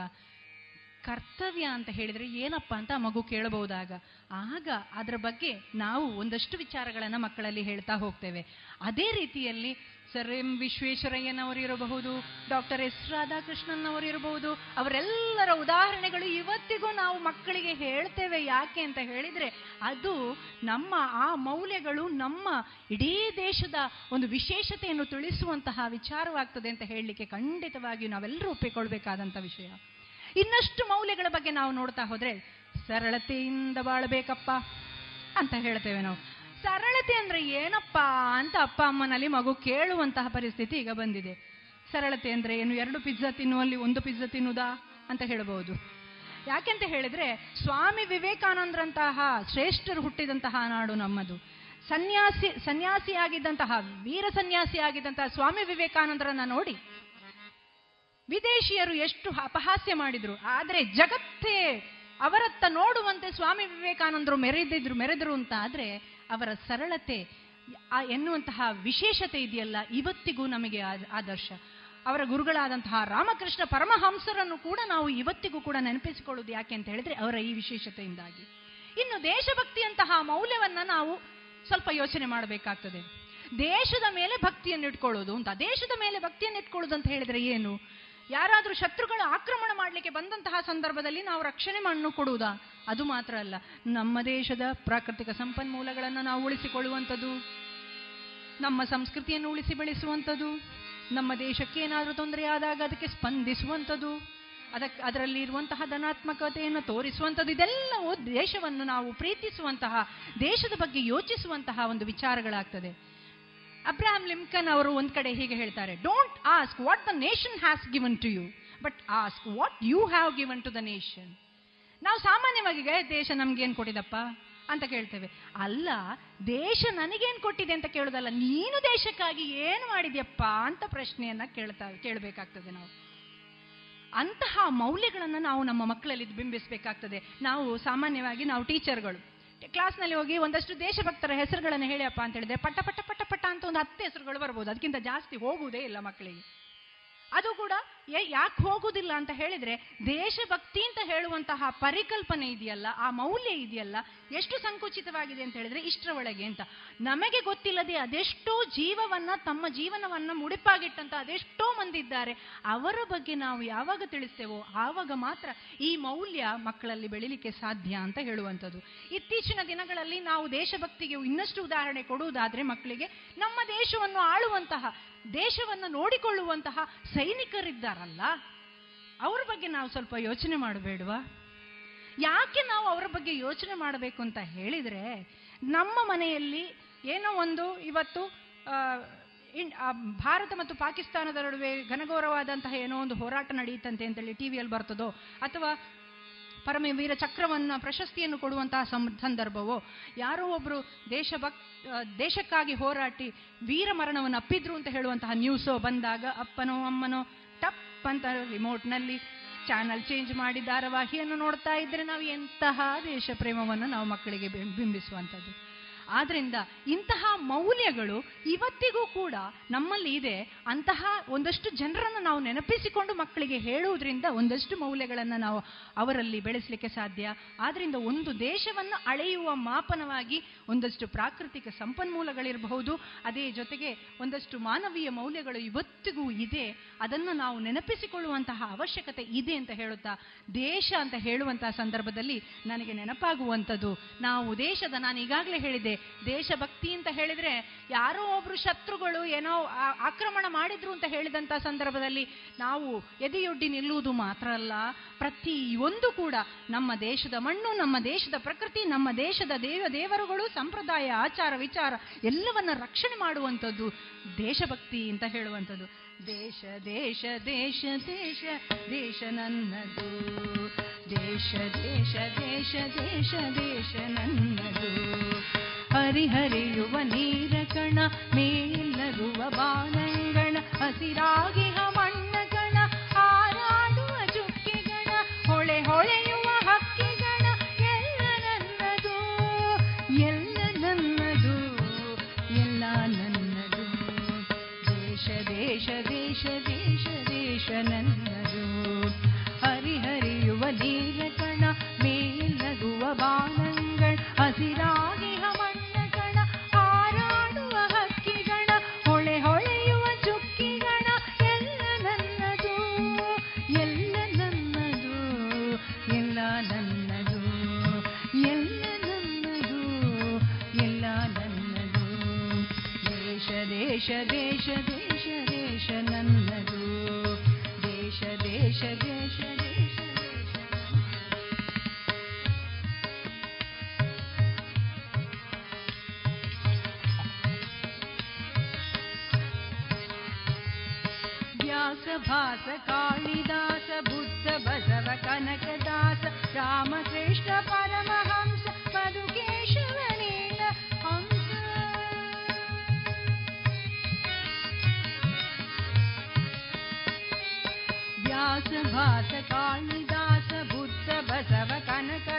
ಕರ್ತವ್ಯ ಅಂತ ಹೇಳಿದ್ರೆ ಏನಪ್ಪ ಅಂತ ಮಗು ಕೇಳಬಹುದಾಗ. ಆಗ ಅದರ ಬಗ್ಗೆ ನಾವು ಒಂದಷ್ಟು ವಿಚಾರಗಳನ್ನು ಮಕ್ಕಳಲ್ಲಿ ಹೇಳ್ತಾ ಹೋಗ್ತೇವೆ. ಅದೇ ರೀತಿಯಲ್ಲಿ ಸರ್ ಎಂ ವಿಶ್ವೇಶ್ವರಯ್ಯನವರು ಇರಬಹುದು, ಡಾಕ್ಟರ್ ಎಸ್ ರಾಧಾಕೃಷ್ಣನ್ ಅವರು ಇರಬಹುದು, ಅವರೆಲ್ಲರ ಉದಾಹರಣೆಗಳು ಇವತ್ತಿಗೂ ನಾವು ಮಕ್ಕಳಿಗೆ ಹೇಳ್ತೇವೆ ಯಾಕೆ ಅಂತ ಹೇಳಿದ್ರೆ ಅದು ನಮ್ಮ ಆ ಮೌಲ್ಯಗಳು ನಮ್ಮ ಇಡೀ ದೇಶದ ಒಂದು ವಿಶೇಷತೆಯನ್ನು ತಿಳಿಸುವಂತಹ ವಿಚಾರವಾಗ್ತದೆ ಅಂತ ಹೇಳಲಿಕ್ಕೆ ಖಂಡಿತವಾಗಿಯೂ ನಾವೆಲ್ಲರೂ ಒಪ್ಪಿಕೊಳ್ಬೇಕಾದಂಥ ವಿಷಯ. ಇನ್ನಷ್ಟು ಮೌಲ್ಯಗಳ ಬಗ್ಗೆ ನಾವು ನೋಡ್ತಾ ಹೋದ್ರೆ, ಸರಳತೆಯಿಂದ ಬಾಳ್ಬೇಕಪ್ಪ ಅಂತ ಹೇಳ್ತೇವೆ ನಾವು. ಸರಳತೆ ಅಂದ್ರೆ ಏನಪ್ಪಾ ಅಂತ ಅಪ್ಪ ಅಮ್ಮನಲ್ಲಿ ಮಗು ಕೇಳುವಂತಹ ಪರಿಸ್ಥಿತಿ ಈಗ ಬಂದಿದೆ. ಸರಳತೆ ಅಂದ್ರೆ ಏನು, ಎರಡು ಪಿಜ್ಜಾ ತಿನ್ನುವಲ್ಲಿ ಒಂದು ಪಿಜ್ಜಾ ತಿನ್ನುದಾ ಅಂತ ಹೇಳಬಹುದು. ಯಾಕೆಂತ ಹೇಳಿದ್ರೆ, ಸ್ವಾಮಿ ವಿವೇಕಾನಂದರಂತಹ ಶ್ರೇಷ್ಠರು ಹುಟ್ಟಿದಂತಹ ನಾಡು ನಮ್ಮದು. ಸನ್ಯಾಸಿ, ಸನ್ಯಾಸಿಯಾಗಿದ್ದಂತಹ, ವೀರ ಸನ್ಯಾಸಿಯಾಗಿದ್ದಂತಹ ಸ್ವಾಮಿ ವಿವೇಕಾನಂದರನ್ನ ನೋಡಿ ವಿದೇಶಿಯರು ಎಷ್ಟು ಅಪಹಾಸ್ಯ ಮಾಡಿದ್ರು. ಆದರೆ ಜಗತ್ತೇ ಅವರತ್ತ ನೋಡುವಂತೆ ಸ್ವಾಮಿ ವಿವೇಕಾನಂದರು ಮೆರೆದಿದ್ರು, ಮೆರೆದರು ಅಂತ ಆದರೆ ಅವರ ಸರಳತೆ ಎನ್ನುವಂತಹ ವಿಶೇಷತೆ ಇದೆಯಲ್ಲ, ಇವತ್ತಿಗೂ ನಮಗೆ ಆದರ್ಶ. ಅವರ ಗುರುಗಳಾದಂತಹ ರಾಮಕೃಷ್ಣ ಪರಮಹಂಸರನ್ನು ಕೂಡ ನಾವು ಇವತ್ತಿಗೂ ಕೂಡ ನೆನಪಿಸಿಕೊಳ್ಳುವುದು ಯಾಕೆ ಅಂತ ಹೇಳಿದ್ರೆ ಅವರ ಈ ವಿಶೇಷತೆಯಿಂದಾಗಿ. ಇನ್ನು ದೇಶಭಕ್ತಿಯಂತಹ ಮೌಲ್ಯವನ್ನ ನಾವು ಸ್ವಲ್ಪ ಯೋಚನೆ ಮಾಡಬೇಕಾಗ್ತದೆ. ದೇಶದ ಮೇಲೆ ಭಕ್ತಿಯನ್ನು ಇಟ್ಕೊಳ್ಳೋದು ಅಂತ, ದೇಶದ ಮೇಲೆ ಭಕ್ತಿಯನ್ನು ಇಟ್ಕೊಳ್ಳೋದು ಅಂತ ಹೇಳಿದ್ರೆ ಏನು? ಯಾರಾದರೂ ಶತ್ರುಗಳು ಆಕ್ರಮಣ ಮಾಡಲಿಕ್ಕೆ ಬಂದಂತಹ ಸಂದರ್ಭದಲ್ಲಿ ನಾವು ರಕ್ಷಣೆ ಮಣ್ಣು ಕೊಡುವುದಾ? ಅದು ಮಾತ್ರ ಅಲ್ಲ. ನಮ್ಮ ದೇಶದ ಪ್ರಾಕೃತಿಕ ಸಂಪನ್ಮೂಲಗಳನ್ನು ನಾವು ಉಳಿಸಿಕೊಳ್ಳುವಂಥದ್ದು. ನಮ್ಮ ಸಂಸ್ಕೃತಿಯನ್ನು ಉಳಿಸಿ ಬೆಳೆಸುವಂಥದ್ದು. ನಮ್ಮ ದೇಶಕ್ಕೆ ಏನಾದರೂ ತೊಂದರೆ ಆದಾಗ ಅದಕ್ಕೆ ಸ್ಪಂದಿಸುವಂಥದ್ದು. ಅದಕ್ಕೆ ಅದರಲ್ಲಿ ಇರುವಂತಹ ಧನಾತ್ಮಕತೆಯನ್ನು ತೋರಿಸುವಂಥದ್ದು. ಇದೆಲ್ಲವೂ ದೇಶವನ್ನು ನಾವು ಪ್ರೀತಿಸುವಂತಹ, ದೇಶದ ಬಗ್ಗೆ ಯೋಚಿಸುವಂತಹ ಒಂದು ವಿಚಾರಗಳಾಗ್ತದೆ. ಅಬ್ರಹಾಂ ಲಿಂಕನ್ ಅವರು ಒಂದ್ ಕಡೆ ಹೀಗೆ ಹೇಳ್ತಾರೆ don't ask what the nation has given to you but ask what you have given to the nation ನಾವು ಸಾಮಾನ್ಯವಾಗಿ "ಏ, ದೇಶ ನಮ್ಗೇನ್ ಕೊಟ್ಟಿದಪ್ಪ? ಅಂತ ಕೇಳ್ತೇವೆ. ಅಲ್ಲ ದೇಶ ನನಗೇನ್ ಕೊಟ್ಟಿದೆ? ಅಂತ ಕೇಳೋದಲ್ಲ ನೀನು ದೇಶಕ್ಕಾಗಿ ಏನು ಮಾಡಿದ್ಯಪ್ಪ? ಅಂತ ಪ್ರಶ್ನೆಯನ್ನ ಕೇಳ್ತಾ ಕೇಳಬೇಕಾಗ್ತದೆ ನಾವು. ಅಂತಹ ಮೌಲ್ಯಗಳನ್ನು ನಾವು ನಮ್ಮ ಮಕ್ಕಳಲ್ಲಿ ಬಿಂಬಿಸಬೇಕಾಗ್ತದೆ. ನಾವು ಸಾಮಾನ್ಯವಾಗಿ ನಾವು ಟೀಚರ್ಗಳು. ಕ್ಲಾಸ್ನಲ್ಲಿ ಹೋಗಿ ಒಂದಷ್ಟು ದೇಶಭಕ್ತರ ಹೆಸರುಗಳನ್ನು ಹೇಳಿಯಪ್ಪ ಅಂತ ಹೇಳಿದ್ರೆ ಪಟ ಪಟ ಪಟ ಪಟ ಅಂತ ಒಂದು ಹತ್ತು ಹೆಸರುಗಳು ಬರ್ಬೋದು. ಅದಕ್ಕಿಂತ ಜಾಸ್ತಿ ಹೋಗುವುದೇ ಇಲ್ಲ ಮಕ್ಕಳಿಗೆ. ಅದು ಕೂಡ ಯಾಕೆ ಹೋಗುದಿಲ್ಲ ಅಂತ ಹೇಳಿದ್ರೆ ದೇಶಭಕ್ತಿ ಅಂತ ಹೇಳುವಂತಹ ಪರಿಕಲ್ಪನೆ ಇದೆಯಲ್ಲ, ಆ ಮೌಲ್ಯ ಇದೆಯಲ್ಲ, ಎಷ್ಟು ಸಂಕುಚಿತವಾಗಿದೆ ಅಂತ ಹೇಳಿದ್ರೆ ಇಷ್ಟರ ಒಳಗೆ ಅಂತ. ನಮಗೆ ಗೊತ್ತಿಲ್ಲದೆ ಅದೆಷ್ಟೋ ಜೀವವನ್ನ, ತಮ್ಮ ಜೀವನವನ್ನ ಮುಡಿಪಾಗಿಟ್ಟಂತ ಅದೆಷ್ಟೋ ಮಂದಿ ಇದ್ದಾರೆ. ಅವರ ಬಗ್ಗೆ ನಾವು ಯಾವಾಗ ತಿಳಿಸ್ತೇವೋ ಆವಾಗ ಮಾತ್ರ ಈ ಮೌಲ್ಯ ಮಕ್ಕಳಲ್ಲಿ ಬೆಳಿಲಿಕ್ಕೆ ಸಾಧ್ಯ ಅಂತ ಹೇಳುವಂಥದ್ದು. ಇತ್ತೀಚಿನ ದಿನಗಳಲ್ಲಿ ನಾವು ದೇಶಭಕ್ತಿಗೆ ಇನ್ನಷ್ಟು ಉದಾಹರಣೆ ಕೊಡುವುದಾದ್ರೆ ಮಕ್ಕಳಿಗೆ ನಮ್ಮ ದೇಶವನ್ನು ಆಳುವಂತಹ ದೇಶವನ್ನು ನೋಡಿಕೊಳ್ಳುವಂತಹ ಸೈನಿಕರಿದ್ದಾರಲ್ಲ, ಅವ್ರ ಬಗ್ಗೆ ನಾವು ಸ್ವಲ್ಪ ಯೋಚನೆ ಮಾಡಬೇಡವಾ? ಯಾಕೆ ನಾವು ಅವರ ಬಗ್ಗೆ ಯೋಚನೆ ಮಾಡಬೇಕು ಅಂತ ಹೇಳಿದ್ರೆ, ನಮ್ಮ ಮನೆಯಲ್ಲಿ ಏನೋ ಒಂದು ಇವತ್ತು ಭಾರತ ಮತ್ತು ಪಾಕಿಸ್ತಾನದ ನಡುವೆ ಘನಘೋರವಾದಂತಹ ಏನೋ ಒಂದು ಹೋರಾಟ ನಡೆಯುತ್ತಂತೆ ಅಂತೇಳಿ ಟಿ ವಿಯಲ್ಲಿ ಬರ್ತದೋ, ಅಥವಾ ಪರಮವೀರ ಚಕ್ರವನ್ನ ಪ್ರಶಸ್ತಿಯನ್ನು ಕೊಡುವಂತಹ ಸಂದರ್ಭವು ಯಾರೋ ಒಬ್ಬರು ದೇಶಭಕ್ ದೇಶಕ್ಕಾಗಿ ಹೋರಾಟಿ ವೀರ ಮರಣವನ್ನು ಅಪ್ಪಿದ್ರು ಅಂತ ಹೇಳುವಂತಹ ನ್ಯೂಸೋ ಬಂದಾಗ ಅಪ್ಪನೋ, ಅಮ್ಮನೋ ಟಪ್ ಅಂತ ರಿಮೋಟ್ನಲ್ಲಿ ಚಾನಲ್ ಚೇಂಜ್ ಮಾಡಿ ಧಾರಾವಾಹಿಯನ್ನು ನೋಡ್ತಾ ಇದ್ರೆ ನಾವು ಎಂತಹ ದೇಶ ಪ್ರೇಮವನ್ನು ನಾವು ಮಕ್ಕಳಿಗೆ ಬಿಂಬಿಸುವಂಥದ್ದು ಆದ್ರಿಂದ ಇಂತಹ ಮೌಲ್ಯಗಳು ಇವತ್ತಿಗೂ ಕೂಡ ನಮ್ಮಲ್ಲಿ ಇದೆ. ಅಂತಹ ಒಂದಷ್ಟು ಜನರನ್ನು ನಾವು ನೆನಪಿಸಿಕೊಂಡು ಮಕ್ಕಳಿಗೆ ಹೇಳುವುದರಿಂದ ಒಂದಷ್ಟು ಮೌಲ್ಯಗಳನ್ನು ನಾವು ಅವರಲ್ಲಿ ಬೆಳೆಸಲಿಕ್ಕೆ ಸಾಧ್ಯ. ಆದ್ರಿಂದ ಒಂದು ದೇಶವನ್ನು ಅಳೆಯುವ ಮಾಪನವಾಗಿ ಒಂದಷ್ಟು ಪ್ರಾಕೃತಿಕ ಸಂಪನ್ಮೂಲಗಳಿರಬಹುದು. ಅದೇ ಜೊತೆಗೆ ಒಂದಷ್ಟು ಮಾನವೀಯ ಮೌಲ್ಯಗಳು ಇವತ್ತಿಗೂ ಇದೆ. ಅದನ್ನು ನಾವು ನೆನಪಿಸಿಕೊಳ್ಳುವಂತಹ ಅವಶ್ಯಕತೆ ಇದೆ ಅಂತ ಹೇಳುತ್ತಾ, ದೇಶ ಅಂತ ಹೇಳುವಂತಹ ಸಂದರ್ಭದಲ್ಲಿ ನನಗೆ ನೆನಪಾಗುವಂಥದ್ದು. ನಾವು ದೇಶದ, ನಾನು ಈಗಾಗಲೇ ಹೇಳಿದೆ ದೇಶಭಕ್ತಿ ಅಂತ ಹೇಳಿದ್ರೆ ಯಾರೋ ಒಬ್ರು ಶತ್ರುಗಳು ಏನೋ ಆಕ್ರಮಣ ಮಾಡಿದ್ರು ಅಂತ ಹೇಳಿದಂತ ಸಂದರ್ಭದಲ್ಲಿ ನಾವು ಎದೆಯೊಡ್ಡಿ ನಿಲ್ಲುವುದು ಮಾತ್ರ ಅಲ್ಲ. ಪ್ರತಿಯೊಂದು ಕೂಡ ನಮ್ಮ ದೇಶದ ಮಣ್ಣು, ನಮ್ಮ ದೇಶದ ಪ್ರಕೃತಿ, ನಮ್ಮ ದೇಶದ ದೇವ ದೇವರುಗಳು, ಸಂಪ್ರದಾಯ, ಆಚಾರ, ವಿಚಾರ ಎಲ್ಲವನ್ನ ರಕ್ಷಣೆ ಮಾಡುವಂಥದ್ದು ದೇಶಭಕ್ತಿ ಅಂತ ಹೇಳುವಂಥದ್ದು. ದೇಶ ದೇಶ ದೇಶ ದೇಶ ದೇಶ ನನ್ನದು. ದೇಶ ದೇಶ ದೇಶ ದೇಶ ದೇಶ ನನ್ನದು. ಹರಿಹರಿಯುವ ನೀರ ಕಣ ಮೇಲರುವ ಬಾಣಂಗಣ भास भासकालिदास बुद्ध बसव कनकदास रामकृष्ण परमहंस पदुकेशव व्यास भास व्यासभासकालिदास बुद्ध बसव कनक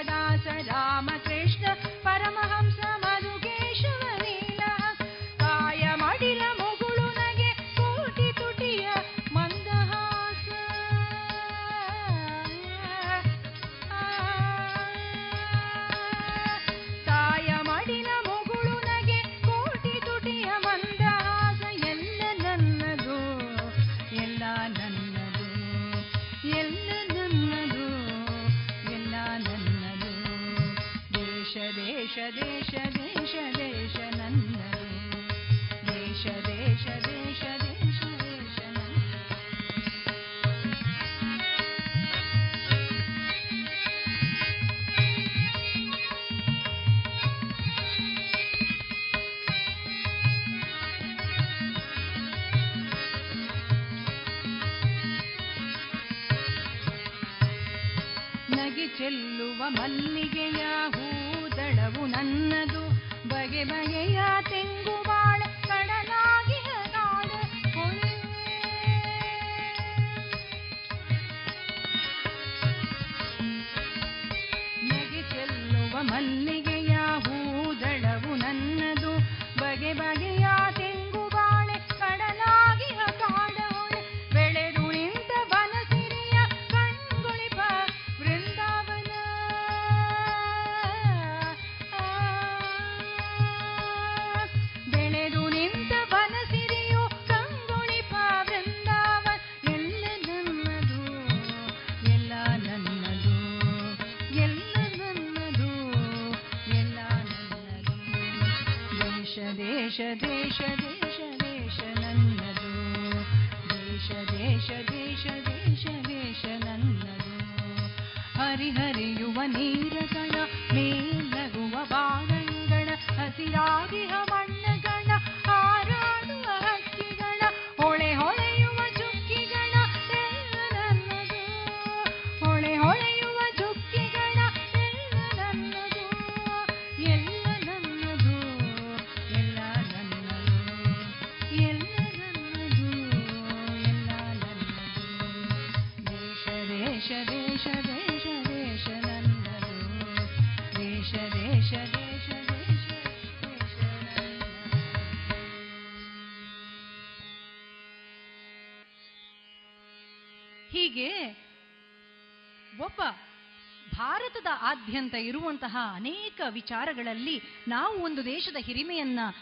ಭಾರತದ ಆದ್ಯಂತ ಇರುವಂತಹ ಅನೇಕ ವಿಚಾರಗಳಲ್ಲಿ ನಾವು ಒಂದು ದೇಶದ ಹಿರಿಮೆಯನ್ನು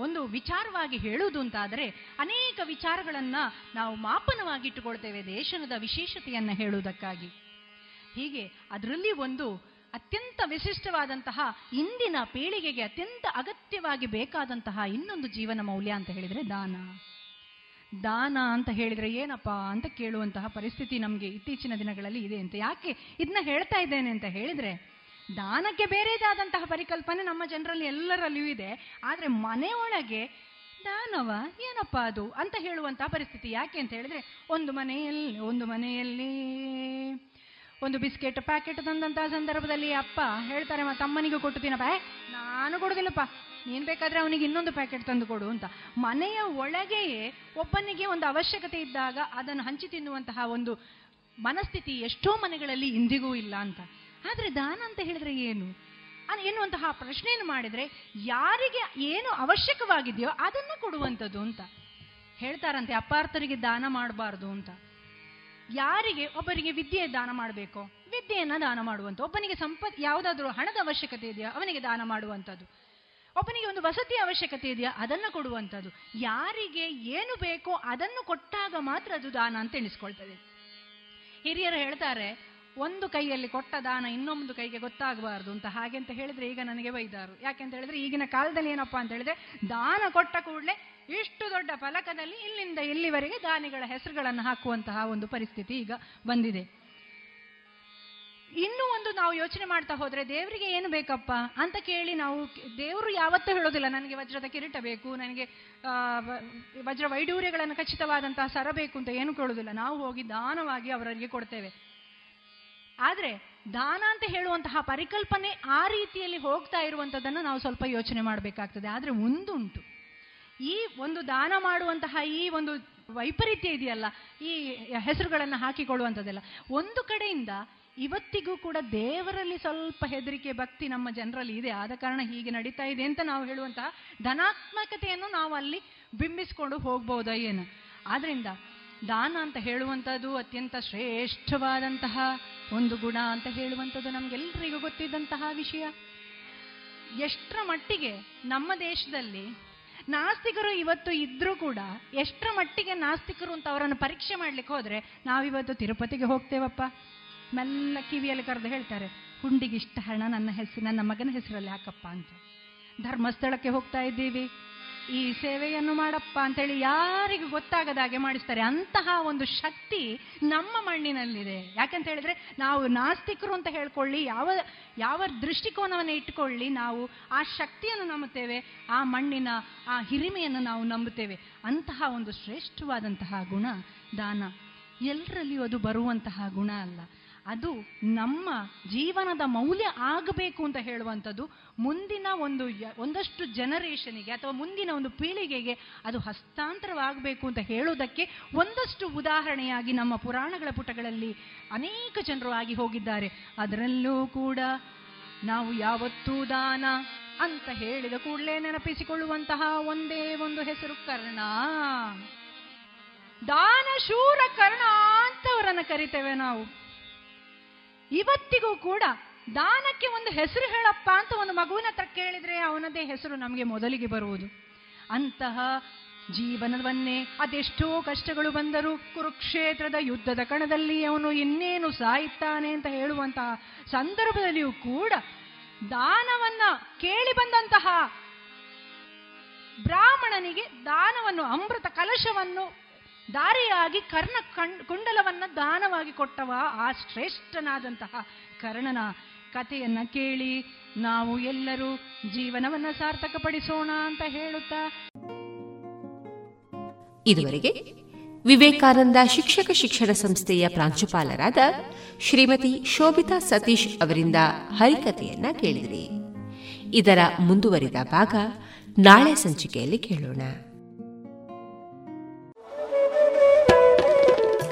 ಒಂದು ವಿಚಾರವಾಗಿ ಹೇಳುವುದು ಅಂತಾದರೆ ಅನೇಕ ವಿಚಾರಗಳನ್ನು ನಾವು ಮಾಪನವಾಗಿಟ್ಟುಕೊಳ್ತೇವೆ ದೇಶದ ವಿಶೇಷತೆಯನ್ನು ಹೇಳುವುದಕ್ಕಾಗಿ. ಹೀಗೆ ಅದರಲ್ಲಿ ಒಂದು ಅತ್ಯಂತ ವಿಶಿಷ್ಟವಾದಂತಹ ಇಂದಿನ ಪೀಳಿಗೆಗೆ ಅತ್ಯಂತ ಅಗತ್ಯವಾಗಿ ಬೇಕಾದಂತಹ ಇನ್ನೊಂದು ಜೀವನ ಮೌಲ್ಯ ಅಂತ ಹೇಳಿದರೆ ದಾನ. ದಾನ ಅಂತ ಹೇಳಿದ್ರೆ ಏನಪ್ಪಾ ಅಂತ ಕೇಳುವಂತಹ ಪರಿಸ್ಥಿತಿ ನಮಗೆ ಇತ್ತೀಚಿನ ದಿನಗಳಲ್ಲಿ ಇದೆ ಅಂತ. ಯಾಕೆ ಇದನ್ನ ಹೇಳ್ತಾ ಇದ್ದೇನೆ ಅಂತ ಹೇಳಿದ್ರೆ, ದಾನಕ್ಕೆ ಬೇರೆದಾದಂತಹ ಪರಿಕಲ್ಪನೆ ನಮ್ಮ ಜನರಲ್ಲಿ ಎಲ್ಲರಲ್ಲಿಯೂ ಇದೆ. ಆದರೆ ಮನೆಯೊಳಗೆ ದಾನವ, ಏನಪ್ಪ ಅದು ಅಂತ ಹೇಳುವಂತಹ ಪರಿಸ್ಥಿತಿ ಯಾಕೆ ಅಂತ ಹೇಳಿದ್ರೆ, ಒಂದು ಮನೆಯಲ್ಲಿ ಒಂದು ಮನೆಯಲ್ಲಿ ಒಂದು ಬಿಸ್ಕೆಟ್ ಪ್ಯಾಕೆಟ್ ತಂದಂತಹ ಸಂದರ್ಭದಲ್ಲಿ ಅಪ್ಪ ಹೇಳ್ತಾರೆ ತಮ್ಮನಿಗೂ ಕೊಟ್ಟು ತಿನ್ನಪ್ಪ. ನಾನು ಕೊಡುದಿಲ್ಲಪ್ಪ. ನೀನ್ ಬೇಕಾದ್ರೆ ಅವನಿಗೆ ಇನ್ನೊಂದು ಪ್ಯಾಕೆಟ್ ತಂದು ಕೊಡು ಅಂತ. ಮನೆಯ ಒಳಗೆಯೇ ಒಬ್ಬನಿಗೆ ಒಂದು ಅವಶ್ಯಕತೆ ಇದ್ದಾಗ ಅದನ್ನು ಹಂಚಿ ತಿನ್ನುವಂತಹ ಒಂದು ಮನಸ್ಥಿತಿ ಎಷ್ಟೋ ಮನೆಗಳಲ್ಲಿ ಇಂದಿಗೂ ಇಲ್ಲ ಅಂತ. ಆದ್ರೆ ದಾನ ಅಂತ ಹೇಳಿದ್ರೆ ಏನು? ಎನ್ನುವಂತಹ ಪ್ರಶ್ನೆಯನ್ನು ಮಾಡಿದ್ರೆ ಯಾರಿಗೆ ಏನು ಅವಶ್ಯಕವಾಗಿದೆಯೋ ಅದನ್ನು ಕೊಡುವಂಥದ್ದು ಅಂತ. ಹೇಳ್ತಾರಂತೆ, ಅಪಾರ್ಥರಿಗೆ ದಾನ ಮಾಡಬಾರ್ದು ಅಂತ. ಯಾರಿಗೆ ಒಬ್ಬರಿಗೆ ವಿದ್ಯೆ ದಾನ ಮಾಡಬೇಕು? ವಿದ್ಯೆಯನ್ನು ದಾನ ಮಾಡುವಂಥ ಒಬ್ಬನಿಗೆ ಸಂಪತ್, ಯಾವುದಾದ್ರೂ ಹಣದ ಅವಶ್ಯಕತೆ ಇದೆಯೋ? ಅವನಿಗೆ ದಾನ ಮಾಡುವಂಥದ್ದು. ಒಬ್ಬನಿಗೆ ಒಂದು ವಸತಿ ಅವಶ್ಯಕತೆ ಇದೆಯಾ? ಅದನ್ನು ಕೊಡುವಂಥದ್ದು. ಯಾರಿಗೆ ಏನು ಬೇಕೋ ಅದನ್ನು ಕೊಟ್ಟಾಗ ಮಾತ್ರ ಅದು ದಾನ ಅಂತ ಎಣಿಸ್ಕೊಳ್ತದೆ. ಹಿರಿಯರು ಹೇಳ್ತಾರೆ, ಒಂದು ಕೈಯಲ್ಲಿ ಕೊಟ್ಟ ದಾನ ಇನ್ನೊಂದು ಕೈಗೆ ಗೊತ್ತಾಗಬಾರ್ದು ಅಂತ. ಹಾಗೆ ಅಂತ ಹೇಳಿದ್ರೆ ಈಗ ನನಗೆ ಬೈದಾರು. ಯಾಕೆಂತ ಹೇಳಿದ್ರೆ ಈಗಿನ ಕಾಲದಲ್ಲಿ ಏನಪ್ಪಾ ಅಂತ ಹೇಳಿದ್ರೆ ದಾನ ಕೊಟ್ಟ ಕೂಡಲೇ ಇಷ್ಟು ದೊಡ್ಡ ಫಲಕದಲ್ಲಿ ಇಲ್ಲಿಂದ ಇಲ್ಲಿವರೆಗೆ ದಾನಿಗಳ ಹೆಸರುಗಳನ್ನು ಹಾಕುವಂತಹ ಒಂದು ಪರಿಸ್ಥಿತಿ ಈಗ ಬಂದಿದೆ. ಇನ್ನೂ ಒಂದು ನಾವು ಯೋಚನೆ ಮಾಡ್ತಾ ಹೋದ್ರೆ ದೇವರಿಗೆ ಏನು ಬೇಕಪ್ಪ ಅಂತ ಕೇಳಿ ನಾವು ದೇವರು ಯಾವತ್ತೂ ಹೇಳೋದಿಲ್ಲ, ನನಗೆ ವಜ್ರದ ಕಿರೀಟ ಬೇಕು, ನನಗೆ ವಜ್ರ ವೈಡೂರ್ಯಗಳನ್ನು ಖಚಿತವಾದಂತಹ ಸರ ಬೇಕು ಅಂತ ಏನು ಕೇಳೋದಿಲ್ಲ. ನಾವು ಹೋಗಿ ದಾನವಾಗಿ ಅವರಿಗೆ ಕೊಡ್ತೇವೆ. ಆದರೆ ದಾನ ಅಂತ ಹೇಳುವಂತಹ ಪರಿಕಲ್ಪನೆ ಆ ರೀತಿಯಲ್ಲಿ ಹೋಗ್ತಾ ಇರುವಂತದನ್ನು ನಾವು ಸ್ವಲ್ಪ ಯೋಚನೆ ಮಾಡಬೇಕಾಗ್ತದೆ. ಆದ್ರೆ ಒಂದುಂಟು ಈ ಒಂದು ದಾನ ಮಾಡುವಂತಹ ಈ ಒಂದು ವೈಪರೀತ್ಯ ಇದೆಯಲ್ಲ, ಈ ಹೆಸರುಗಳನ್ನು ಹಾಕಿಕೊಳ್ಳುವಂಥದ್ದೆಲ್ಲ. ಒಂದು ಕಡೆಯಿಂದ ಇವತ್ತಿಗೂ ಕೂಡ ದೇವರಲ್ಲಿ ಸ್ವಲ್ಪ ಹೆದರಿಕೆ, ಭಕ್ತಿ ನಮ್ಮ ಜನರಲ್ಲಿ ಇದೆ. ಆದ ಕಾರಣ ಹೀಗೆ ನಡೀತಾ ಇದೆ ಅಂತ ನಾವು ಹೇಳುವಂತಹ ಧನಾತ್ಮಕತೆಯನ್ನು ನಾವು ಅಲ್ಲಿ ಬಿಂಬಿಸ್ಕೊಂಡು ಹೋಗ್ಬೋದ ಏನು ಆದ್ರಿಂದ ದಾನ ಅಂತ ಹೇಳುವಂಥದ್ದು ಅತ್ಯಂತ ಶ್ರೇಷ್ಠವಾದಂತಹ ಒಂದು ಗುಣ ಅಂತ ಹೇಳುವಂಥದ್ದು ನಮ್ಗೆಲ್ರಿಗೂ ಗೊತ್ತಿದ್ದಂತಹ ವಿಷಯ. ಎಷ್ಟರ ಮಟ್ಟಿಗೆ ನಮ್ಮ ದೇಶದಲ್ಲಿ ನಾಸ್ತಿಕರು ಇವತ್ತು ಇದ್ರೂ ಕೂಡ ಎಷ್ಟರ ಮಟ್ಟಿಗೆ ನಾಸ್ತಿಕರು ಅಂತ ಅವರನ್ನು ಪರೀಕ್ಷೆ ಮಾಡ್ಲಿಕ್ಕೆ ಹೋದ್ರೆ ನಾವಿವತ್ತು ತಿರುಪತಿಗೆ ಹೋಗ್ತೇವಪ್ಪ. ಮೆಲ್ಲ ಕಿವಿಯಲ್ಲಿ ಕರೆದು ಹೇಳ್ತಾರೆ, ಹುಂಡಿಗೆ ಇಷ್ಟ ಹಣ ನನ್ನ ಹೆಸರು, ನನ್ನ ಮಗನ ಹೆಸರಲ್ಲಿ ಹಾಕಪ್ಪ ಅಂತ. ಧರ್ಮಸ್ಥಳಕ್ಕೆ ಹೋಗ್ತಾ ಇದ್ದೀವಿ. ಈ ಸೇವೆಯನ್ನು ಮಾಡಪ್ಪ ಅಂತೇಳಿ ಯಾರಿಗೂ ಗೊತ್ತಾಗದ ಹಾಗೆ ಮಾಡಿಸ್ತಾರೆ. ಅಂತಹ ಒಂದು ಶಕ್ತಿ ನಮ್ಮ ಮಣ್ಣಿನಲ್ಲಿದೆ. ಯಾಕಂತ ಹೇಳಿದ್ರೆ, ನಾವು ನಾಸ್ತಿಕರು ಅಂತ ಹೇಳ್ಕೊಳ್ಳಿ, ಯಾವ ಯಾವ ದೃಷ್ಟಿಕೋನವನ್ನು ಇಟ್ಕೊಳ್ಳಿ ನಾವು ಆ ಶಕ್ತಿಯನ್ನು ನಂಬುತ್ತೇವೆ, ಆ ಮಣ್ಣಿನ, ಆ ಹಿರಿಮೆಯನ್ನು ನಾವು ನಂಬುತ್ತೇವೆ. ಅಂತಹ ಒಂದು ಶ್ರೇಷ್ಠವಾದಂತಹ ಗುಣ ದಾನ. ಎಲ್ಲರಲ್ಲಿಯೂ ಅದು ಬರುವಂತಹ ಗುಣ ಅಲ್ಲ. ಅದು ನಮ್ಮ ಜೀವನದ ಮೌಲ್ಯ ಆಗಬೇಕು ಅಂತ ಹೇಳುವಂಥದ್ದು ಮುಂದಿನ ಒಂದು ಒಂದಷ್ಟು ಜನರೇಷನಿಗೆ ಅಥವಾ ಮುಂದಿನ ಒಂದು ಪೀಳಿಗೆಗೆ ಅದು ಹಸ್ತಾಂತರವಾಗಬೇಕು ಅಂತ ಹೇಳೋದಕ್ಕೆ ಒಂದಷ್ಟು ಉದಾಹರಣೆಯಾಗಿ ನಮ್ಮ ಪುರಾಣಗಳ ಪುಟಗಳಲ್ಲಿ ಅನೇಕ ಜನರು ಆಗಿ ಹೋಗಿದ್ದಾರೆ. ಅದರಲ್ಲೂ ಕೂಡ ನಾವು ಯಾವತ್ತೂ ದಾನ ಅಂತ ಹೇಳಿದ ಕೂಡಲೇ ನೆನಪಿಸಿಕೊಳ್ಳುವಂತಹ ಒಂದೇ ಒಂದು ಹೆಸರು ಕರ್ಣ. ದಾನ ಶೂರ ಕರ್ಣ ಅಂತವರನ್ನು ಕರಿತೇವೆ ನಾವು. ಇವತ್ತಿಗೂ ಕೂಡ ದಾನಕ್ಕೆ ಒಂದು ಹೆಸರು ಹೇಳಪ್ಪ ಅಂತ ಒಂದು ಮಗುವಿನ ಹತ್ರ ಕೇಳಿದ್ರೆ ಅವನದೇ ಹೆಸರು ನಮಗೆ ಮೊದಲಿಗೆ ಬರುವುದು. ಅಂತಹ ಜೀವನವನ್ನೇ ಅದೆಷ್ಟೋ ಕಷ್ಟಗಳು ಬಂದರೂ ಕುರುಕ್ಷೇತ್ರದ ಯುದ್ಧದ ಕಣದಲ್ಲಿ ಅವನು ಇನ್ನೇನು ಸಾಯುತ್ತಾನೆ ಅಂತ ಹೇಳುವಂತಹ ಸಂದರ್ಭದಲ್ಲಿಯೂ ಕೂಡ ದಾನವನ್ನ ಕೇಳಿ ಬಂದಂತಹ ಬ್ರಾಹ್ಮಣನಿಗೆ ದಾನವನ್ನು, ಅಮೃತ ಕಲಶವನ್ನು ದಾರಿಯಾಗಿ ಕರ್ಣ ಕುಂಡಲವನ್ನ ದಾನವಾಗಿ ಕೊಟ್ಟವ ಆ ಶ್ರೇಷ್ಠನಾದಂತಹ ಕರ್ಣನ ಕಥೆಯನ್ನ ಕೇಳಿ ನಾವು ಎಲ್ಲರೂ ಜೀವನವನ್ನ ಸಾರ್ಥಕಪಡಿಸೋಣ ಅಂತ ಹೇಳುತ್ತಾ. ಇದುವರೆಗೆ ವಿವೇಕಾನಂದ ಶಿಕ್ಷಕ ಶಿಕ್ಷಣ ಸಂಸ್ಥೆಯ ಪ್ರಾಂಶುಪಾಲರಾದ ಶ್ರೀಮತಿ ಶೋಭಿತಾ ಸತೀಶ್ ಅವರಿಂದ ಹರಿಕತೆಯನ್ನ ಕೇಳಿದಿರಿ. ಇದರ ಮುಂದುವರಿದ ಭಾಗ ನಾಳೆ ಸಂಚಿಕೆಯಲ್ಲಿ ಕೇಳೋಣ.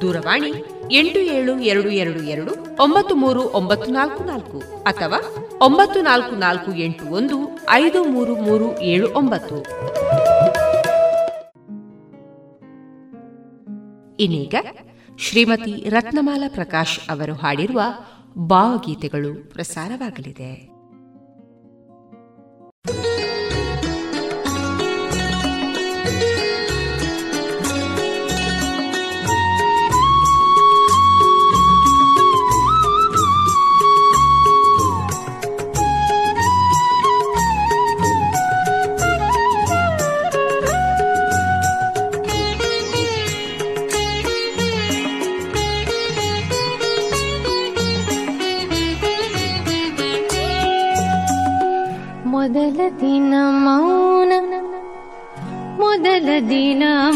ದೂರವಾಣಿ ಎಂಟು ಏಳು ಎರಡು ಎರಡು ಎರಡು ಒಂಬತ್ತು ಮೂರು ಒಂಬತ್ತು ನಾಲ್ಕು ನಾಲ್ಕು ಅಥವಾ ಒಂಬತ್ತು ನಾಲ್ಕು ನಾಲ್ಕು ಎಂಟು ಒಂದು ಐದು ಮೂರು ಮೂರು ಏಳು ಒಂಬತ್ತು. ಇನ್ನೀಗ ಶ್ರೀಮತಿ ರತ್ನಮಾಲಾ ಪ್ರಕಾಶ್ ಅವರು ಹಾಡಿರುವ ಭಾವಗೀತೆಗಳು ಪ್ರಸಾರವಾಗಲಿದೆ. ദിനം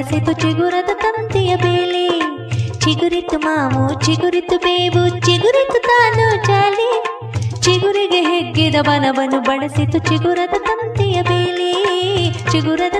ಬಳಸಿತು ಚಿಗುರದ ತಂತಿಯ ಬೇಲಿ. ಚಿಗುರಿತು ಮಾವು, ಚಿಗುರಿತು ಬೇವು, ಚಿಗುರಿತು ತಾನು ಚಾಲಿ ಚಿಗುರಿಗೆ ಹೆಗ್ಗಿದ ಬನವನ್ನು ಬಳಸಿತು ಚಿಗುರದ ತಂತಿಯ ಬೇಲಿ. ಚಿಗುರದ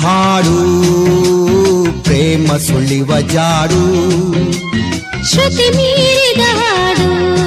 ಹಾಡು ಪ್ರೇಮ ಸುಳಿವ ಜಾಡು. ಶ್ರುತಿ ಮೀರಿದ ಹಾಡು.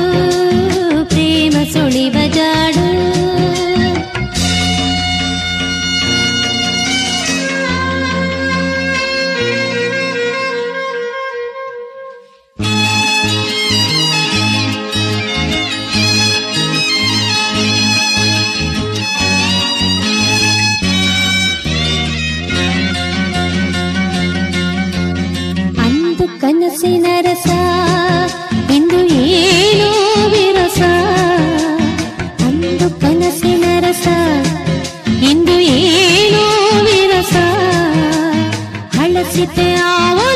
पे आओ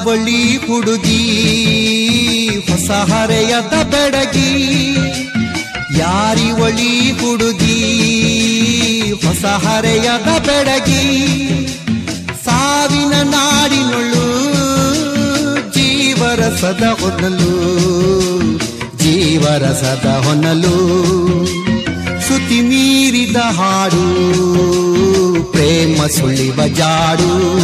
ಯಾರಿವಳಿ ಹುಡುಗಿ, ಹೊಸ ಹರೆಯದ ಬೆಡಗಿ. ಯಾರಿವಳಿ ಹುಡುಗಿ, ಹೊಸ ಹರೆಯದ ಬೆಡಗಿ. ಸಾವಿನ ನಾಡಿನೊಳು ಜೀವರಸದ ಹೊನಲು ಜೀವರಸದ ಹೊನಲು ಶ್ರುತಿ ಮೀರಿದ ಹಾಡು, ಪ್ರೇಮ ಸುಳಿವ ಜಾಡು.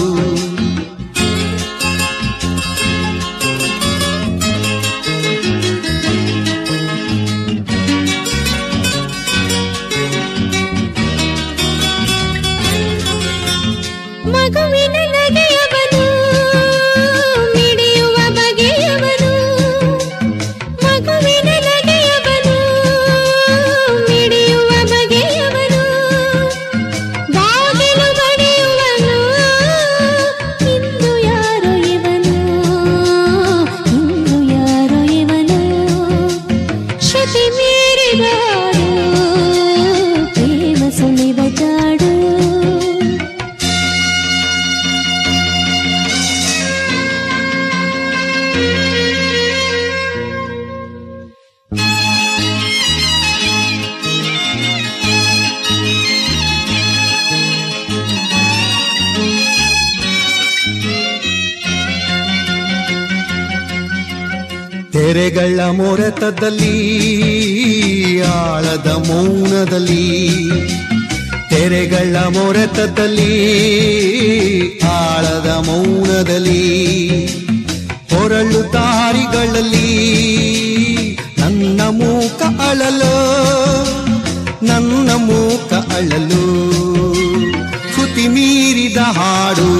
ಮೀರಿದ ಹಾಡು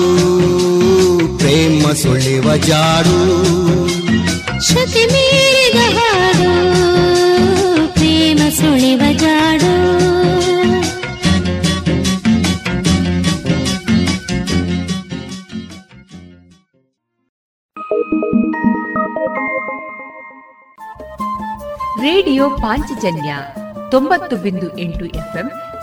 ಪ್ರೇಮ ಸುಳಿವ ಜಾಡು. ಶತಿ ಮೀರಿದ ಹಾಡು ಪ್ರೇಮ ಸುಳಿವ ಜಾಡು. ರೇಡಿಯೋ ಪಾಂಚಜನ್ಯ ತೊಂಬತ್ತು ಬಿಂದು ಎಂಟು ಎಫ್ಎಂ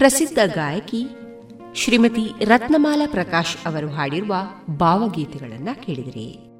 ಪ್ರಸಿದ್ಧ ಗಾಯಕಿ ಶ್ರೀಮತಿ ರತ್ನಮಾಲಾ ಪ್ರಕಾಶ್ ಅವರು ಹಾಡಿರುವ ಭಾವಗೀತೆಗಳನ್ನು ಕೇಳಿದಿರಿ.